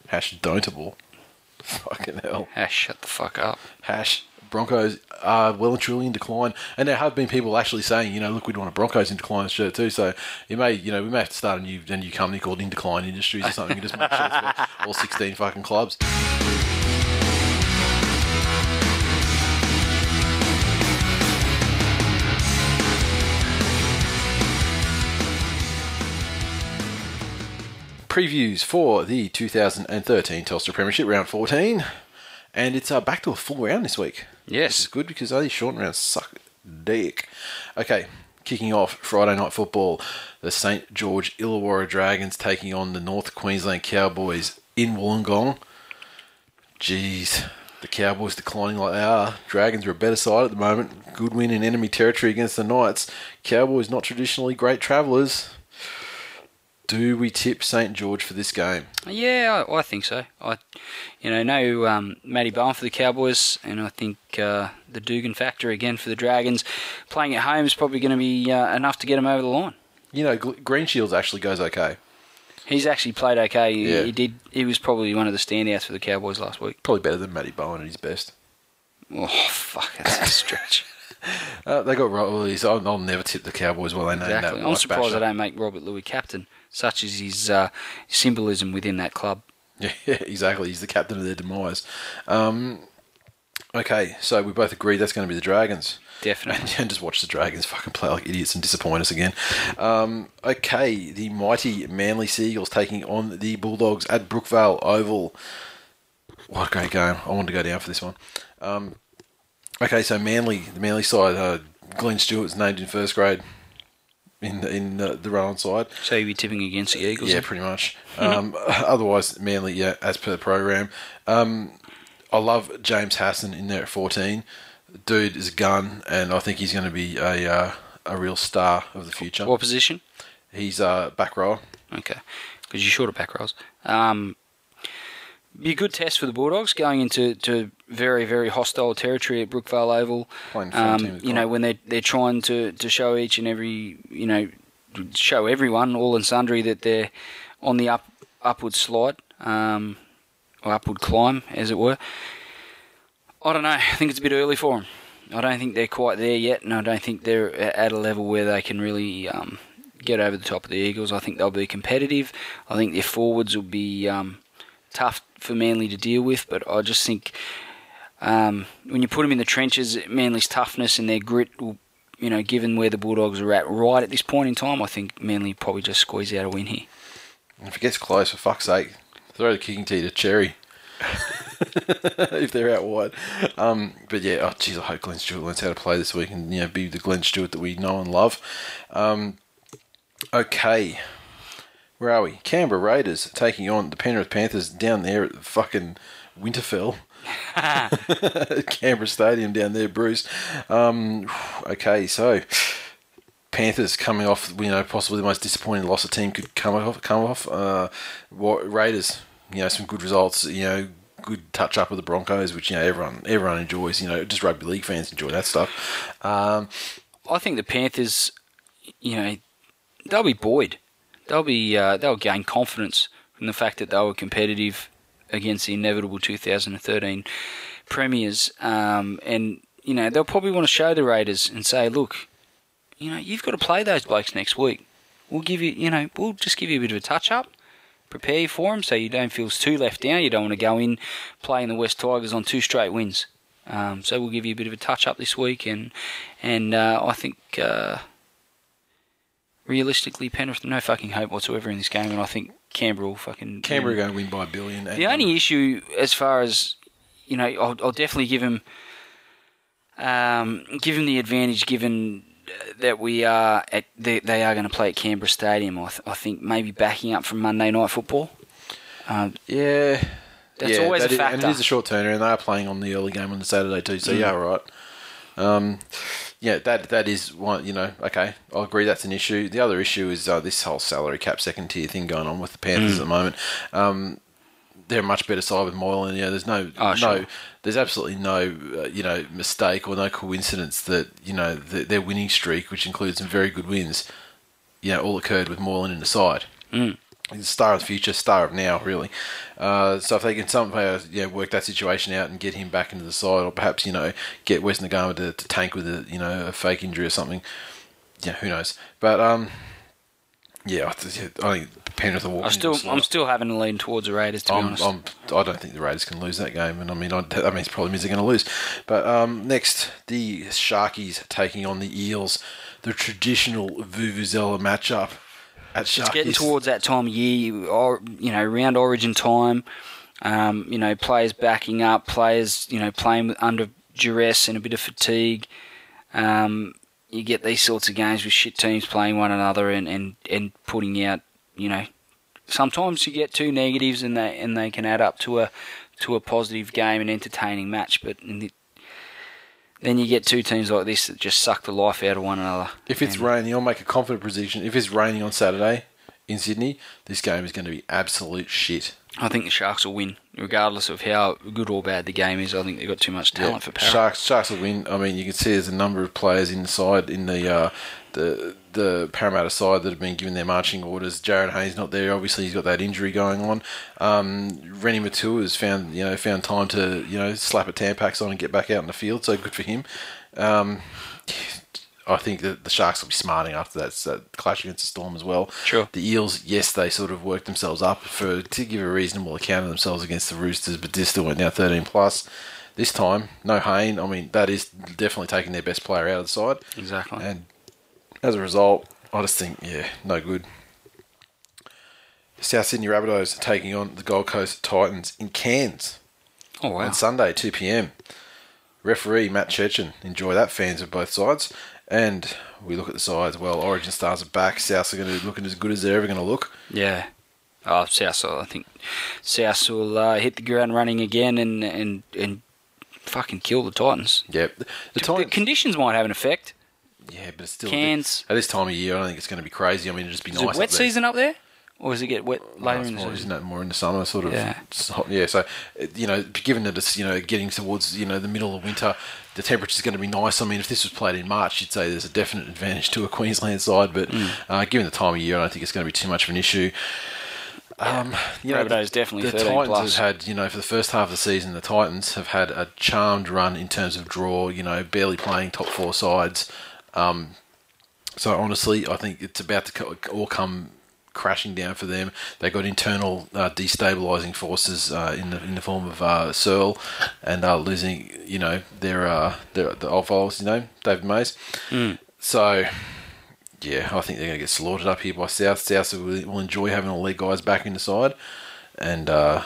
Hash don'table. <laughs> Fucking hell. Hash shut the fuck up. Hash Broncos are well and truly in decline, and there have been people actually saying, you know, look, we'd want a Broncos in decline shirt too. So you may, you know, we may have to start a new a new company called In Decline Industries or something, and just make shirts for all sixteen fucking clubs. Previews for the 2013 Telstra Premiership Round 14, and it's uh, back to a full round this week. Yes. Is good because these short rounds suck dick. Okay, kicking off Friday night football, the St George Illawarra Dragons taking on the North Queensland Cowboys in Wollongong. Jeez, the Cowboys declining like they are. Dragons are a better side at the moment. Good win in enemy territory against the Knights. Cowboys not traditionally great travellers. Do we tip St George for this game? Yeah, I, I think so. I, you know, no um, Matty Bowen for the Cowboys, and I think uh, the Dugan factor again for the Dragons. Playing at home is probably going to be uh, enough to get him over the line. You know, Greenshields actually goes okay. He's actually played okay. He, Yeah. he did. He was probably one of the standouts for the Cowboys last week. Probably better than Matty Bowen at his best. Oh fuck, that's a stretch. <laughs> Uh, they got Rollies. I'll, I'll never tip the Cowboys while they name exactly. that. I'm surprised they don't make Robert Lui captain. Such is his uh, symbolism within that club. <laughs> Yeah, exactly. He's the captain of their demise. Um, okay, so we both agree that's going to be the Dragons. Definitely. <laughs> And just watch the Dragons fucking play like idiots and disappoint us again. Um, okay, the mighty Manly Seagulls taking on the Bulldogs at Brookvale Oval. What a great game. I wanted to go down for this one. Um, okay, so Manly, the Manly side, uh, Glenn Stewart's named in first grade in in uh, the run on side. So you'd be tipping against the Eagles. Yeah, then? pretty much. <laughs> Um, otherwise, Manly, yeah, as per the program. Um, I love James Hasson in there at 14. Dude is a gun, and I think he's going to be a uh, a real star of the future. What position? He's uh, back rower. Okay, because you're short of back rows. Um, be a good test for the Bulldogs going into to very very hostile territory at Brookvale Oval. Um, you know when they're, they're trying to, to show each and every you know show everyone all and sundry that they're on the up upward slide um, or upward climb as it were. I don't know. I think it's a bit early for them. I don't think they're quite there yet, and I don't think they're at a level where they can really um, get over the top of the Eagles. I think they'll be competitive. I think their forwards will be um, tough for Manly to deal with, but I just think um, when you put them in the trenches, Manly's toughness and their grit will, you know, given where the Bulldogs are at right at this point in time, I think Manly probably just squeeze out a win here. If it gets close, for fuck's sake, throw the kicking tee to Cherry. <laughs> if they're out wide. Um, but yeah, oh jeez, I hope Glenn Stewart learns how to play this week and you know be the Glenn Stewart that we know and love. Um, okay, where are we? Canberra Raiders taking on the Penrith Panthers down there at the fucking Winterfell. <laughs> Canberra Stadium down there, Bruce. Um, okay, so Panthers coming off, you know, possibly the most disappointing loss a team could come off. Come off. Uh, Raiders, you know, some good results. You know, good touch up with the Broncos, which you know everyone everyone enjoys. You know, just rugby league fans enjoy that stuff. Um, I think the Panthers, you know, they'll be buoyed. They'll be uh, they'll gain confidence from the fact that they were competitive against the inevitable 2013 premiers, um, and you know they'll probably want to show the Raiders and say, look, you know, you've got to play those blokes next week. We'll give you, you know, we'll just give you a bit of a touch up, prepare you for them, so you don't feel too left down. You don't want to go in playing the West Tigers on two straight wins. Um, so we'll give you a bit of a touch up this week, and and uh, I think uh, realistically, Penrith no fucking hope whatsoever in this game, and I think Canberra will fucking Canberra going to win by a billion. The only issue, as far as you know, I'll, I'll definitely give him, um, give him the advantage, given that we are at they, they are going to play at Canberra Stadium. I, th- I think maybe backing up from Monday night football. Um, Yeah. That's yeah, always a that is- And it is a short turner, and they are playing on the early game on the Saturday too. Mm. So yeah, right. Um, yeah, that that is one. You know, okay, I agree that's an issue. The other issue is uh, this whole salary cap second tier thing going on with the Panthers Mm. at the moment. Um, they're a much better side with Moylan. Yeah, there's no Oh, no, sure. there's absolutely no uh, you know mistake or no coincidence that you know the, their winning streak, which includes some very good wins, you know, all occurred with Moylan in the side. Mm. He's the star of the future, star of now, really. Uh, so if they can somehow you know, work that situation out and get him back into the side, or perhaps you know get Wes Naiqama to, to tank with a you know a fake injury or something, yeah, who knows? But um, yeah, I think Penrith will walk. I still, I'm still having to lean towards the Raiders to I'm, honest. I'm, I don't think the Raiders can lose that game, and I mean, I, that means probably means they're going to lose. But um, next, the Sharkies taking on the Eels, the traditional Vuvuzela matchup. It's getting towards that time of year, or you know, round Origin time. Um, you know, players backing up, players you know playing under duress and a bit of fatigue. Um, you get these sorts of games with shit teams playing one another and, and, and putting out, you know, sometimes you get two negatives and they and they can add up to a to a positive game and entertaining match. But in the, then you get two teams like this that just suck the life out of one another. If it's And- raining, I'll make a confident prediction. If it's raining on Saturday in Sydney, this game is going to be absolute shit. I think the Sharks will win, regardless of how good or bad the game is. I think they've got too much talent for Para. Sharks, Sharks will win. I mean, you can see there's a number of players inside in the uh, the the Parramatta side that have been given their marching orders. Jarryd Hayne's not there. Obviously, he's got that injury going on. Um, Reni Maitua has found you know found time to you know slap a Tampax on and get back out in the field. So good for him. Um, I think that the Sharks will be smarting after that, that clash against the Storm as well. Sure. The Eels, yes, they sort of worked themselves up for to give a reasonable account of themselves against the Roosters, but they still went down 13 plus. This time, no Hayne. I mean, that is definitely taking their best player out of the side. Exactly. And as a result, I just think, yeah, no good. South Sydney Rabbitohs are taking on the Gold Coast Titans in Cairns oh wow! on Sunday, 2 p.m. Referee Matt Cecchin. Enjoy that, fans of both sides. And we look at the sides. Well, Origin Stars are back. Souths are going to be looking as good as they're ever going to look. Yeah. Oh, South. I think South will uh, hit the ground running again and and and fucking kill the Titans. Yep. The The Titans. conditions might have an effect. Yeah, but it's still Cairns. at this time of year. I don't think it's going to be crazy. I mean, it'd just be nice. Is nice. it wet up there. season up there, or does it get wet No, later in the more, season? isn't it more in the summer, sort of? Yeah. hot- yeah. So, you know, given that it's you know getting towards you know the middle of winter, the temperature's going to be nice. I mean, if this was played in March, you'd say there's a definite advantage to a <laughs> Queensland side. But Mm. uh, given the time of year, I don't think it's going to be too much of an issue. Um, you know, the, definitely the Titans plus. have had, you know, for the first half of the season, the Titans have had a charmed run in terms of draw. You know, barely playing top four sides. Um, so honestly, I think it's about to all come crashing down for them. They got internal uh, destabilizing forces uh, in the in the form of uh, Searle and uh, losing, you know, their uh, their the old fellows, you know, David Mays. So. Yeah, I think they're going to get slaughtered up here by South. South will, will enjoy having all their guys back in the side, and uh,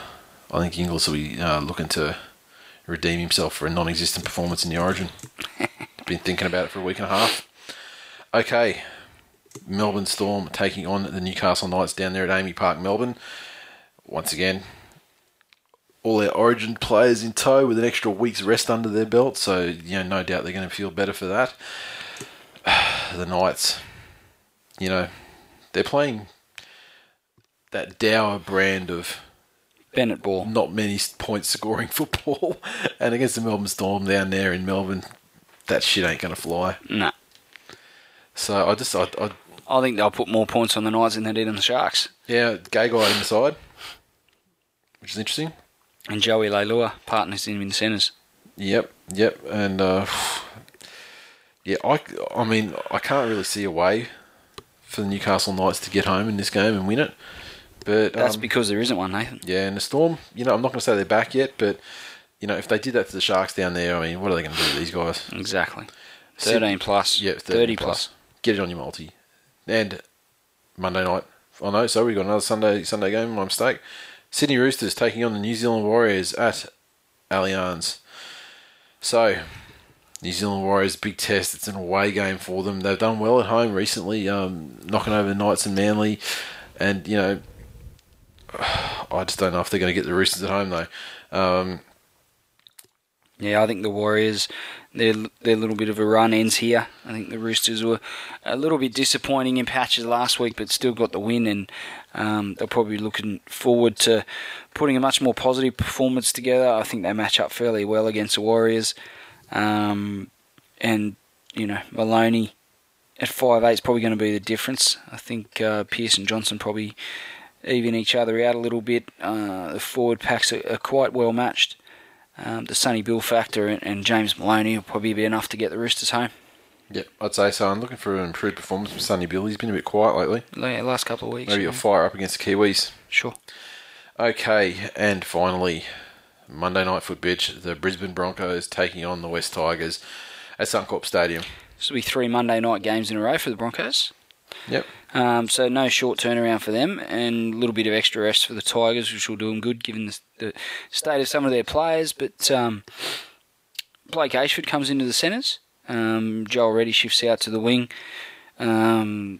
I think Inglis will be uh, looking to redeem himself for a non-existent performance in the Origin. <laughs> Been thinking about it for a week and a half. Okay, Melbourne Storm taking on the Newcastle Knights down there at AAMI Park, Melbourne. Once again, all their Origin players in tow with an extra week's rest under their belt, so you know, no doubt they're going to feel better for that. <sighs> The Knights, you know, they're playing that dour brand of Bennett ball. not many point scoring <laughs> football, and against the Melbourne Storm down there in Melbourne, that shit ain't going to fly. No. So I just, I, I I think they'll put more points on the Knights than they did on the Sharks. Yeah, Gagai on the side, which is interesting. And Joey Leilua, partners in the centres. Yep, yep, and uh, Yeah, I, I mean, I can't really see a way for the Newcastle Knights to get home in this game and win it. But That's um, because there isn't one, Nathan. yeah, and the Storm, you know, I'm not going to say they're back yet, but you know, if they did that to the Sharks down there, I mean, what are they going to do to these guys? Exactly. Sid- 13 plus. Yeah, 30 plus. Get it on your multi. And Monday night. Oh know, so we've got another Sunday Sunday game. My mistake. Sydney Roosters taking on the New Zealand Warriors at Allianz. So, New Zealand Warriors big test. It's an away game for them. They've done well at home recently, um, knocking over the Knights and Manly, and you know, <sighs> I just don't know if they're going to get the Roosters at home though. Um, Yeah, I think the Warriors, their their little bit of a run ends here. I think the Roosters were a little bit disappointing in patches last week, but still got the win, and um, they're probably looking forward to putting a much more positive performance together. I think they match up fairly well against the Warriors, um, and you know Maloney at five eight is probably going to be the difference. I think uh, and Johnson probably even each other out a little bit. Uh, the forward packs are, are quite well matched. Um, the Sonny Bill factor and, and James Maloney will probably be enough to get the Roosters home. yeah, I'd say so. I'm looking for an improved performance from Sonny Bill. He's been a bit quiet lately. La- Last couple of weeks. Maybe yeah. a fire up against the Kiwis. Sure. Okay, and finally, Monday night foot bitch, the Brisbane Broncos taking on the West Tigers at Suncorp Stadium. This will be three Monday night games in a row for the Broncos. Yep. Um, so no short turnaround for them, and a little bit of extra rest for the Tigers, which will do them good given the, the state of some of their players. But um, Blake Ayshford comes into the centres. Um, Joel Reddy shifts out to the wing. Um,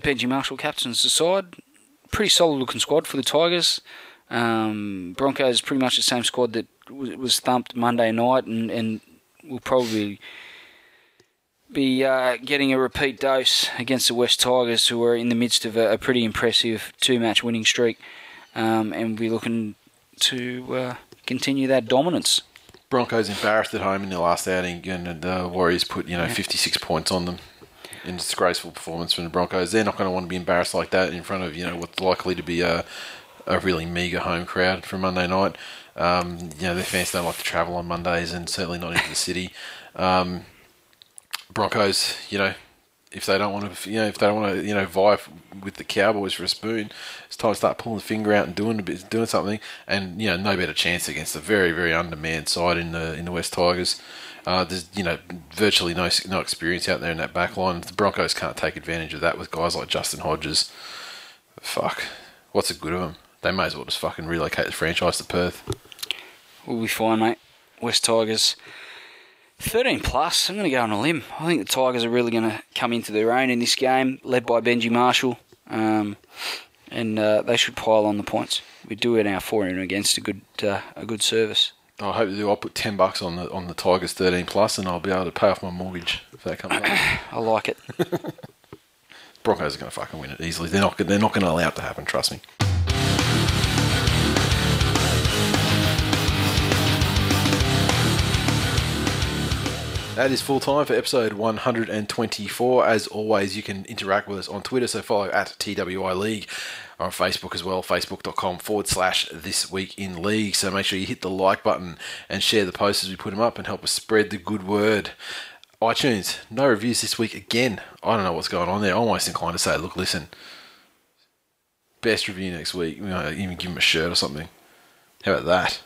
Benji Marshall captains the side. Pretty solid looking squad for the Tigers. Um, Broncos pretty much the same squad that was, was thumped Monday night, and, and will probably be uh, getting a repeat dose against the West Tigers, who are in the midst of a, a pretty impressive two-match winning streak, um, and we're looking to uh, continue that dominance. Broncos embarrassed at home in their last outing, and the Warriors put you know 56 points on them. In disgraceful performance from the Broncos, they're not going to want to be embarrassed like that in front of you know what's likely to be a a really meagre home crowd for Monday night. Um, you know their fans don't like to travel on Mondays, and certainly not into the city. Um, Broncos, you know, if they don't want to, you know, if they don't want to, you know, vie with the Cowboys for a spoon, it's time to start pulling the finger out and doing a bit, doing something. And you know, no better chance against a very, very undermanned side in the in the West Tigers. Uh, there's you know virtually no no experience out there in that back line. The Broncos can't take advantage of that with guys like Justin Hodges. Fuck, what's the good of them? They may as well just fucking relocate the franchise to Perth. We'll be fine, mate. West Tigers. 13 plus, I'm going to go on a limb. I think the Tigers are really going to come into their own in this game, led by Benji Marshall. Um, and uh, they should pile on the points. We do it our for and against a good uh, a good service. I hope they do. I'll put ten bucks on the on the Tigers thirteen plus, and I'll be able to pay off my mortgage if that comes up. <coughs> I like it. <laughs> Broncos are going to fucking win it easily. They're not. They're not going to allow it to happen. Trust me. That is full time for episode 124. As always, you can interact with us on Twitter, so follow at TWI League on Facebook as well, facebook.com forward slash this week in league. So make sure you hit the like button and share the posts as we put them up and help us spread the good word. iTunes, no reviews this week again. I don't know what's going on there. I'm almost inclined to say, look, listen, best review next week. You know, even give them a shirt or something. How about that?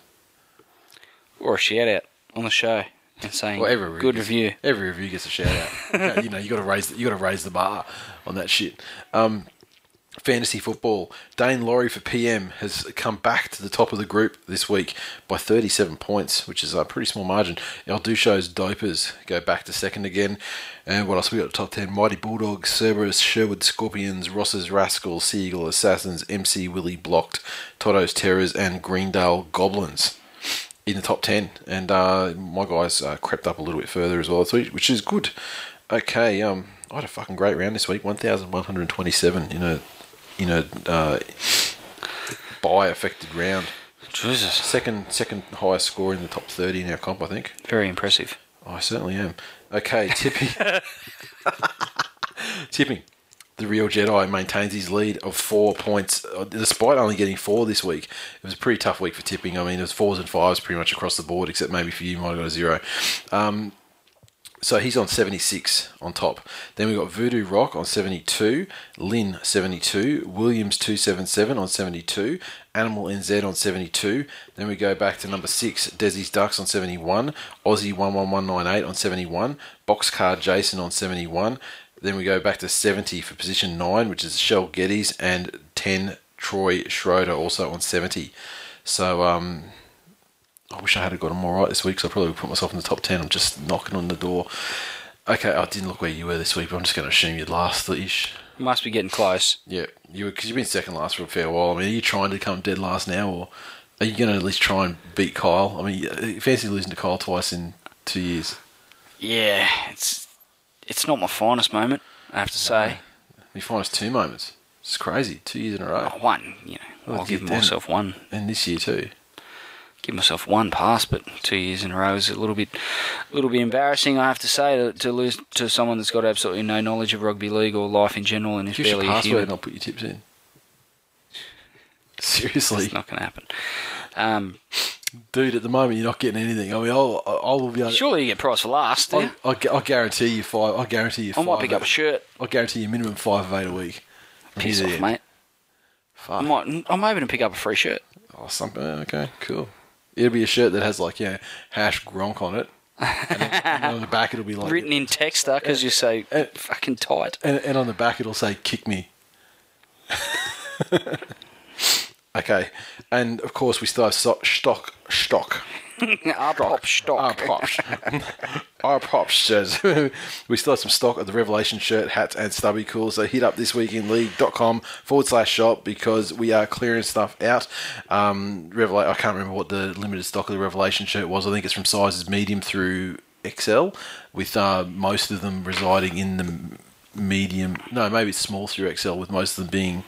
Or a shout out on the show and saying Well, every good gets- review. Every review gets a shout out. <laughs> you know, you got to raise you got to raise the bar on that shit. Um, fantasy football. Dane Laurie for PM has come back to the top of the group this week by 37 points, which is a pretty small margin. El Dushos Dopers go back to second again. And what else we got? Top 10 Mighty Bulldogs, Cerberus, Sherwood Scorpions, Ross's Rascals, Seagull Assassins, MC Willie Blocked, Toto's Terrors, and Greendale Goblins in the top 10 and uh, my guys uh, crept up a little bit further as well which is good okay um i had a fucking great round this week 1127 in a in a uh, buy affected round Jesus. second second highest score in the top 30 in our comp i think Very impressive. I certainly am. Okay, tipping. <laughs> tipping. The real Jedi maintains his lead of four points, uh, despite only getting four this week. It was a pretty tough week for tipping. I mean, it was fours and fives pretty much across the board, except maybe for you, you might have got a zero. Um, So he's on 76 on top. Then we've got Voodoo Rock on 72, Lynn 72, Williams 277 on 72, Animal NZ on 72. Then we go back to number 6, Desi's Ducks on 71, Aussie 11198 on 71, Boxcar Jason on 71. Then we go back to 70 for position 9, which is Shell Geddes, and 10, Troy Schroeder also on 70. So, um, I wish I had got them all right this week, so I probably would put myself in the top 10. I'm just knocking on the door. Okay, I didn't look where you were this week, but I'm just going to assume you'd last ish. Must be getting close. Yeah, you because you've been second last for a fair while. I mean, are you trying to come dead last now, or are you going to at least try and beat Kyle? I mean, fancy losing to Kyle twice in two years. Yeah, it's it's not my finest moment, I have to say. You finest two moments. It's crazy. Two years in a row. Oh, one, you know, Well, I'll give myself one. And this year too. give myself one pass, but two years in a row is a little bit, a little bit embarrassing. I have to say to, to lose to someone that's got absolutely no knowledge of rugby league or life in general and is Give us your barely password human. and I'll put your tips in. <laughs> Seriously. It's not going to happen. Um, Dude, at the moment you're not getting anything. I mean, I'll, I'll be able surely you get price for last. you? I'll, I'll, I'll guarantee you five. I'll guarantee you I five. might pick up a shirt. I'll guarantee you minimum five of eight a week. Piss off, mate. I might. I'm hoping to pick up a free shirt. Oh, something. Okay, cool. It'll be a shirt that has like yeah hash Gronk on it, and, then, and on the back it'll be like Written in texter because you say Uh, fucking tight. and, and on the back it'll say "kick me." <laughs> okay, and of course we still have so- stock stock. <laughs> Our pop stock. Our props. <laughs> Our props says <laughs> we still have some stock of the Revelation shirt, hats, and stubby cool. So hit up this week in thisweekinleague.com forward slash shop because we are clearing stuff out. Um, Revela- I can't remember what the limited stock of the Revelation shirt was. I think it's from sizes medium through XL, with uh, most of them residing in the medium. No, maybe it's small through XL, with most of them being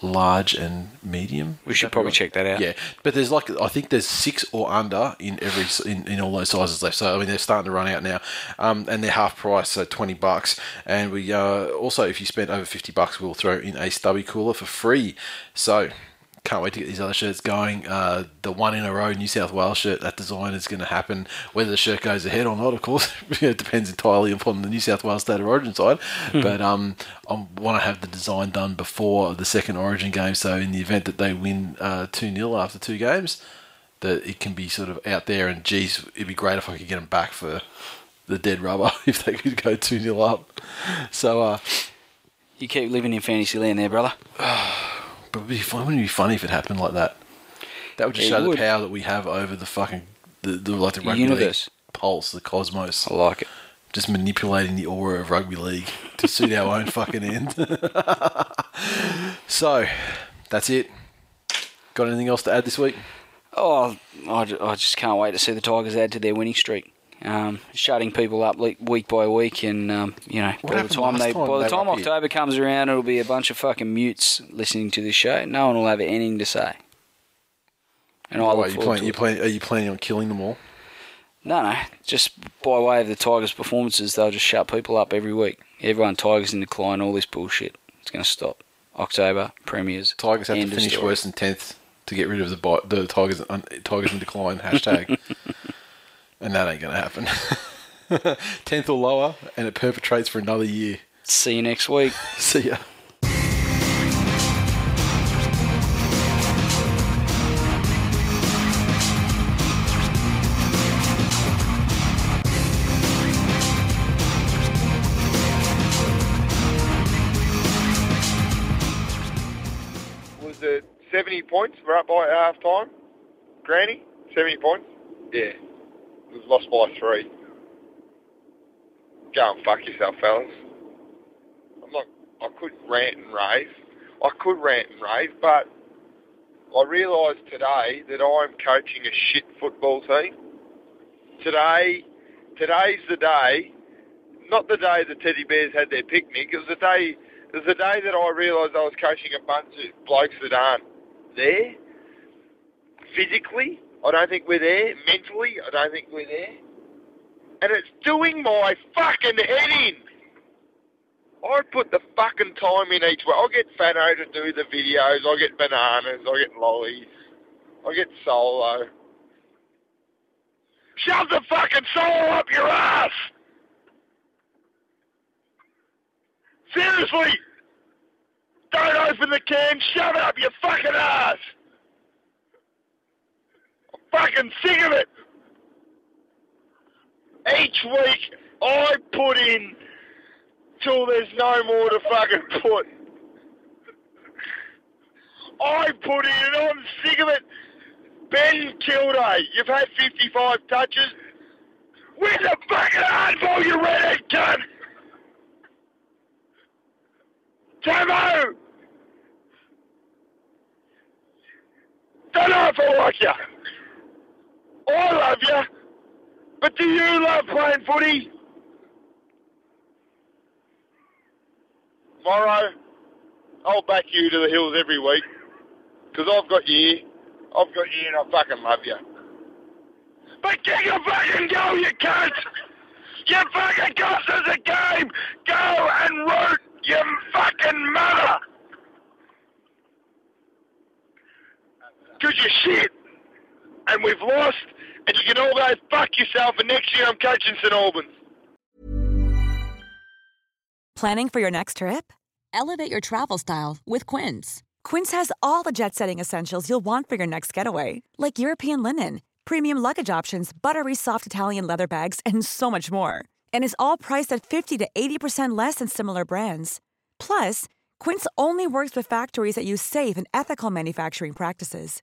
large and medium. We should probably check that out. Yeah, but there's like I think there's six or under in every in, in all those sizes left. So I mean they're starting to run out now, um, and they're half price, so twenty bucks. And we uh, also if you spend over fifty bucks, we'll throw in a stubby cooler for free. So. Can't wait to get these other shirts going. Uh, the one in a row New South Wales shirt, that design is going to happen. Whether the shirt goes ahead or not, of course, <laughs> it depends entirely upon the New South Wales State of Origin side. But um, I want to have the design done before the second Origin game. So in the event that they win uh, two 0 after two games, that it can be sort of out there. And geez, it'd be great if I could get them back for the dead rubber <laughs> if they could go two 0 up. So, uh, You keep living in fantasy land there, brother. <sighs> but it'd be fun. Wouldn't it be funny if it happened like that? That would just It show would. the power that we have over the fucking the, the like the rugby universe. league pulse, the cosmos. I like it. Just manipulating the aura of rugby league to suit our own fucking end. <laughs> so, that's it. Got anything else to add this week? Oh, I, ju- I just can't wait to see the Tigers add to their winning streak. Um, shutting people up week by week, and um, you know, by the time they time by the time here? October comes around, it'll be a bunch of fucking mutes listening to this show. No one will have anything to say. And I Why, look you plan, to you it. plan, are you planning on killing them all? No, no, just by way of the Tigers' performances, they'll just shut people up every week. Everyone Tigers in decline, all this bullshit. It's going to stop. October premiers. Tigers have to finish worse than tenth to get rid of the the Tigers Tigers in decline hashtag, <laughs> and that ain't gonna happen. <laughs> Tenth or lower, and it perpetrates for another year. See you next week. <laughs> See ya. was it 70 points? We're up by half time. Granny, 70 points? Yeah. We've lost by three. Go and fuck yourself, fellas. I'm not, I could rant and rave. I could rant and rave, but I realised today that I'm coaching a shit football team. Today, today's the day, not the day the teddy bears had their picnic. It was the day, it was the day that I realised I was coaching a bunch of blokes that aren't there. Physically, I don't think we're there. Mentally, I don't think we're there. And it's doing my fucking head in. I put the fucking time in each way. I get Fano to do the videos. I get bananas. I get lollies. I get solo. Shove the fucking solo up your ass! Seriously! Don't open the can, shove up your fucking ass! Fucking sick of it! Each week I put in till there's no more to fucking put. I put in and I'm sick of it. Ben Kilday, you've had 55 touches. Win the fucking handball, you redhead cunt! Tamo! Don't know if I like you. I love you. But do you love playing footy? Morrow, I'll back you to the hills every week. Because I've got you. I've got you and I fucking love you. But get your fucking goal, you cunt! You fucking cost us a game! Go and root your fucking mother! Because you're shit! And we've lost, and you can all go fuck yourself, and next year I'm coaching St Albans. Planning for your next trip? Elevate your travel style with Quince. Quince has all the jet setting essentials you'll want for your next getaway, like European linen, premium luggage options, buttery soft Italian leather bags, and so much more. And is all priced at 50 to 80% less than similar brands. Plus, Quince only works with factories that use safe and ethical manufacturing practices.